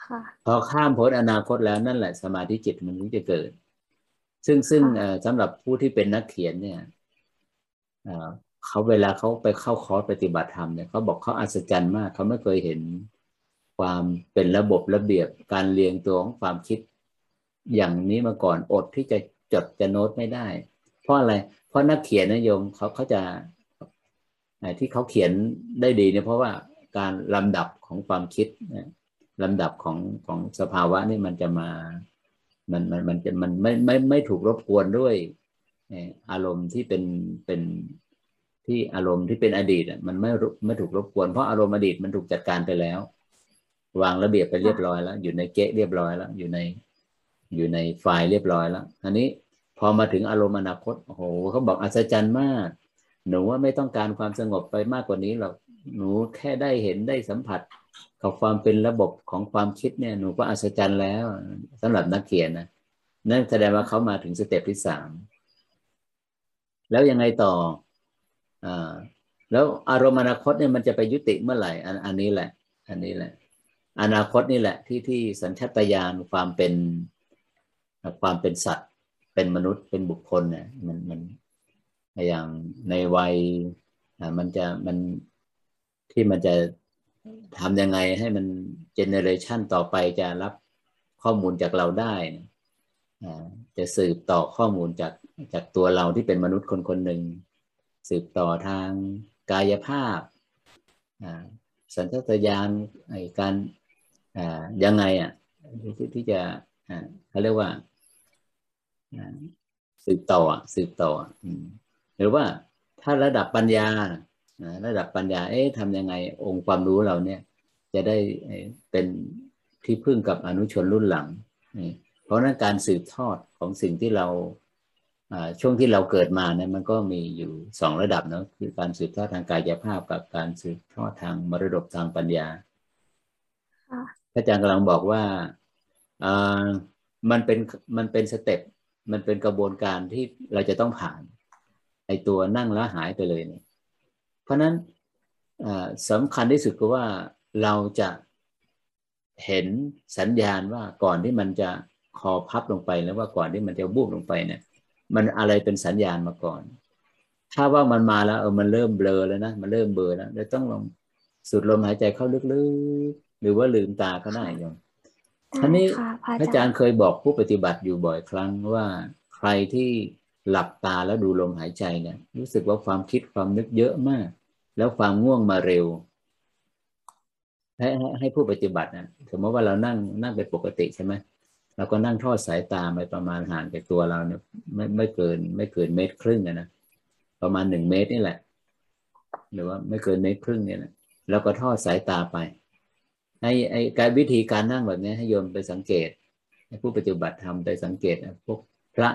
ค่ะพอข้ามพ้นอนาคตแล้วนั่นแหละสมาธิจิตมันถึงจะเกิด ซึ่งซึ่งค่ะเอ่อสำหรับผู้ที่เป็นนักเขียนเนี่ยเอ่อเขาเวลาเขาไปเข้าคอร์สปฏิบัติธรรมเนี่ยเขาบอกเขาอัศจรรย์มากเขาไม่เคยเห็นความเป็นระบบระเบียบการเรียงตัวของความคิด อย่างนี้มาก่อนอดที่จะจดจะโน้ตไม่ได้ เพราะอะไร เพราะนักเขียนนะโยมเขาเขาจะเอ่อที่เขาเขียนได้ดีเนี่ยเพราะว่าการลำดับของความคิดนะลำดับของของสภาวะนี่มันจะมา มันมันมันจะมันไม่ไม่ไม่ถูกรบกวนด้วยอารมณ์ที่เป็นเป็นที่อารมณ์ที่เป็นอดีตอะมันไม่รุไม่ถูกรบกวน เพราะอารมณ์อดีตมันถูกจัดการไปแล้ว วางระเบียบไปเรียบร้อยแล้ว อยู่ในเก๊ะเรียบร้อยแล้ว อยู่ในอยู่ในไฟล์เรียบร้อยแล้วอันนี้พอมาถึงอารมณ์อนาคตโอ้โหเขาบอกอัศจรรย์มาก หนูว่าไม่ต้องการความสงบไปมากกว่านี้หรอกหนูแค่ได้เห็นได้สัมผัส กับความเป็นระบบของความคิดเนี่ยหนูก็อัศจรรย์แล้วสำหรับนักเขียนนะนั่นแสดงว่าเขามาถึง step ที่สามแล้วยังไงต่ออ่าแล้วอารมณ์อนาคตเนี่ยมันจะไปยุติเมื่อไหร่อันอันนี้แหละ อันนี้แหละ อนาคตนี่แหละที่ที่สัญชาตญาณความเป็นความเป็นสัตว์ เป็นมนุษย์เป็นบุคคลเนี่ยมันมันอย่างในวัยอ่ามันจะมันที่มันจะ ทำยังไงให้มันเจเนเรชันต่อไปจะรับข้อมูลจากเราได้จะสืบต่อข้อมูลจากจากตัวเราที่เป็นมนุษย์คนคนหนึ่ง สืบต่อทางกายภาพ สัญชาตญาณการยังไงอะที่ที่จะเขาเรียกว่าสืบต่อสืบต่อ หรือว่าถ้าระดับปัญญา อ่าระดับปัญญา เอ๊ะทำยังไงองค์ความรู้เราเนี่ย จะได้เอ่อเป็นที่พึ่งกับอนุชนรุ่นหลังนี่เพราะฉะนั้นการสืบทอดของสิ่งที่เราอ่าช่วงที่เราเกิดมาเนี่ยมันก็มีอยู่สองระดับเนาะคือการสืบทอดทางกายภาพกับการสืบทอดทางมรดกทางปัญญาค่ะพระอาจารย์กำลังบอกว่าอ่ามันเป็นมันเป็นสเต็ปมันเป็นกระบวนการที่เราจะต้องผ่านไอตัวนั่งแล้วหายไปเลยเนี่ย เพราะฉะนั้นอ่าสำคัญที่สุดก็ว่าเราจะเห็นสัญญาณว่าก่อนที่มันจะคอพับลงไปแล้วว่าก่อนที่มันจะบูบลงไปเนี่ย มันอะไรเป็นสัญญาณมาก่อน ถ้าว่ามันมาแล้วเออมันเริ่มเบลอแล้วนะมันเริ่มเบลอแล้วเราต้องลองสูดลมหายใจเข้าลึกๆหรือว่าลืมตาก็ได้โยมท่านี้ได้ค่ะพระพระอาอาจาจารรย์ย์เคยบอกผู้ปฏิบัติอยู่บ่อยครั้งว่าใครที่หลับตาแล้วดูลมหายใจเนี่ยรู้สึกว่าความคิดความนึกเยอะมาก แล้วความง่วงมาเร็ว ให้ให้ผู้ปฏิบัตินะสมมติว่าเรานั่งนั่งเป็นปกติใช่ไหมเราก็นั่งทอดสายตาไปประมาณห่างจากตัวเราเนี่ยไม่ไม่เกิน ไม่เกินเมตรครึ่งนะประมาณหนึ่งเมตรนี่แหละ หรือว่าไม่เกินเมตรครึ่งเนี่ยแหละแล้วก็ทอดสายตาไป ให้ไอ้การวิธีการนั่งแบบนี้ให้โยมไปสังเกตให้ผู้ปฏิบัติทำไปสังเกตนะพวกพระ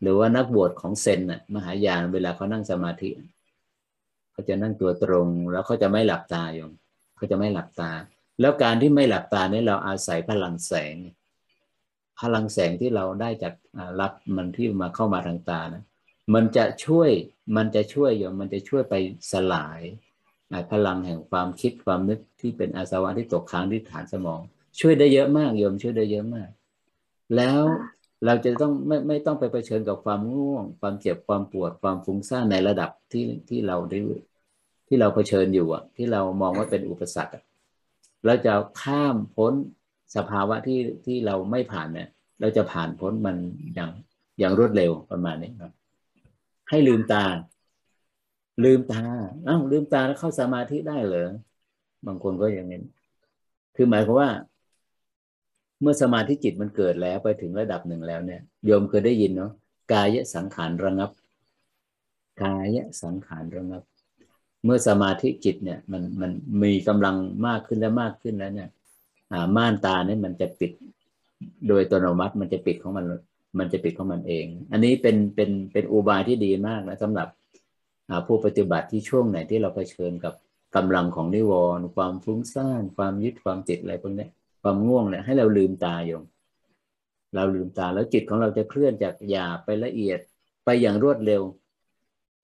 หรือว่านักบวชของเซนน่ะมหายานเวลาเขานั่งสมาธิ เขาจะนั่งตัวตรง แล้วเขาจะไม่หลับตาโยมเขาจะไม่หลับตา แล้วการที่ไม่หลับตาเนี่ยเราอาศัยพลังแสง พลังแสงที่เราได้จากรับมันที่มาเข้ามาทางตานะมันจะช่วยมันจะช่วยโยมมันจะช่วยไปสลายพลังแห่งความคิดความนึกที่เป็นอาสวะที่ตกค้างที่ฐานสมอง ช่วยได้เยอะมากโยมช่วยได้เยอะมาก แล้ว เราจะต้องไม่ไม่ต้องไปเผชิญกับความง่วง ความเจ็บความปวดความฟุ้งซ่านในระดับที่ที่เราได้ที่เราเผชิญอยู่อะ ที่เรามองว่าเป็นอุปสรรคเราจะข้ามพ้นสภาวะที่ที่เราไม่ผ่านเนี่ย เราจะผ่านพ้นมันอย่างอย่างรวดเร็วประมาณนี้ครับ ให้ลืมตา ลืมตาอ้าวลืมตาแล้วเข้าสมาธิได้เหรอบางคนก็อย่างนี้คือหมายความว่า เมื่อสมาธิจิตมันเกิดแล้วไปถึงระดับหนึ่งแล้วเนี่ยโยมเคยได้ยินเนาะกายสังขารระงับ กายสังขารระงับ เมื่อสมาธิจิตเนี่ยมันมันมีกำลังมากขึ้นและมากขึ้นแล้วเนี่ยอ่าม่านตาเนี่ยมันจะปิดโดยอัตโนมัติมันจะปิดของมันมันจะปิดของมันเอง อันนี้เป็นเป็นเป็นอุบายที่ดีมากนะสำหรับอ่าผู้ปฏิบัติที่ช่วงไหนที่เราเผชิญกับกำลังของนิวรณ์ความฟุ้งซ่านความยึดความติดอะไรพวกนี้ ความง่วงเนี่ยให้เราลืมตาโยมเราลืมตาแล้วจิตของเราจะเคลื่อนจากหยาบไปละเอียดไปอย่างรวดเร็ว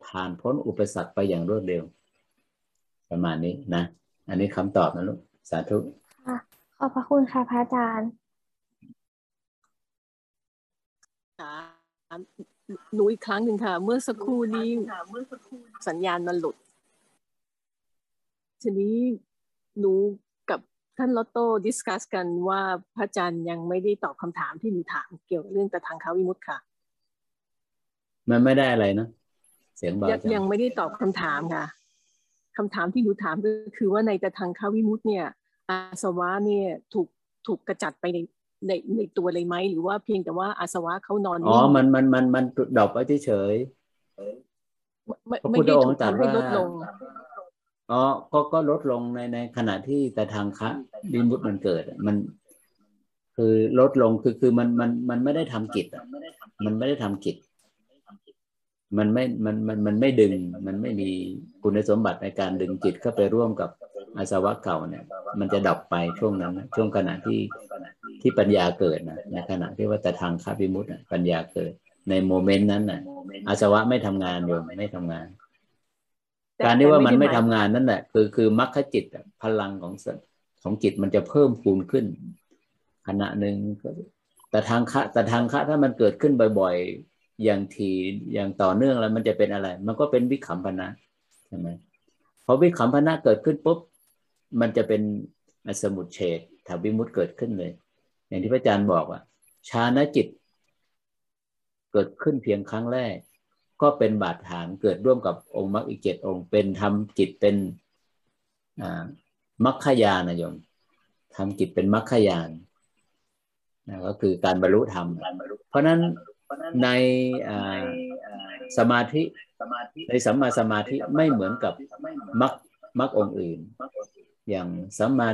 ผ่านพ้นอุปสรรคไปอย่างรวดเร็ว ประมาณนี้นะ อันนี้คำตอบนะลูกสาธุค่ะขอบพระคุณค่ะพระอาจารย์ค่ะหนูอีกครั้งหนึ่งค่ะ เมื่อสักครู่นี้สัญญาณมันหลุดทีนี้หนูกับ ท่านลอตโต้ดิสคัสกันว่าพระอาจารย์ยังไม่ได้ตอบคำถามที่หนูถามเกี่ยวกับเรื่องตะทางค้าวิมุตติค่ะ มันไม่ได้อะไรนะเสียงเบายังจังยังไม่ได้ตอบคำถามค่ะคำถามที่หนูถามก็คือว่าในตะทางค้าวิมุตติเนี่ย อาสวะเนี่ยถูกถูกกระจัดไปในในในตัวเลยไหมหรือว่าเพียงแต่ว่าอาสวะเขานอนอ๋อนิ่งมันมันมันมันดรอปไว้เฉยไม่พระไม่พุทธได้องค์ถูกตรัสทำให้ว่าลดลงๆ อ๋อก็ก็ลดลงในในขณะที่แต่ทางคะดิมุตมันเกิด มัน คือลดลงคือคือมันมันมันไม่ได้ทำกิจมันไม่ได้ทำกิจ มันไม่มันมันมันไม่ดึง มันไม่มีคุณสมบัติในการดึงจิตเข้าไปร่วมกับอาสวะเก่าเนี่ย มันจะดับไปช่วงนั้นนะช่วงขณะที่ที่ปัญญาเกิดนะในขณะที่ว่าแต่ทางคาบิมุตอะปัญญาเกิด ในโมเมนต์นั้นน่ะอาสวะไม่ทำงานโยมไม่ทำงาน การที่ว่ามันแต่ไม่ไม่ได้ทำหมายงานนั่นแหละคือคือมรรคจิตอะพลังของสของจิตมันจะเพิ่มพูนขึ้นขณะหนึ่งก็แต่ทางคะแต่ทางคะถ้ามันเกิดขึ้นบ่อยๆ อย่างทีอย่างต่อเนื่องแล้วมันจะเป็นอะไร มันก็เป็นวิขำพนะใช่ไหมพอวิขำพนะเกิดขึ้นปุ๊บมันจะเป็นสมุดเฉดถาวิมุตเกิดขึ้นเลย อย่างที่พระอาจารย์บอกว่าชาณจิต เกิดขึ้นเพียงครั้งแรก ก็เป็นบาดฐานเกิดร่วมกับองค์มรรคอีกเจ็ดองค์ เป็นทำจิตเป็นมรรคยานนะโยมทำจิตเป็นมรรคยานนะก็คือการบรรลุธรรมเพราะนั้นในสมาธิในสัมมาสมาธิไม่เหมือนกับมรรคมรรคองค์อื่น อย่างสัมมา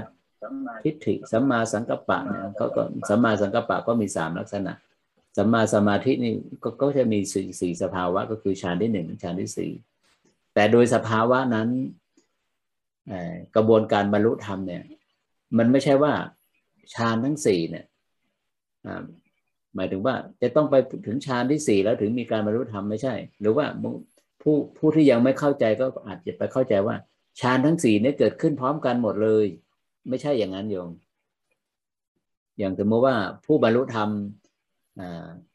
ทิฏฐิสัมมาสังกัปปะเนี่ยเขาก็สัมมาสังกัปปะก็มีสามลักษณะ สัมมาสมาธินี่ก็ก็จะมีสี่สี่สภาวะ ก็คือฌานที่หนึ่งฌานที่สี่แต่โดยสภาวะนั้นกระบวนการบรรลุธรรมเนี่ย มันไม่ใช่ว่าฌานทั้งสี่เนี่ยหมายถึงว่าจะต้องไปถึงฌานที่สี่แล้วถึงมีการบรรลุธรรมไม่ใช่ หรือว่าผู้ผู้ที่ยังไม่เข้าใจก็อาจจะไปเข้าใจว่าฌานทั้งสี่เนี่ยเกิดขึ้นพร้อมกันหมดเลย ไม่ใช่อย่างนั้นโยม อย่างสมมติว่าผู้บรรลุธรรม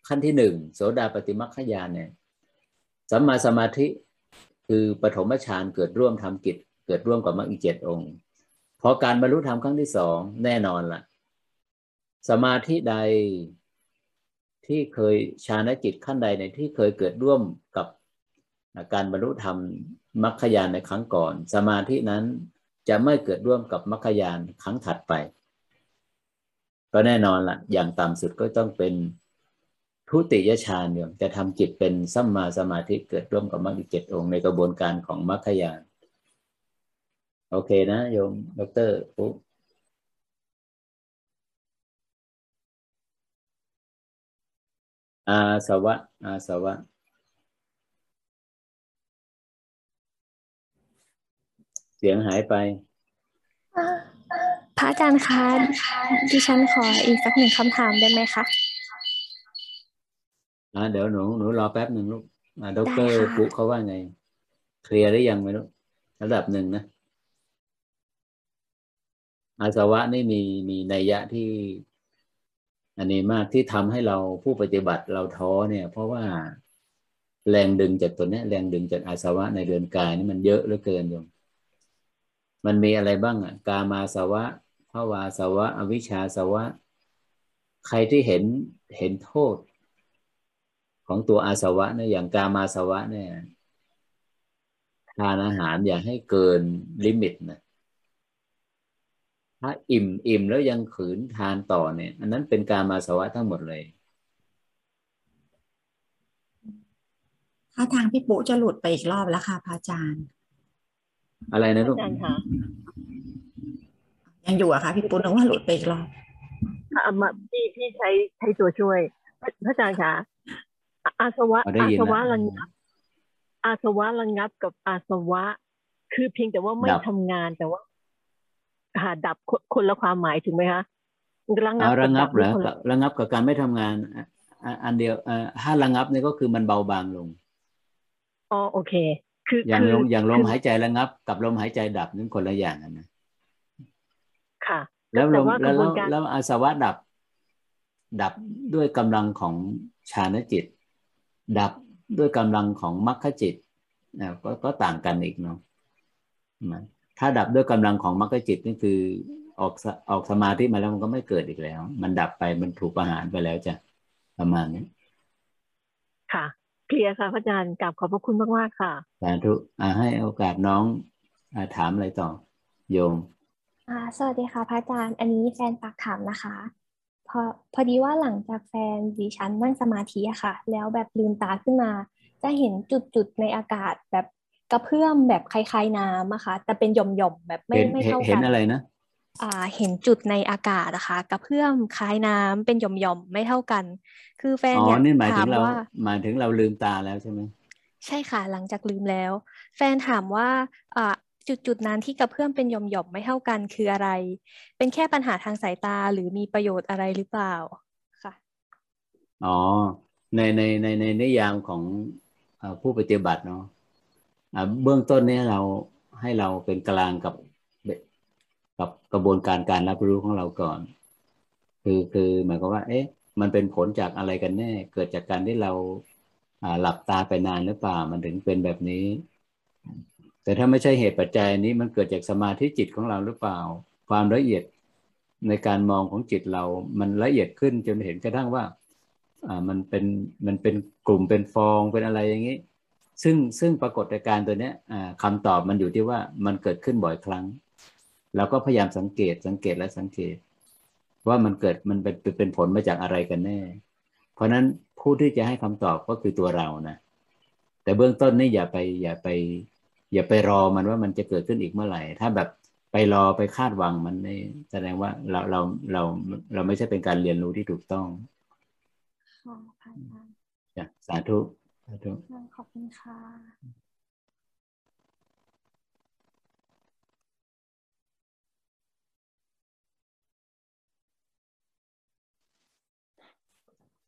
ขั้นที่หนึ่งโสดาปฏิมัคคยานเนี่ยสัมมาสมาธิคือปฐมฌานเกิดร่วมทำกิจ เกิดร่วมกับมรรคอีกเจ็ดองค์พอการบรรลุธรรมครั้งที่สองแน่นอนละสมาธิใดที่เคยฌานจิตขั้นใดในที่เคยเกิดร่วมกับการบรรลุธรรมมรรคยานในครั้งก่อน สมาธินั้นจะไม่เกิดร่วมกับมรรคยานครั้งถัดไป ก็แน่นอนล่ะ อย่างต่ำสุดก็ต้องเป็น ทุติยฌานเนี่ยจะทำจิตเป็นสัมมาสมาธิเกิดร่วมกับมรรคเจ็ดองค์ในกระบวนการของมรรคยานโอเคนะโยมดรปุ๊อาสวะ อาสวะ เสียงหายไป พระอาจารย์คะดิฉันขออีกสักหนึ่งคำถามได้ไหมคะ อ่าเดี๋ยวหนูหนูรอแป๊บหนึ่งลูกอ่าดได้รค่ะปุ๊เขาว่าไง เคลียร์หรือยังไม่รู้ระดับหนึ่งนะ อาสวะนี่มีมีนัยยะที่อันนี้มากที่ทำให้เราผู้ปฏิบัติเราท้อเนี่ย เพราะว่าแรงดึงจากตัวเนี้ยแรงดึงจากอาสวะในเรือนกายนี่มันเยอะเหลือเกินโยมมันมีอะไรบ้างอะ กามาสวะภวาสวะ อวิชชาสวะ ใครที่เห็นเห็นโทษ ของตัวอาสวะเนี่ยอย่างกามาสวะเนี่ยทานอาหารอย่าให้เกินลิมิตนะถ้าอิ่มอิ่มแล้วยังขืนทานต่อเนี่ย อันนั้นเป็นกามาสวะทั้งหมดเลย ถ้าทางพี่ปุ๊จะหลุดไปอีกรอบแล้วค่ะพระอาจารย์ อะไรนะลูกอาจารย์ค่ะยังอยู่อะค่ะพี่ปุ๊นึกว่าหลุดไปอีกรอบอะมาพี่พี่ใช้ใช้ตัวช่วย พระพระอาจารย์คะ อะอาสวะอ๋อได้อายินสแล้ววะระงับ อาสวะระงับกับอาสวะ คือเพียงแต่ว่าไม่ดับทำงานแต่ว่าหาดับคนคนละความหมายถูกไหมคะระงับเอากัระงับเหรอดันี่คนละระงับกับการไม่ทำงานอะอะอันเดียวเอ่อถ้าระงับเนี่ยก็คือมันเบาบางลงอ๋อโอเค คืออย่างคือลมอย่างลมคือหายใจระงับ กับลมหายใจดับนั่นคนละอย่างกันนะค่ะ แล้วลแต่มว่ากแล้ระวบวแล้นวการแล้วอาสวะดับ ดับด้วยกำลังของฌานจิต ดับด้วยกำลังของมรรคจิตนะก็ก็ต่างกันอีกเนาะนะถ้าดับด้วยกำลังของมรรคจิตนี่คือออกสออกสมาธิมาแล้วมันก็ไม่เกิดอีกแล้ว มันดับไปมันถูกประหารไปแล้วจ้ะประมาณนี้ ค่ะเคลียร์ค่ะพระอาจารย์กราบขอบพระคุณมากๆค่ะสาธุอ่าให้โอกาสน้องอาถามอะไรต่อ โยม อ่า สวัสดีค่ะพระอาจารย์ อันนี้แฟนฝากถามนะคะ พอพอดีว่าหลังจากแฟนดิฉันนั่งสมาธิอะค่ะ แล้วแบบลืมตาขึ้นมา จะเห็นจุดๆในอากาศแบบกระเพื่อมแบบคล้ายๆน้ำอะค่ะแต่เป็นหย่อมๆแบบไม่เห็นไม่เห็นเท่าเห็กันนอะไรนะอ่าเห็นจุดในอากาศนะคะกระเพื่อมคล้ายน้ำเป็นหย่อมๆไม่เท่ากัน คือแฟนอ๋ออยากนี่หมายถึถางมเราว่าหมายถึงเราลืมตาแล้วใช่ไหมใช่ค่ะหลังจากลืมแล้ว แฟนถามว่าอ่า จุดจุดนั้นที่กระเพื่อมเป็นหย่อมๆไม่เท่ากันคืออะไร เป็นแค่ปัญหาทางสายตาหรือมีประโยชน์อะไรหรือเปล่าค่ะอ๋อในในในในนิยามของผู้ปฏิบัติเนาะเบื้องต้นเนี่ยเราให้เราเป็นกลางกับกับกระบวนการการรับรู้ของเราก่อน คือคือหมายความว่า เอ๊ะ มันเป็นผลจากอะไรกันแน่ เกิดจากการที่เราหลับตาไปนานหรือเปล่า มันถึงเป็นแบบนี้ แต่ถ้าไม่ใช่เหตุปัจจัยนี้มันเกิดจากสมาธิจิตของเราหรือเปล่า ความละเอียดในการมองของจิตเรา มันละเอียดขึ้นจนเห็นกระทั่งว่าอ่ามันเป็นมันเป็นกลุ่มเป็นฟองเป็นอะไรอย่างนี้ ซึ่งซึ่งปรากฏการณ์ตัวเนี้ยอ่าคำตอบมันอยู่ที่ว่ามันเกิดขึ้นบ่อยครั้งเราก็พยายามสังเกตสังเกตและสังเกต ว่ามันเกิดมันเป็นเป็นผลมาจากอะไรกันแน่ เพราะฉะนั้นผู้ที่จะให้คำตอบก็คือตัวเรานะแต่เบื้องต้นนี่อย่าไปอย่าไป อย่าไปรอมันว่ามันจะเกิดขึ้นอีกเมื่อไหร่ ถ้าแบบไปรอไปคาดหวังมันนี่แสดงว่าเราเราเราเราไม่ใช่เป็นการเรียนรู้ที่ถูกต้องค่ะพระอาจารย์จ้ะสาธุสาธุขอบคุณค่ะ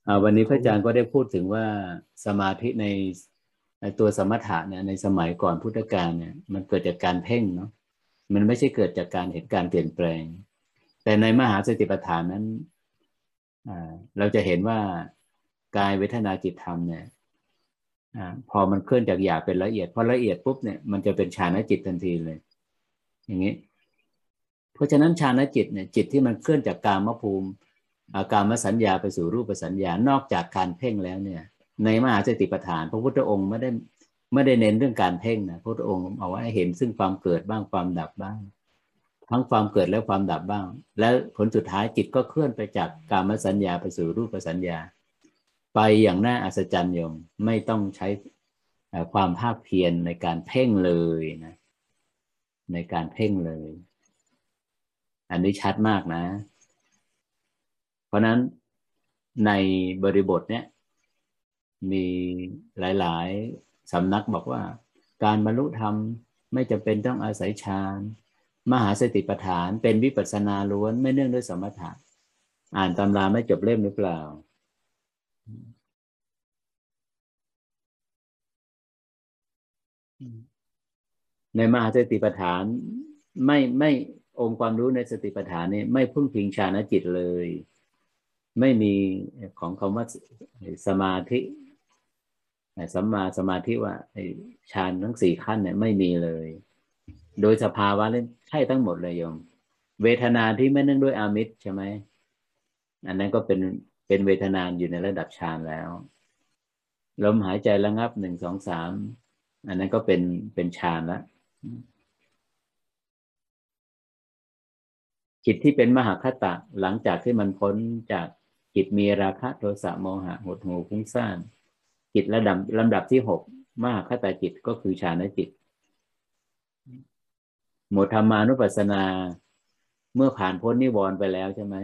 อ่าวันนี้พระอาจารย์ก็ได้พูดถึงว่าสมาธิใน ในตัวสมถะเนี่ยในสมัยก่อนพุทธกาลเนี่ยมันเกิดจากการเพ่งเนาะมันไม่ใช่เกิดจากการเห็นการเปลี่ยนแปลง แต่ในมหาสติปัฏฐานนั้นเราจะเห็นว่ากายเวทนาจิตธรรมเนี่ยอพอมันเคลื่อนจากหยาบเป็นละเอียดพอละเอียดปุ๊บเนี่ยมันจะเป็นฌานจิตทันทีเลย อย่างนี้ เพราะฉะนั้นฌานจิตเนี่ยจิตที่มันเคลื่อนจากกามภูมิอาการมสัญญาไปสู่รูปสัญญานอกจากการเพ่งแล้วเนี่ย ในมหาสติปัฏฐาน พระพุทธองค์ไม่ได้ไม่ได้เน้นเรื่องการเพ่งนะพระพุทธองค์เอาไว้ให้เห็นซึ่งความเกิดบ้างความดับบ้าง ทั้งความเกิดและความดับบ้าง และผลสุดท้ายจิตก็เคลื่อนไปจากการมสัญญาไปสู่รูปสัญญา ไปอย่างน่าอัศจรรย์โยมไม่ต้องใช้ความภาคเพียรในการเพ่งเลยนะ ในการเพ่งเลย อันนี้ชัดมากนะ เพราะนั้นในบริบทเนี้ย มีหลาย ๆสำนักบอกว่า การบรรลุธรรมไม่จำเป็นต้องอาศัยฌานมหาสติปัฏฐานเป็นวิปัสสนาล้วนไม่เนื่องด้วยสมถะอ่านตำราไม่จบเล่มหรือเปล่า ในมหาสติปัฏฐานไม่ไม่องค์ความรู้ในสติปัฏฐานนี่ไม่พึ่งพิงฌานจิตเลย ไม่มีของคำว่าสมาธิ สัมมาสมาธิว่าฌานทั้งสี่ขั้นเนี่ยไม่มีเลย โดยสภาวะเล่นใช่ทั้งหมดเลยโยม เวทนาที่ไม่เนื่องด้วยอามิตรใช่ไหมอันนั้นก็เป็นเป็นเวทนานอยู่ในระดับฌานแล้วลมหายใจระงับหนึ่งสองสามอันนั้นก็เป็นเป็นฌานแล้วจิตที่เป็นมหาคตะหลังจากที่มันพ้นจากจิตมีราคะโทสะโมหะหดหูฟุ้งซ่าน จิตระดับลำดับที่หกมหาคตาจิตก็คือฌานจิต หมดธรรมานุปัสสนาเมื่อผ่านพ้นนิวรณ์ไปแล้วใช่ไหม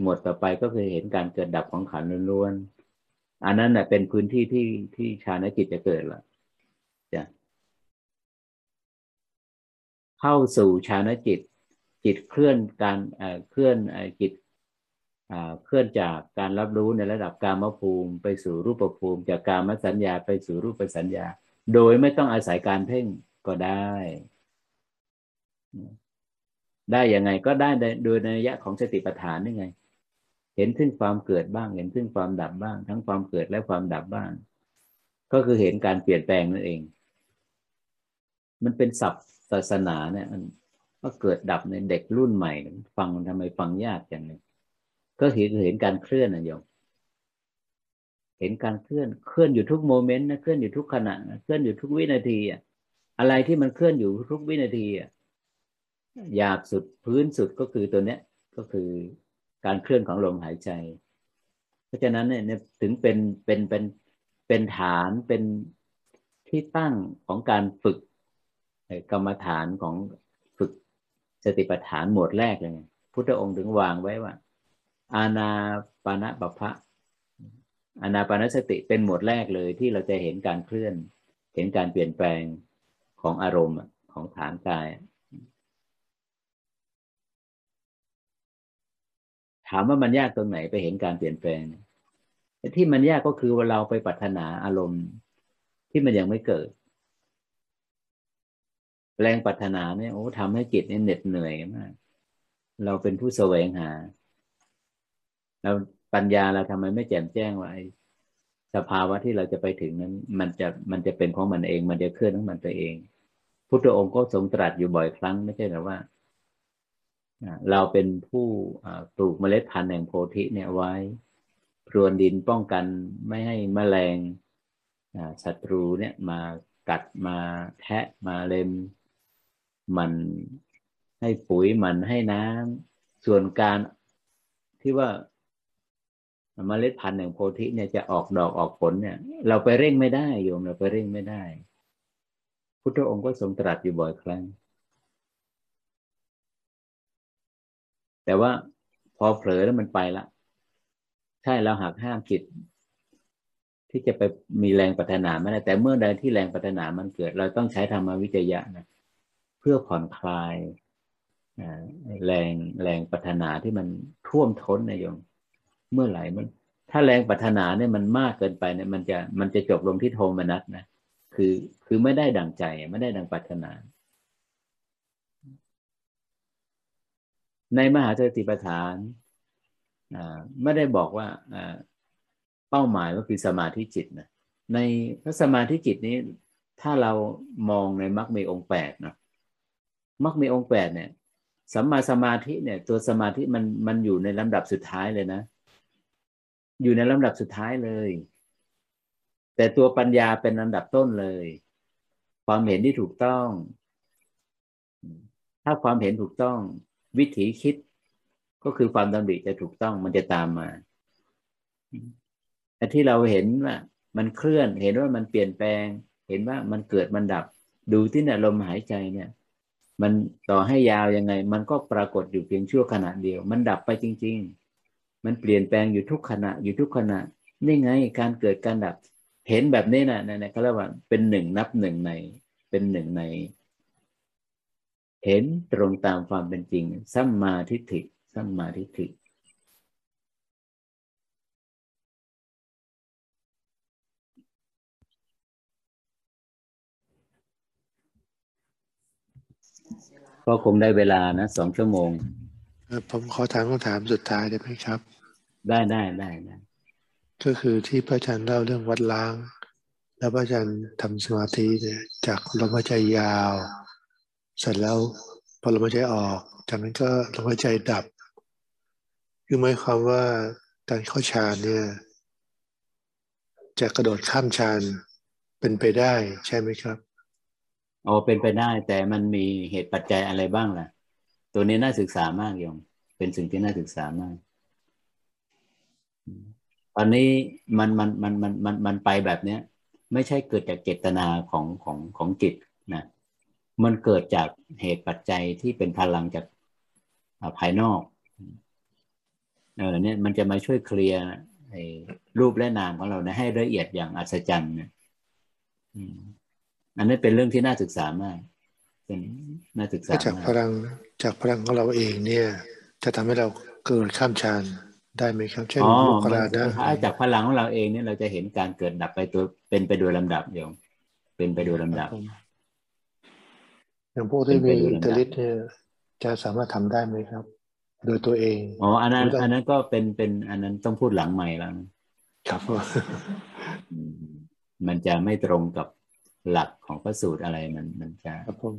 หมวดต่อไปก็คือเห็นการเกิดดับของขันธ์ล้วนๆอันนั้นแหละเป็นพื้นที่ที่ที่ฌานจิตจะเกิดละจะเข้าสู่ฌานจิต จิตเคลื่อนการเคลื่อนจิต เคลื่อนจากการรับรู้ในระดับกามภูมิ ไปสู่รูปภูมิ จากกามสัญญาไปสู่รูปสัญญา โดยไม่ต้องอาศัยการเพ่งก็ได้ ได้ยังไงก็ได้โดยในยยะของสติปัฏฐานนี่ไง เห็นซึ่งความเกิดบ้าง เห็นซึ่งความดับบ้าง ทั้งความเกิดและความดับบ้าง ก็คือเห็นการเปลี่ยนแปลงนั่นเอง มันเป็นศัพท์ศาสนาเนี่ยมันก็เกิดดับในเด็กรุ่นใหม่ ฟังทำไมฟังยากอย่างนี้ ก็เห็นเห็นการเคลื่อนนะโยมเห็นการเคลื่อนเคลื่อนอยู่ทุกโมเมนต์นะเคลื่อนอยู่ทุกขณะเคลื่อนอยู่ทุกวินาทีอะอะไรที่มันเคลื่อนอยู่ทุกวินาทีอะหยาบสุดพื้นสุดก็คือตัวเนี้ยก็คือการเคลื่อนของลมหายใจ เพราะฉะนั้นเนี่ยถึงเป็นเป็นเป็นเป็นฐานเป็นที่ตั้งของการฝึกกรรมฐานของฝึกสติปัฏฐานหมวดแรกเลยพุทธองค์ถึงวางไว้ว่า อาณาปานะปภะอานาปานสติเป็นหมวดแรกเลยที่เราจะเห็นการเคลื่อน เห็นการเปลี่ยนแปลงของอารมณ์ของฐานกาย ถามว่ามันยากตรงไหนไปเห็นการเปลี่ยนแปลง ที่มันยากก็คือว่าเราไปปรารถนาอารมณ์ที่มันยังไม่เกิด แรงปรารถนาเนี่ยโอ้ทำให้จิตเนี่ยเหน็ดเหนื่อยมาก เราเป็นผู้แสวงหา เราปัญญาเราทำไมไม่แจ่มแจ้งว่าสภาวะที่เราจะไปถึงนั้น มันจะมันจะเป็นของมันเอง มันจะเคลื่อนของมันไปเอง พุทธองค์ก็ทรงตรัสอยู่บ่อยครั้งไม่ใช่หรือว่าเราเป็นผู้ปลูกเมล็ดพันธุ์แห่งโพธิเนี่ยไว้พรวนดินป้องกันไม่ให้แมลงศัตรูเนี่ยมากัดมาแทะมาเล็ม มันให้ปุ๋ยมันให้น้ำส่วนการที่ว่า เมล็ดพันธุ์แห่งโพธิเนี่ยจะออกดอกออกผลเนี่ย เราไปเร่งไม่ได้โยมเราไปเร่งไม่ได้ พุทธองค์ก็ทรงตรัสอยู่บ่อยครั้ง แต่ว่าพอเผลอแล้วมันไปละใช่เราหักห้ามจิต ที่จะไปมีแรงปัฒนาไม่ได้แต่เมื่อใดที่แรงปัฒนามันเกิด เราต้องใช้ธรรมวิจยะนะเพื่อผ่อนคลายแรงแรงปัฒนาที่มันท่วมท้นนะโยม เมื่อไหร่มัน ถ้าแรงปรารถนาเนี่ยมันมากเกินไปเนี่ยมันจะมันจะจบลงที่โทมนัสนะคือคือไม่ได้ดังใจไม่ได้ดังปรารถนา ในมหาสติปัฏฐานไม่ได้บอกว่าเป้าหมายก็คือสมาธิจิตนะในพระสมาธิจิตนี้ถ้าเรามองในมรรคมีองค์แปดนะมรรคมีองค์แปดเนี่ยสัมมาสมาธิเนี่ย ตัวสมาธิมันมันอยู่ในลำดับสุดท้ายเลยนะ อยู่ในลำดับสุดท้ายเลย แต่ตัวปัญญาเป็นลำดับต้นเลย ความเห็นที่ถูกต้อง ถ้าความเห็นถูกต้อง วิถีคิดก็คือความดำริจะถูกต้องมันจะตามมาแต่ที่เราเห็นว่ามันเคลื่อน เห็นว่ามันเปลี่ยนแปลง เห็นว่ามันเกิดมันดับ ดูที่เนี่ยลมหายใจเนี่ย มันต่อให้ยาวยังไง มันก็ปรากฏอยู่เพียงชั่วขณะเดียว มันดับไปจริง ๆ มันเปลี่ยนแปลงอยู่ทุกขณะอยู่ทุกขณะนี่ไงการเกิดการดับ เห็นแบบนี้นะนะเขาเรียกว่าเป็นหนึ่งนับหนึ่งใน เป็นหนึ่งใน เห็นตรงตามความเป็นจริง สัมมาทิฏฐิสัมมาทิฏฐิก็คงได้เวลานะสองชั่วโมง ผมขอถามคำถามสุดท้ายได้ไหมครับ ได้ได้ได้ได้ก็คือที่พระอาจารย์เล่าเรื่องวัดล้าง แล้วพระอาจารย์ทำสมาธิเนี่ยจากลมหายใจยาว เสร็จแล้วพอลมหายใจออก จากนั้นก็ลมหายใจดับ คือหมายความว่าการเข้าฌานเนี่ยจะกระโดดข้ามฌานเป็นไปได้ใช่ไหมครับอ๋อเป็นไปได้แต่มันมีเหตุปัจจัยอะไรบ้างล่ะ ตัวนี้น่าศึกษามากยมเป็นสิ่งที่น่าศึกษามากตอนนี้มันมันมันมันมันมันไปแบบเนี้ย ไม่ใช่เกิดจากเจตนาของของของจิตนะ มันเกิดจากเหตุปัจจัยที่เป็นพลังจากภายนอกเออเนี่ยมันจะมาช่วยเคลียร์รูปและนามของเรานะให้ละเอียดอย่างอัศจรรย์เนี่ยอันนี้เป็นเรื่องที่น่าศึกษามาก เป็นน่าศึกษาจากพลังจากพลังของเราเองเนี่ย จะทำให้เราเกิดข้ามฌานได้ไหมครับเช่นลูกกระดาถ้าจากพลังของเราเองเนี่ยเราจะเห็นการเกิดดับไปตัวเป็นไปโดยลำดับเดียวเป็นไปโดยลำดับ อย่างพวกที่มีอิทธิฤทธิ์เนี่ยจะสามารถทำได้ไหมครับ โดยตัวเองอ๋ออันนั้นไม่ต้องอันนั้นก็เป็นเป็น อันนั้นต้องพูดหลังใหม่แล้วนะครับผมอืมมันจะไม่ตรงกับหลักของพระสูตรอะไรมันมันจะครับผม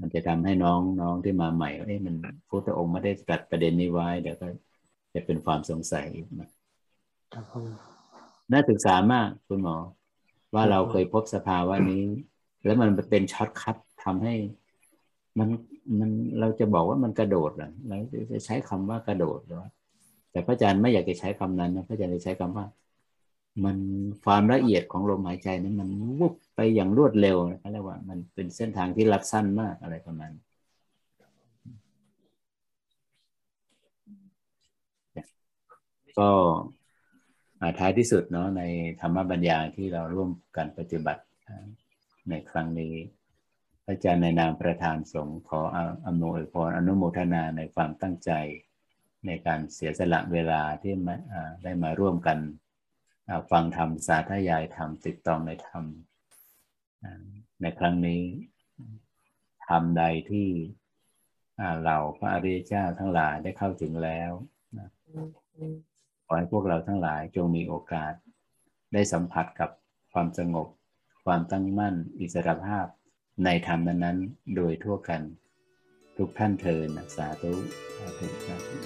มันจะทำให้น้องน้องที่มาใหม่ว่าเอ๊ะมันพระองค์ไม่ได้ตรัสประเด็นนี้ไว้เดี๋ยวก็จะเป็นความสงสัยอีกนะครับผมน่าศึกษามากคุณหมอ ว่าเราเคยพบสภาวะนี้ แล้วมันเป็น shortcut ทำให้ มันมันเราจะบอกว่ามันกระโดดเหรอเราจะใช้คำว่ากระโดดหรือว่าแต่พระอาจารย์ไม่อยากจะใช้คำนั้นนะพระอาจารย์จะใช้คำว่า มันความละเอียดของลมหายใจนั้นมันวุบไปอย่างรวดเร็วนะเรียกว่า มันเป็นเส้นทางที่ลัดสั้นมากอะไรประมาณก็อ่าท้ายที่สุดเนาะในธรรมบัญญาที่เราร่วมกันปฏิบัติในครั้งนี้พระอาจารย์ในนามประธานสงฆ์ขออำนวยพรอนุโมทนาในความตั้งใจในการเสียสละเวลาที่มาได้มาร่วมกัน ฟังธรรมสาธยายธรรมติดตองในธรรมในครั้งนี้ธรรมใดที่เราพระอริยเจ้าทั้งหลายได้เข้าถึงแล้วขอให้พวกเราทั้งหลายจงมีโอกาส ได้สัมผัสกับความสงบ ความตั้งมั่น อิสรภาพในธรรมนั้นๆ โดยทั่วกัน ทุกท่านเทินสาธุสาธุสาธุ